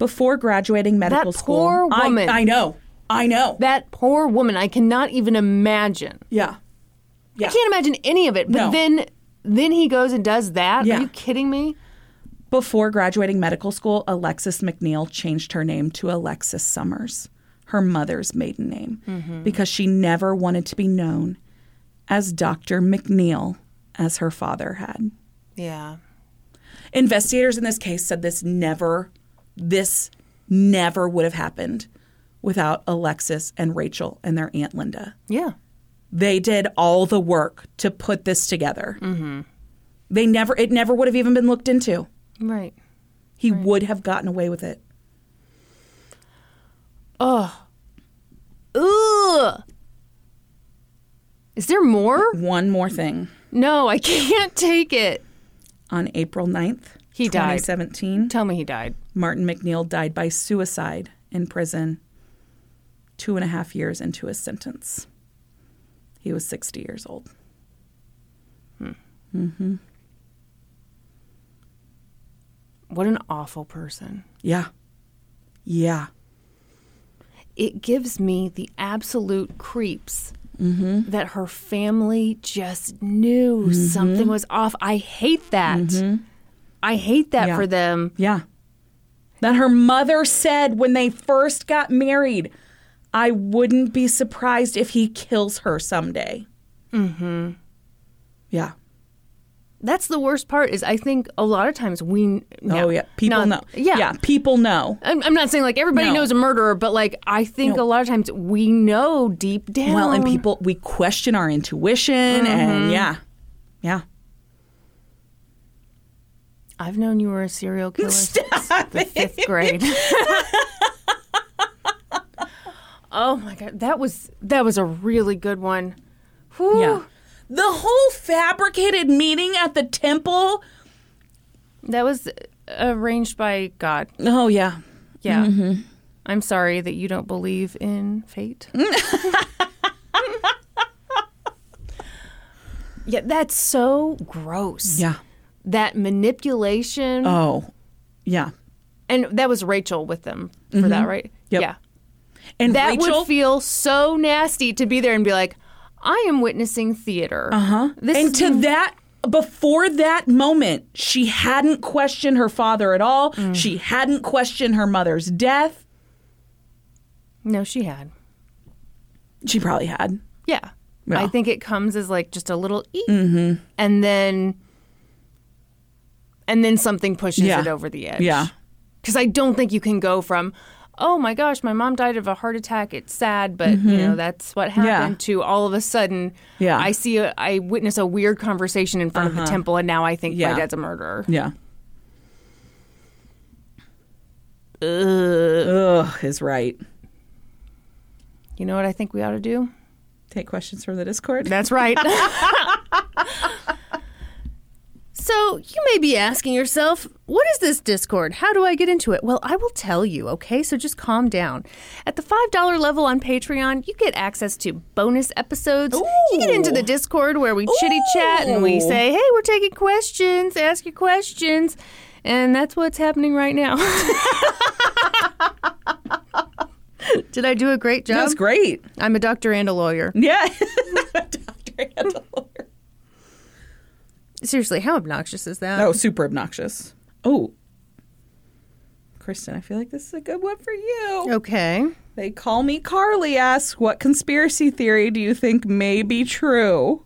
Before graduating medical school, poor I- woman. I, know, I know. That poor woman. I cannot even imagine. yeah, yeah. I can't imagine any of it. But No. then, then he goes and does that. Yeah. Are you kidding me? Before graduating medical school, Alexis MacNeil changed her name to Alexis Somers, her mother's maiden name, mm-hmm. because she never wanted to be known as Dr. MacNeil as her father had. Yeah. Investigators in this case said this never, this never would have happened without Alexis and Rachel and their Aunt Linda. Yeah. They did all the work to put this together. Mm-hmm. They never, it never would have even been looked into. Right. He would have gotten away with it. Ugh. Is there more? One more thing. No, I can't take it. On April 9th, He died. 2017, Tell me he died. Martin MacNeil died by suicide in prison two and a half years into his sentence. He was 60 years old. Hmm. Mm-hmm. What an awful person. Yeah. Yeah. It gives me the absolute creeps that her family just knew something was off. I hate that. I hate that Yeah. for them. Yeah. That her mother said when they first got married, I wouldn't be surprised if he kills her someday. Mm-hmm. Yeah. That's the worst part. Is I think a lot of times we. Oh yeah. People Not- know. Yeah. Yeah. People know. I'm, I'm not saying like everybody No. knows a murderer, but like I think a lot of times we know deep down. Well, and people we question our intuition and yeah. Yeah. I've known you were a serial killer since Stop the fifth grade. oh my god, that was that was a really good one. Whew. Yeah. The whole fabricated meeting at the temple. That was uh, arranged by God. Oh yeah. Yeah. Mm-hmm. I'm sorry that you don't believe in fate. yeah, that's so gross. Yeah. That manipulation. Oh. Yeah. and that was Rachel with them for that, right? Mm-hmm. Yep. Yeah. And That Rachel, would feel so nasty to be there and be like, I am witnessing theater. Uh huh. And to being- that before that moment, she hadn't questioned her father at all. Mm. She hadn't questioned her mother's death. No, she had. She probably had. Yeah. Yeah. I think it comes as like just a little eat. Mm-hmm. And then and then something pushes Yeah. it over the edge. Yeah. Because I don't think you can go from, oh my gosh, my mom died of a heart attack. It's sad, but you know that's what happened. To all of a sudden, Mm-hmm. Yeah. I see, a, I witness a weird conversation in front of the temple, and now I think Yeah. my dad's a murderer. Yeah. Ugh is right. You know what I think we ought to do? Take questions from the Discord. That's right. so, you may be asking yourself, what is this Discord? How do I get into it? Well, I will tell you, okay? So just calm down. At the $5 level on Patreon, you get access to bonus episodes. You get into the Discord where we chitty chat and we say, hey, we're taking questions, ask your questions. And that's what's happening right now. Did I do a great job? That's great. I'm a doctor and a lawyer. Yeah. Doctor and a lawyer. Seriously, how obnoxious is that? Oh, super obnoxious. Oh. Kristin, I feel like this is a good one for you. Okay. They call me Carly asks, what conspiracy theory do you think may be true?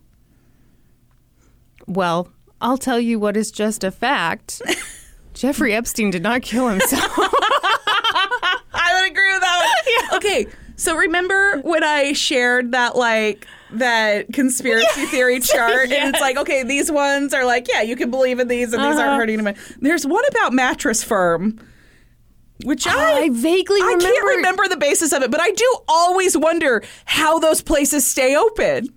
Well, I'll tell you what is just a fact. Jeffrey Epstein did not kill himself. I would agree with that one. Okay, so remember when I shared that like that conspiracy theory chart, and it's like, okay, these ones are like, yeah, you can believe in these, and these aren't uh-huh. hurting anyone. There's one about mattress firm, which I I vaguely I remember. can't remember the basis of it, but I do always wonder how those places stay open.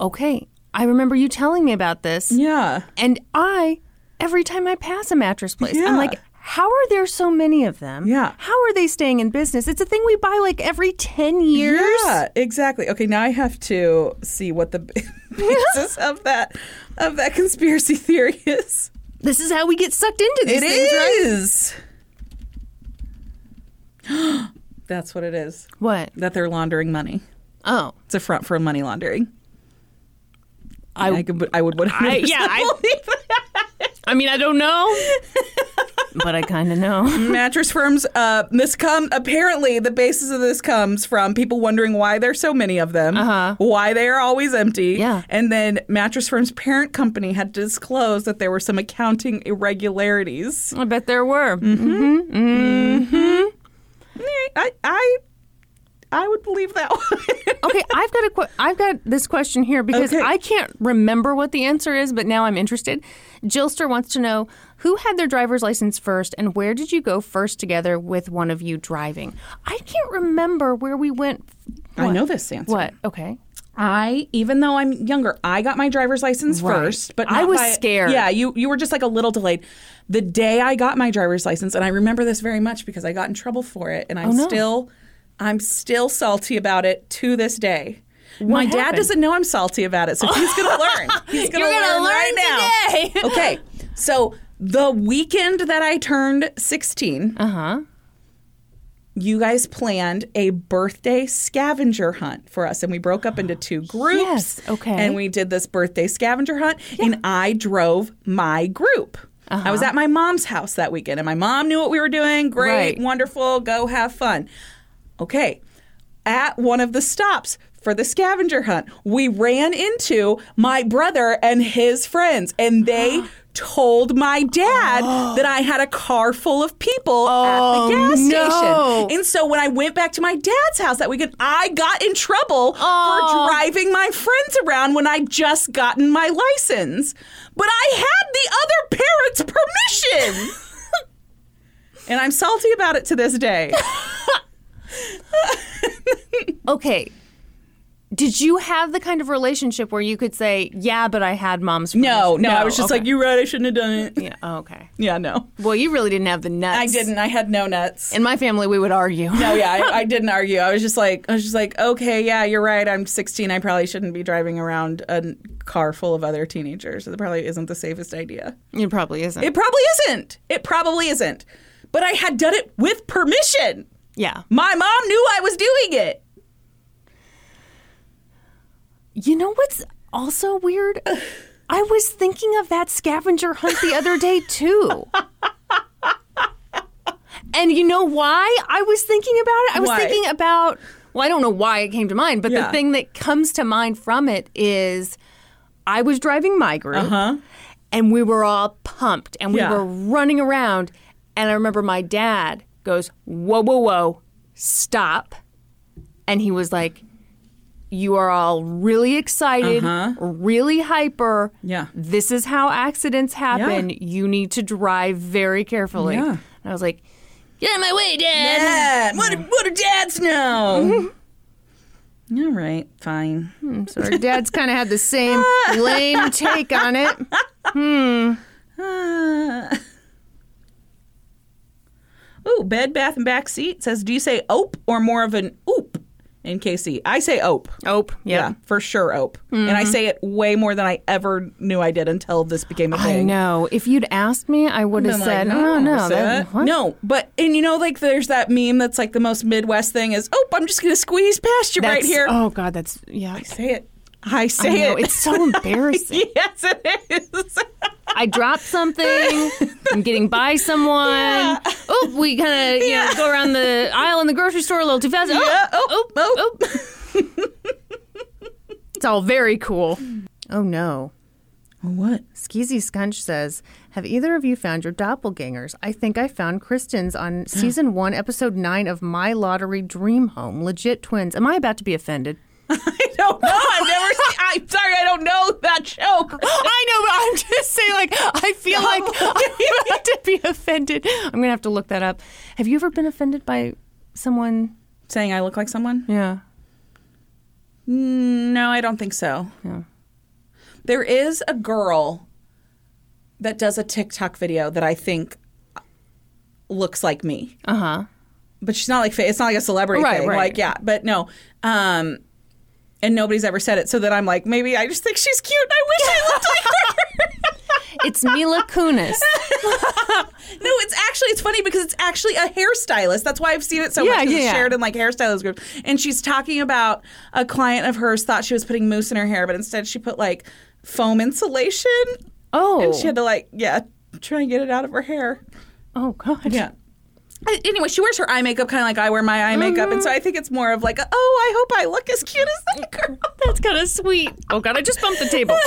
Okay, I remember you telling me about this. Yeah. And I, every time I pass a mattress place, Yeah. I'm like, how are there so many of them? Yeah. How are they staying in business? It's a thing we buy like every 10 years. Yeah, exactly. Okay, now I have to see what the basis of that of that conspiracy theory is. This is how we get sucked into these It things, right? That's what it is. What? That they're laundering money. Oh. It's a front for money laundering. I, I, could, I would. 100% I- yeah, I- that. I mean, I don't know, but I kind of know. mattress firms. Uh, this come apparently the basis of this comes from people wondering why there's so many of them, uh-huh. why they are always empty, Yeah. and then mattress firm's parent company had to disclose that there were some accounting irregularities. I bet there were. mm-hmm I I I would believe that one. Okay, I've got a que- I've got this question here because Okay. I can't remember what the answer is, but now I'm interested. Jillster wants to know who had their driver's license first and where did you go first together with one of you driving? I can't remember where we went. I know this answer. What? Okay. I, even though I'm younger, I got my driver's license Right. first, but I was by- scared. Yeah, you you were just like a little delayed. The day I got my driver's license, and I remember this very much because I got in trouble for it, and I'm Oh, no. still, I'm still salty about it to this day. my dad doesn't know I'm salty about it, so he's gonna learn. He's gonna, You're gonna learn, learn right today. now. okay, so the weekend that I turned 16, Uh huh. you guys planned a birthday scavenger hunt for us and we broke up into two groups Yes, okay. and we did this birthday scavenger hunt and i drove my group i Uh-huh. was at my mom's house that weekend and my mom knew what we were doing great Right. wonderful go have fun okay at one of the stops for the scavenger hunt we ran into my brother and his friends and they told my dad that i had a car full of people at the oh, gas Oh, no. station and so when I went back to my dad's house that weekend, I got in trouble Aw. for driving my friends around when I'd just gotten my license. But I had the other parents' permission. and I'm salty about it to this day. Okay. Did you have the kind of relationship where you could say, "Yeah, but I had mom's"? No, permission"? no, I was just okay. like, you're right, I shouldn't have done it. yeah, oh, okay. Yeah, no. Well, you really didn't have the nuts. I didn't. I had no nuts. In my family, we would argue. No, yeah, I, I didn't argue. I was just like, I was just like, okay, yeah, you're right. I'm 16. I probably shouldn't be driving around a car full of other teenagers. It probably isn't the safest idea. It probably isn't. It probably isn't. It probably isn't. But I had done it with permission. yeah. My mom knew I was doing it. You know what's also weird? I was thinking of that scavenger hunt the other day too. and you know why I was thinking about it? I was Why? thinking about well, I don't know why it came to mind, but Yeah. the thing that comes to mind from it is I was driving my group and we were all pumped and we Uh-huh. Yeah. were running around and I remember my dad goes, "Whoa, whoa, whoa. Stop." And he was like, you are all really excited, uh-huh. really hyper. Yeah. This is how accidents happen. You need to drive very carefully. Yeah. And I was like, Get out of my way, Dad. Dad, what what do dads know? Mm-hmm. All right, fine. Hmm, so our dad's kind of had the same lame take on it. Uh, ooh, Bed Bath and Back Seat says, do you say ope or more of an oop in KC? I say ope. Ope. Yeah, Yeah. for sure ope. And I mm-hmm. say it way more than I ever knew I did until this became a thing. I know. If you'd asked me, I would have said, like, "Oh no, that, that." no." But and you know, like there's that meme that's like the most Midwest thing is, ope, I'm just gonna squeeze past you right here." Oh God, that's yeah. I say it. I I say know. it. It's so embarrassing. yes, it is. I dropped something. I'm getting by someone. Oh, we kind of you know go around the aisle in the grocery store a little too fast. Oh, Yeah, oh, oh. It's all very cool. Oh no. Oh, what? Skeezy Scunch says, Have either of you found your doppelgangers? I think I found Kristin's on season one, episode nine of My Lottery Dream Home. Legit twins. Am I about to be offended? I don't know. I've never. seen, I'm sorry. I don't know that joke. I know, but I'm just saying, like, I feel like I'm about to be offended. I'm going to have to look that up. Have you ever been offended by someone? Saying I look like someone? Yeah. No, I don't think so. Yeah. There is a girl that does a TikTok video that I think looks like me. Uh huh. but she's not like it's not like a celebrity Right, thing. right. Like yeah, but no. Um and nobody's ever said it. So that I'm like, maybe I just think she's cute and I wish I looked like her. It's Mila Kunis. no, it's actually it's funny because it's actually a hairstylist. That's why I've seen it so Yeah, much yeah, it's shared in like hairstylist groups. And she's talking about a client of hers thought she was putting mousse in her hair, but instead she put like foam insulation. Oh. And she oh. had to like, yeah, try and get it out of her hair. oh, God. Yeah. Anyway, she wears her eye makeup kind of like I wear my eye makeup, and so mm-hmm. I think it's more of like, a, oh, I hope I look as cute as that girl. That's kind of sweet. Oh, God. I just bumped the table.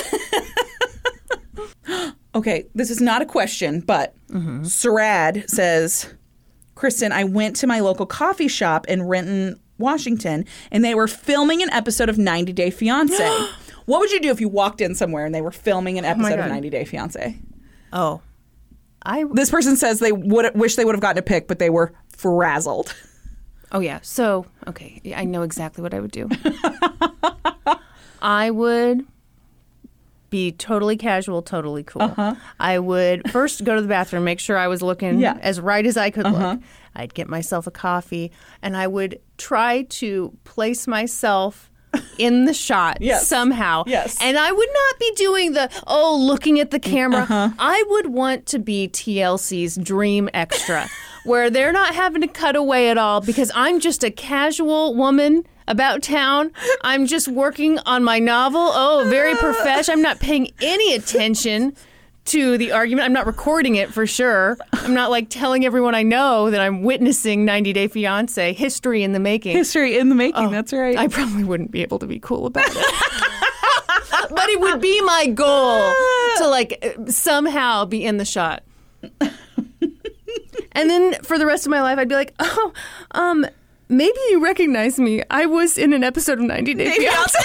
Okay, this is not a question, but mm-hmm. Sarad says, Kristin, I went to my local coffee shop in Renton, Washington, and they were filming an episode of 90 Day Fiance. what would you do if you walked in somewhere and they were filming an oh episode of 90 Day Fiance? Oh. I This person says they would wish they would have gotten a pick, but they were frazzled. Oh yeah. So okay, I know exactly what I would do. I would be totally casual, totally cool. Uh-huh. I would first go to the bathroom, make sure I was looking Yeah. as right as I could look. Uh-huh. I'd get myself a coffee, and I would try to place myself in the shot Yes. somehow. Yes. And I would not be doing the oh looking at the camera. Uh-huh. I would want to be TLC's dream extra where they're not having to cut away at all because I'm just a casual woman about town. I'm just working on my novel. Oh, very professional. I'm not paying any attention to the argument. I'm not recording it for sure. I'm not like telling everyone I know that I'm witnessing 90 Day Fiance history in the making. History in the making, that's right. I probably wouldn't be able to be cool about it. but it would be my goal to like somehow be in the shot. and then for the rest of my life I'd be like, "Oh, um maybe you recognize me. I was in an episode of 90 Day Fiance."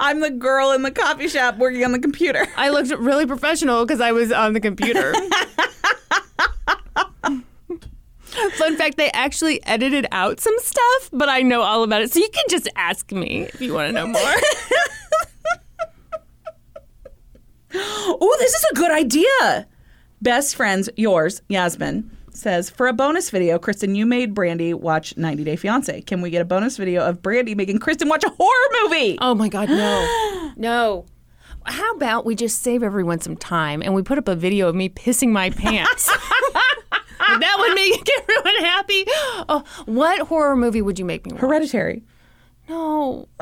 I'm the girl in the coffee shop working on the computer. I looked really professional because I was on the computer. Fun fact, they actually edited out some stuff, but I know all about it. So you can just ask me if you want to know more. Oh, this is a good idea. Best friends, yours, Yasmin, says For a bonus video, Kristin, you made Brandi watch 90 Day Fiance. Can we get a bonus video of Brandi making Kristin watch a horror movie? oh my God, no. No. How about we just save everyone some time and we put up a video of me pissing my pants? that would make everyone happy. Oh, what horror movie would you make me watch? Hereditary. No.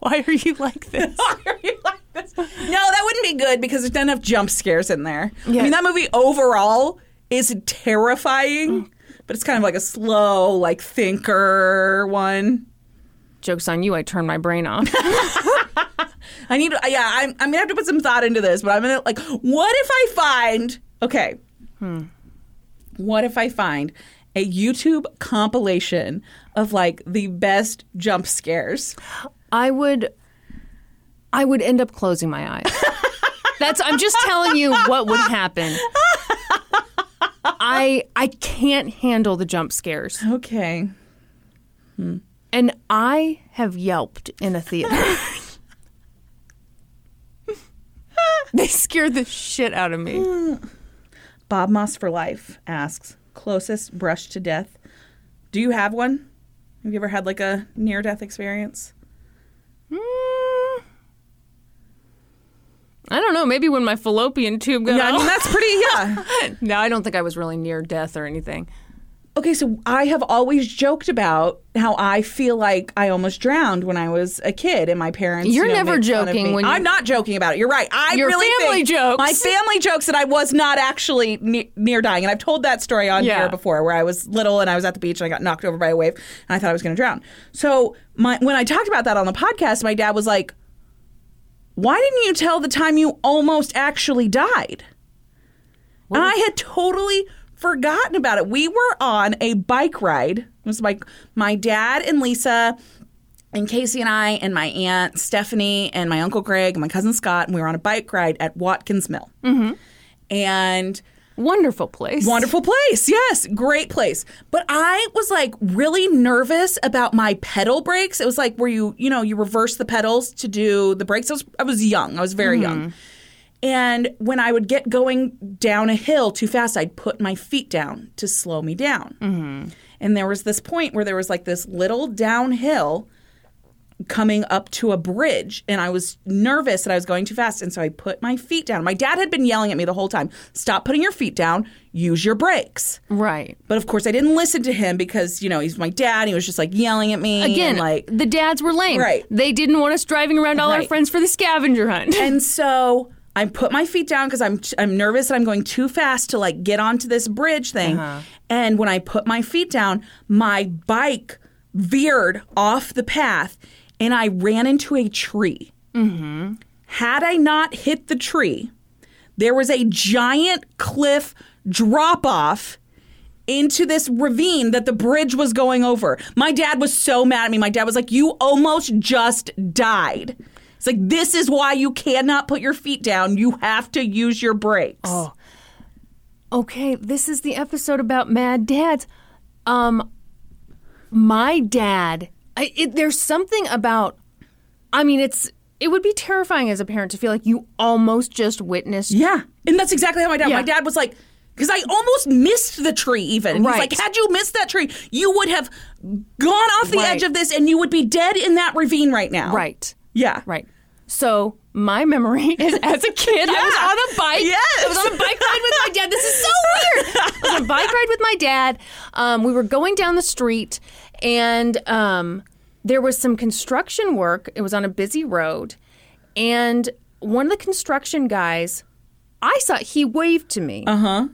Why are you like this? Why are you like No, that wouldn't be good because there's not enough jump scares in there. Yeah. I mean, that movie overall is terrifying, but it's kind of like a slow, like thinker one. Joke's on you, I turned my brain off. I need, yeah, I'm, I'm gonna have to put some thought into this, but I'm gonna like, what if I find, okay, hmm. what if I find a YouTube compilation of like the best jump scares? I would I would end up closing my eyes. That's I'm just telling you what would happen. I I can't handle the jump scares. Okay. And I have yelped in a theater. they scared the shit out of me. Bob Moss for life asks, closest brush to death. Do you have one? Have you ever had like a near death experience? Mm. I don't know, maybe when my fallopian tube got Yeah, I mean that's pretty yeah. No, I don't think I was really near death or anything. Okay, so I have always joked about how I feel like I almost drowned when I was a kid, and my parents. You're you know, never made fun of joking when you- I'm not joking about it. You're right. I Your really family think jokes. My family jokes that I was not actually ne- near dying, and I've told that story on Yeah. here before, where I was little and I was at the beach and I got knocked over by a wave, and I thought I was going to drown. So my when I talked about that on the podcast, my dad was like, "Why didn't you tell the time you almost actually died?" And I had totally forgotten about it. We were on a bike ride. It was my my dad and Lisa and Casey and I and my aunt Stephanie and my uncle Greg and my cousin Scott and we were on a bike ride at Watkins Mill. Mm-hmm. And Wonderful place. Wonderful place. Yes, great place. But I was like really nervous about my pedal brakes. It was like where you, you know, you reverse the pedals to do the brakes. I was, I was young. I was very mm-hmm. young. And when I would get going down a hill too fast, I'd put my feet down to slow me down. Mm-hmm. And there was this point where there was like this little downhill coming up to a bridge and I was nervous that I was going too fast and so I put my feet down. My dad had been yelling at me the whole time, "Stop putting your feet down, use your brakes." Right. But of course I didn't listen to him because, you know, he's my dad, he was just like yelling at me Again, like the dads were lame. Right. They didn't want us driving around all our friends for the scavenger hunt. and so I put my feet down because I'm I'm nervous that I'm going too fast to like get onto this bridge thing. Uh-huh. And when I put my feet down, my bike veered off the path and I ran into a tree. Had I not hit the tree, there was a giant cliff drop off into this ravine that the bridge was going over. My dad was so mad at me. My dad was like, You almost just died. It's like, This is why you cannot put your feet down. You have to use your brakes. Oh. okay, this is the episode about mad dads. Um, my dad. I, it, there's something about. I mean, it's. It would be terrifying as a parent to feel like you almost just witnessed. Yeah. And that's exactly how my dad, Yeah. my dad was like, because I almost missed the tree even. And Right. like, had you missed that tree, you would have gone off the Right. edge of this and you would be dead in that ravine right now. Right. Yeah. Right. So my memory is as a kid, I was on a bike. Yes. I was on a bike ride with my dad. This is so weird. I was on a bike ride with my dad. Um, we were going down the street, and um, there was some construction work. It was on a busy road, and one of the construction guys, I saw he waved to me. Uh huh.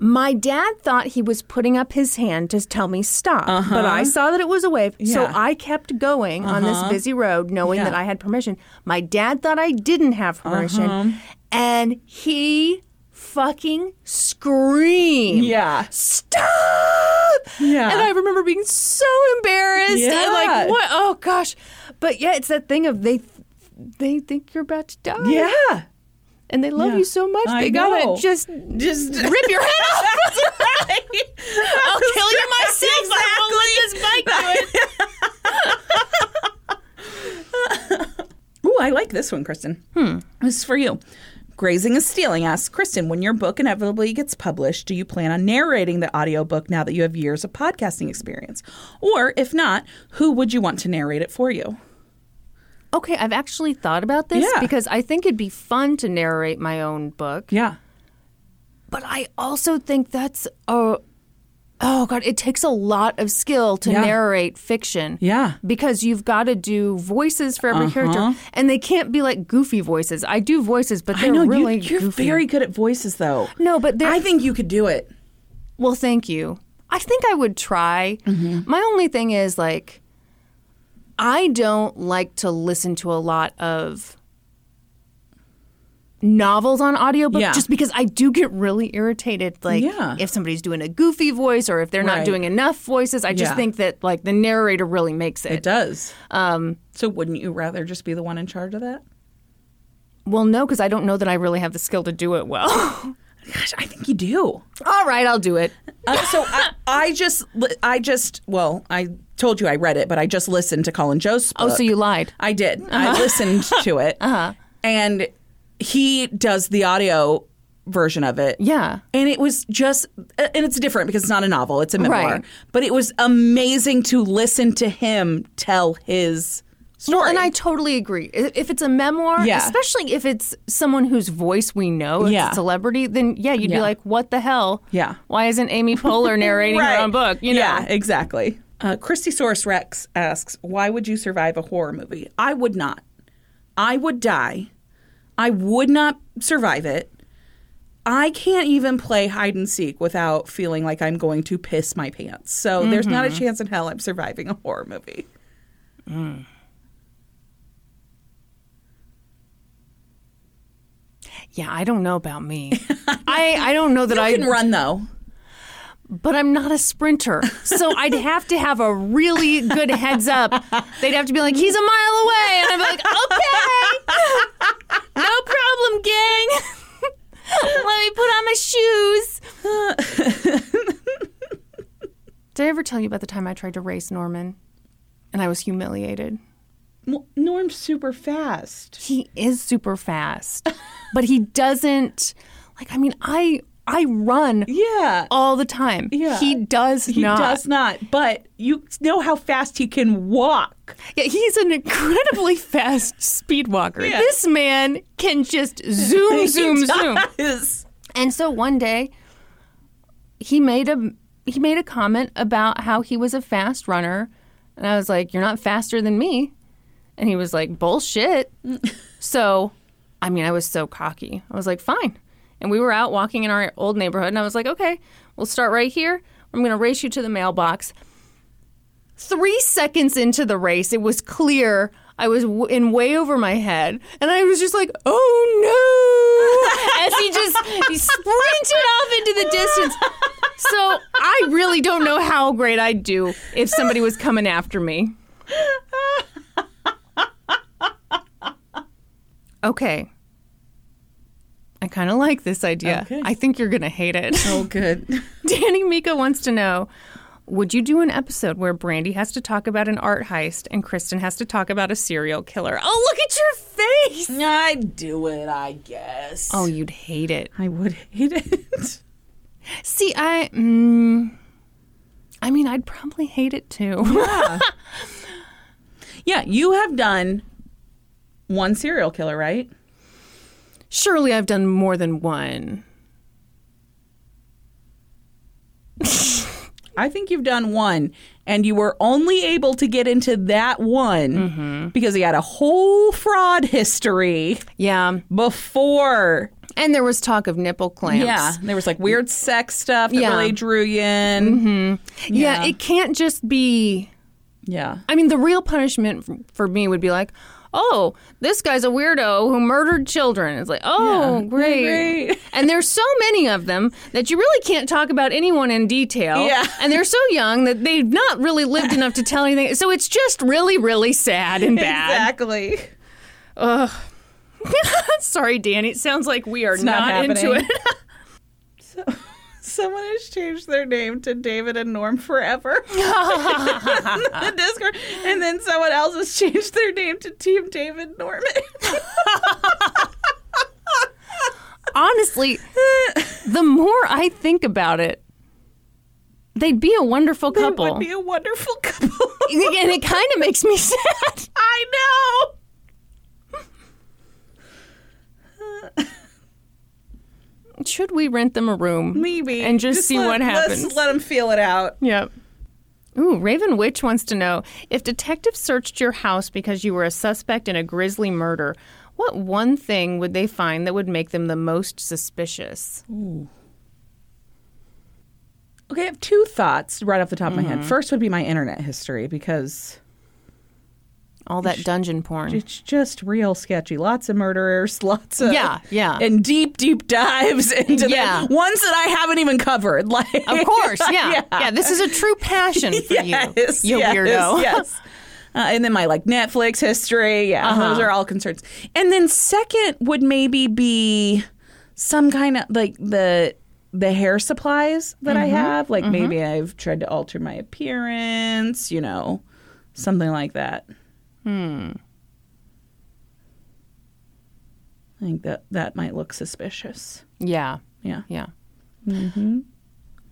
My dad thought he was putting up his hand to tell me stop, but I saw that it was a wave, so I kept going on this busy road, knowing Yeah. that I had permission. My dad thought I didn't have permission, and he fucking scream. Yeah. Stop. Yeah. And I remember being so embarrassed yeah. and like, what? Oh gosh. But yeah, it's that thing of they they think you're about to die. Yeah. And they love yeah. you so much, I they gotta just just rip your head off. I'll kill you myself. Exactly. I won't let this bike do it. Ooh, I like this one, Kristin. Hmm. This is for you. Grazing is Stealing asks Kristin, when your book inevitably gets published, do you plan on narrating the audiobook now that you have years of podcasting experience? Or if not, who would you want to narrate it for you? Okay, I've actually thought about this Yeah. because I think it'd be fun to narrate my own book. Yeah. But I also think that's a oh god, it takes a lot of skill to Yeah. narrate fiction. Yeah. Because you've got to do voices for every Uh-huh. character, and they can't be like goofy voices. I do voices, but they're I know really you, you're goofy. very good at voices, though. no, but they're I think you could do it. well. Thank you. I think I would try. Mm-hmm. My only thing is like, I don't like to listen to a lot of novels on audiobook Yeah. just because I do get really irritated like Yeah. if somebody's doing a goofy voice or if they're not doing enough voices I just Yeah. think that like the narrator really makes it. It does. Um, so wouldn't you rather just be the one in charge of that? Well no cuz I don't know that I really have the skill to do it well. Gosh, I think you do. All right, I'll do it. Uh, so I, I just, I just, well, I told you I read it, but I just listened to Colin Jost's book. Oh, so you lied. I did. I listened to it. Uh-huh. And he does the audio version of it. Yeah. And it was just, and it's different because it's not a novel, it's a memoir. Right. But it was amazing to listen to him tell his story. Well, and I totally agree. If it's a memoir, Yeah. especially if it's someone whose voice we know, if Yeah. a celebrity, then yeah, you'd be like, what the hell? Yeah. Why isn't Amy Poehler narrating her own book? You know? Yeah, exactly. Uh, Christy Source Rex asks, "Why would you survive a horror movie?" I would not. I would die. I would not survive it. I can't even play hide and seek without feeling like I'm going to piss my pants. So there's not Mm-hmm. a chance in hell I'm surviving a horror movie. Yeah, I don't know about me. I, I don't know that You I can run though. But I'm not a sprinter. So I'd have to have a really good heads up. They'd have to be like, he's a mile away. And I'd be like, okay. No problem, gang. Let me put on my shoes. Did I ever tell you about the time I tried to race Norman? And I was humiliated. Well, Norm's super fast. He is super fast, but he doesn't like I mean, I I run Yeah. all the time. Yeah. He does He not. He does not, but you know how fast he can walk. Yeah, he's an incredibly fast speed walker. Yeah. This man can just zoom, zoom, He zoom. And so one day, he made a he made a comment about how he was a fast runner, and I was like, "You're not faster than me," and he was like, "Bullshit." so, I mean, I was so cocky. I was like, "Fine," and we were out walking in our old neighborhood, and I was like, "Okay, we'll start right here. I'm going to race you to the mailbox." Three seconds into the race, it was clear I was w- in way over my head, and I was just like, "Oh no!" As he just he sprinted off into the distance. So I really don't know how great I'd do if somebody was coming after me. Okay. I kind of like this idea. Okay. I think you're going to hate it. Oh, good. Danny Mika wants to know Would you do an episode where Brandi has to talk about an art heist and Kristin has to talk about a serial killer? Oh, look at your face! I'd do it, I guess. Oh, you'd hate it. I would hate it. See, I. Mm, I mean, I'd probably hate it too. Yeah, you have done one serial killer, right? Surely I've done more than one. I think you've done one, and you were only able to get into that one Mm-hmm. because he had a whole fraud history Yeah. before. And there was talk of nipple clamps. Yeah, there was like weird sex stuff that Yeah. really drew you in. Yeah, it can't just be. Yeah. I mean, the real punishment for me would be like, oh, this guy's a weirdo who murdered children. It's like, oh, Yeah. great. Great. And there's so many of them that you really can't talk about anyone in detail. Yeah. And they're so young that they've not really lived enough to tell anything. So it's just really, really sad and bad. Exactly. Ugh. Sorry, Danny. It sounds like we are not not, into it. So, Someone has changed their name to David and Norm forever. the Discord. And then someone else has changed their name to Team David Norman. Honestly, the more I think about it, they'd be a wonderful couple. would be a wonderful couple. and it kind of makes me sad. I know. Should we rent them a room? Maybe. And just, see let, what happens. Let's let them feel it out. Yep. Ooh, Raven Witch wants to know if detectives searched your house because you were a suspect in a grisly murder, what one thing would they find that would make them the most suspicious? Ooh. Okay, I have two thoughts right off the top of my Mm-hmm. head. First would be my internet history because All that dungeon porn. it's just real sketchy. Lots of murderers, lots of Yeah, yeah. and deep, deep dives into Yeah. the ones that I haven't even covered. Like, Of course, yeah. yeah. this is a true passion for yes, you. You yes, weirdo. Yes. Uh, and then my like Netflix history. Yeah, Uh-huh. those are all concerns. And then second would maybe be some kind of like the the hair supplies that Mm-hmm. I have. Like maybe I've tried to alter my appearance. You know, something like that. Hmm. I think that that might look suspicious. yeah. Yeah. Yeah. Mm-hmm.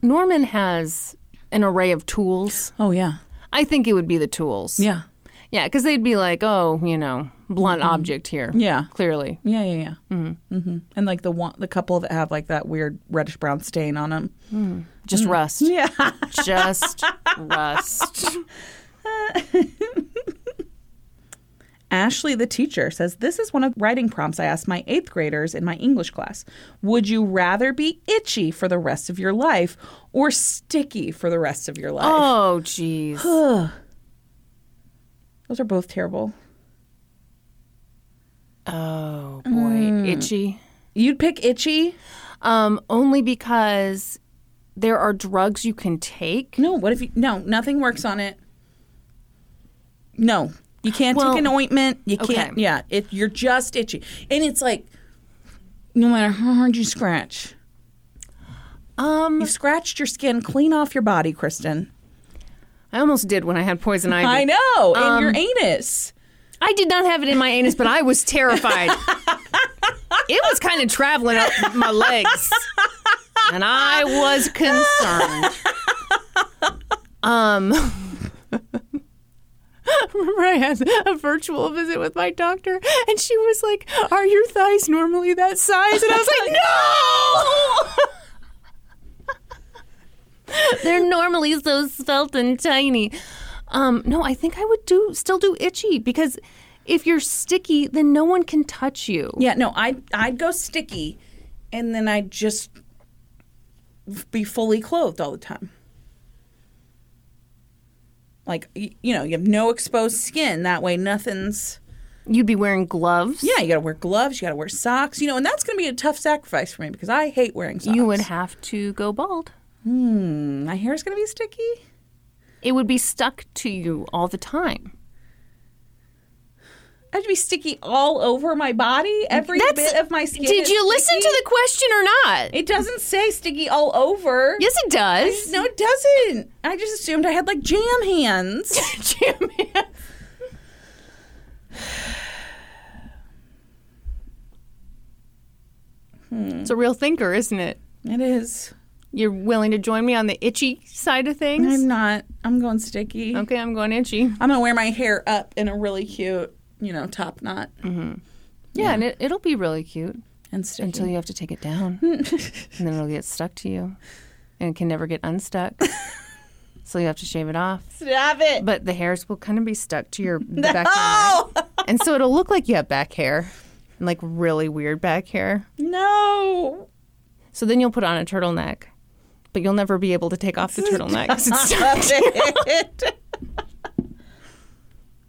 Norman has an array of tools. Oh yeah. I think it would be the tools. Yeah. Yeah, because they'd be like, oh, you know, blunt object here. Yeah. Clearly. Yeah, yeah, yeah. Mm-hmm. Mm-hmm. And like the one, the couple that have like that weird reddish brown stain on them. Just rust. Yeah. Just rust. Ashley, the teacher, says this is one of the writing prompts I asked my eighth graders in my English class. Would you rather be itchy for the rest of your life or sticky for the rest of your life? Oh, jeez. Those are both terrible. Oh, boy. Itchy. You'd pick itchy? Um, only because there are drugs you can take. No. What if you? No, nothing works on it. No, you can't Well, take an ointment. You okay. can't. Yeah, it, you're just itchy, and it's like no matter how hard you scratch, Um, you've scratched your skin clean off your body, Kristin. I almost did when I had poison ivy. I know, Um, your anus. I did not have it in my anus, but I was terrified. it was kind of traveling up my legs, and I was concerned. Um, remember I had a virtual visit with my doctor, and she was like, "Are your thighs normally that size?" And I was like, "No." They're normally so svelte and tiny. Um, no, I think I would do still do itchy because if you're sticky, then no one can touch you. Yeah, no, I'd I'd go sticky, and then I'd just be fully clothed all the time. Like y- you know, you have no exposed skin. That way, nothing's. You'd be wearing gloves. Yeah, you got to wear gloves. You got to wear socks. You know, and that's going to be a tough sacrifice for me because I hate wearing socks. You would have to go bald. Hmm, my hair's going to be sticky. It would be stuck to you all the time. I have to be sticky all over my body. Every That's- bit of my skin. Did you listen to the question or not? It doesn't say sticky all over. yes, it does. No, it doesn't. I just assumed I had like jam hands. Jam hands. Hmm. It's a real thinker, isn't it? it is. You're willing to join me on the itchy side of things? I'm not. I'm going sticky. Okay, I'm going itchy. I'm gonna wear my hair up in a really cute, you know, top knot mm-hmm. Yeah, and it, it'll be really cute until you have to take it down. and then it'll get stuck to you and it can never get unstuck. so you have to shave it off. Stop it. But the hairs will kind of be stuck to your the back of your neck. And so it'll look like you have back hair. and Like really weird back hair. no! So then you'll put on a turtleneck. But you'll never be able to take off the turtleneck. Stop it.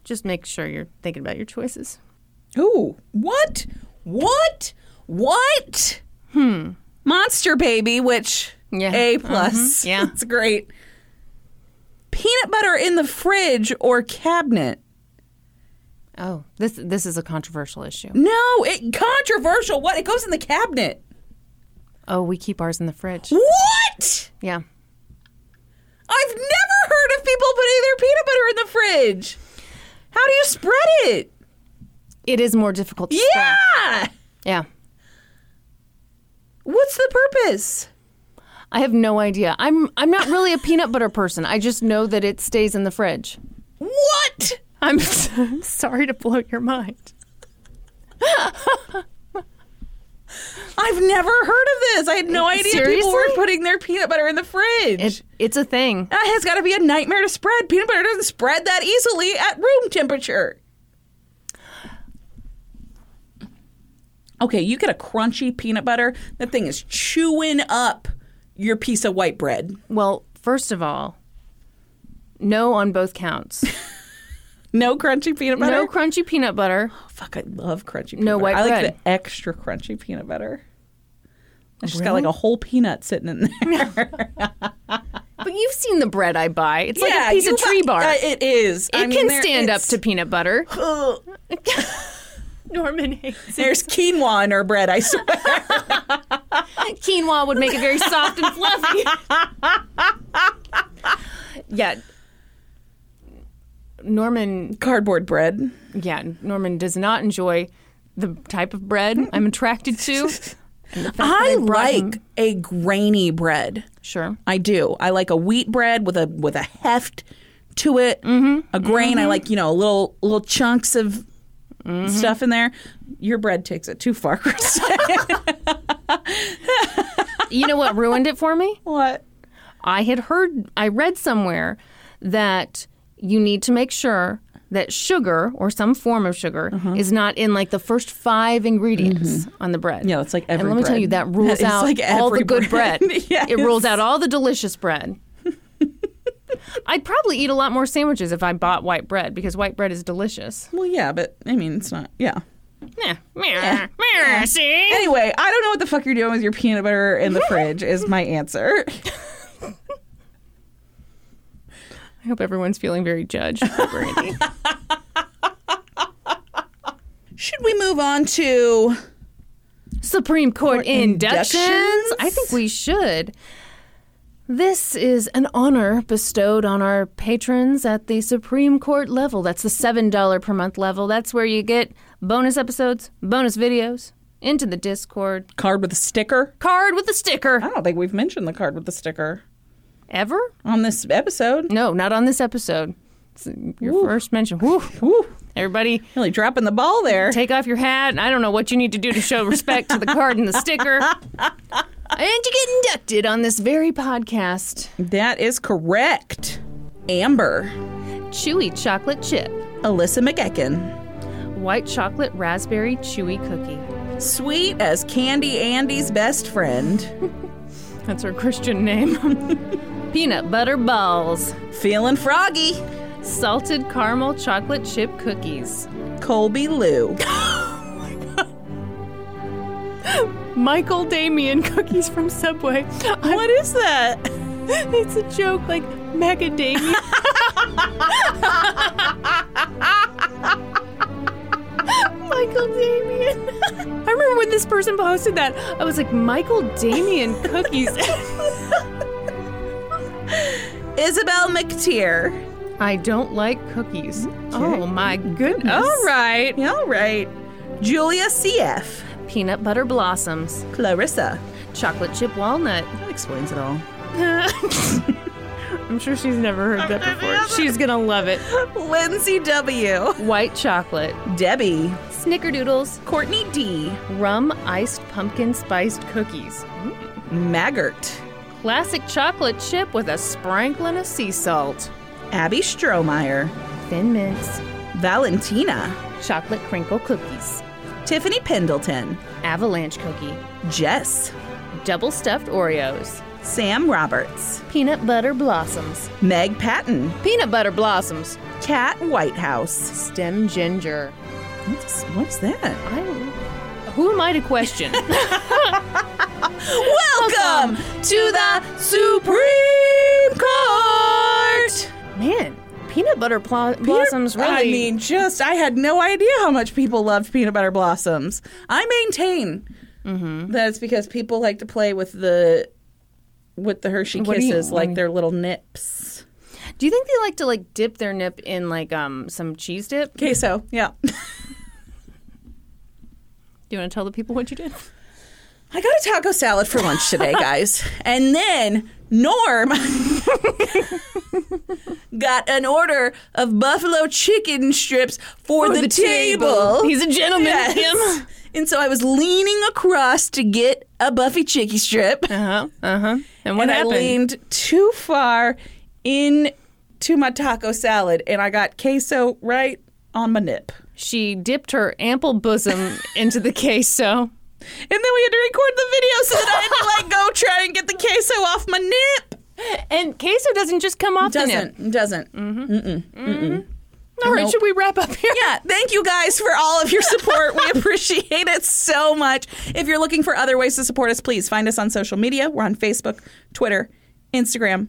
Just make sure you're thinking about your choices. Ooh, what? What? What? Hmm. Monster Baby, which Yeah. A plus. Mhm. Yeah. it's great. Peanut butter in the fridge or cabinet? Oh, this this is a controversial issue. No, it controversial. What? It goes in the cabinet. Oh, we keep ours in the fridge. What? Yeah. I've never heard of people putting their peanut butter in the fridge. How do you spread it? It is more difficult to spread. Yeah. Yeah. What's the purpose? I have no idea. I'm I'm not really a peanut butter person. I just know that it stays in the fridge. What? I'm sorry to blow your mind. I've never heard of this. I had no idea people were putting their peanut butter in the fridge. It, it's a thing. that has got to be a nightmare to spread. Peanut butter doesn't spread that easily at room temperature. Okay, you get a crunchy peanut butter. That thing is chewing up your piece of white bread. Well, first of all, no on both counts. No crunchy peanut butter. No crunchy peanut butter. Fuck, I love crunchy peanut No butter. white I like bread. the extra crunchy peanut butter. It's just got like a whole peanut sitting in there. But you've seen the bread I buy. It's like a piece you of tree bark. uh, it is. it I mean, can there- stand up it's- to peanut butter. Ugh. Norman hates There's quinoa in her bread, I swear. Quinoa would make it very soft and fluffy. yeah. Norman, Cardboard bread. yeah, Norman does not enjoy the type of bread I'm attracted to. And the fact that I like him- a grainy bread. Sure. I do. I like a wheat bread with a with a heft to it. Mm-hmm. A grain. I like you know little little chunks of stuff in there. Your bread takes it too far. You know what ruined it for me? what? I had heard, I read somewhere that you need to make sure that sugar or some form of sugar Uh-huh. is not in like the first five ingredients on the bread. Mm-hmm. Yeah, it's like every And let me tell you, that rules out like all the good bread. bread. Yes. It rules out all the delicious bread. I'd probably eat a lot more sandwiches if I bought white bread because white bread is delicious. Well, yeah, but I mean, it's not. Yeah. Yeah. Meh, meh, See? Anyway, I don't know what the fuck you're doing with your peanut butter in the fridge. Is my answer. I hope everyone's feeling very judged, by Brandi. Should we move on to? Supreme Court inductions? inductions? I think we should. This is an honor bestowed on our patrons at the Supreme Court level. That's the $7 per month level. That's where you get bonus episodes, bonus videos, into the Discord, Card with a sticker. card with a sticker. I don't think we've mentioned the card with the sticker Ever? on this episode. No, not on this episode. It's your first mention. Whew. Whew, Everybody, really dropping the ball there. take off your hat. I don't know what you need to do to show respect to the card and the sticker. And you get inducted on this very podcast. That is correct. Amber, Chewy chocolate chip, Alyssa McEachen, white chocolate raspberry chewy cookie. sweet as Candy Andy's best friend, That's her Christian name. Peanut butter balls, feeling froggy, salted caramel chocolate chip cookies. Colby Lou, Michael Damien cookies from Subway. what is that? It's a joke like macadamia. Michael Damien. I remember when this person posted that. I was like, Michael Damien cookies. Isabel McTeer. I don't like cookies. Oh my goodness. All right. All right. Julia CF, Peanut butter blossoms, Clarissa. chocolate chip walnut. That explains it all. I'm sure she's never heard that before. She's gonna love it. Lindsay W, White chocolate, Debbie, snickerdoodles, Courtney D, rum iced pumpkin spiced cookies, Maggart, classic chocolate chip with a sprinkling of sea salt, Abby Strohmeyer, thin mints, Valentina, chocolate crinkle cookies, Tiffany Pendleton, avalanche cookie, Jess, double stuffed Oreos, Sam Roberts, peanut butter blossoms, Meg Patton, peanut butter blossoms, Cat Whitehouse. stem ginger. What's, what's that? I, who am I to question? Welcome to the Supreme Court. Man, peanut butter pl- blossoms really. I mean, just I had no idea how much people loved peanut butter blossoms. I maintain Mm-hmm. that it's because people like to play with the with the Hershey What do you- Kisses, what do like you- their little nips. Do you think they like to like dip their nip in like um some cheese dip? Queso, yeah. you want to tell the people what you did? I got a taco salad for lunch today, guys. and then Norm got an order of buffalo chicken strips for, the, table. He's a gentleman, Yes. And so I was leaning across to get a Buffy chicky strip. Uh huh. Uh huh. And what and happened? I leaned too far into my taco salad and I got queso right on my nip. She dipped her ample bosom into the queso. And then we had to record the video so that I had to like go try and get the queso off my nip. And queso doesn't just come off the nip. Doesn't. Doesn't. Mm-hmm. Mm-hmm. All right, Nope. should we wrap up here? Yeah, thank you guys for all of your support. We appreciate it so much. If you're looking for other ways to support us, please find us on social media. We're on Facebook, Twitter, Instagram,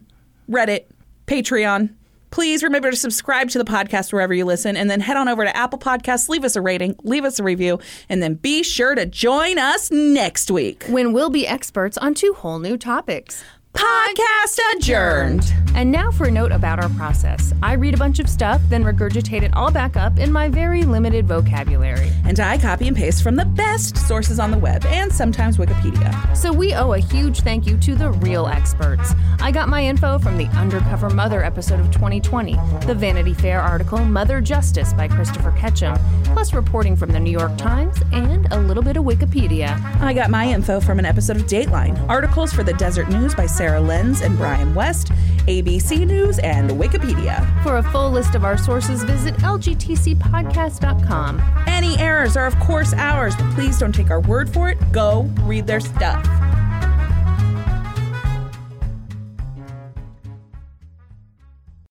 Reddit, Patreon. Please remember to subscribe to the podcast wherever you listen and then head on over to Apple Podcasts, leave us a rating, leave us a review, and then be sure to join us next week. When we'll be experts on two whole new topics. Podcast adjourned. And now for a note about our process. I read a bunch of stuff, then regurgitate it all back up in my very limited vocabulary. And I copy and paste from the best sources on the web and sometimes Wikipedia. So we owe a huge thank you to the real experts. I got my info from the Undercover Mother episode of 2020, the Vanity Fair article Mother Justice by Christopher Ketcham, plus reporting from the New York Times and a little bit of Wikipedia. I got my info from an episode of Dateline, articles for the Deseret News by Sarah Lenz and Brian West, ABC News, and Wikipedia. For a full list of our sources, visit lgtcpodcast.com. Any errors are, of course, ours, but please don't take our word for it. Go read their stuff.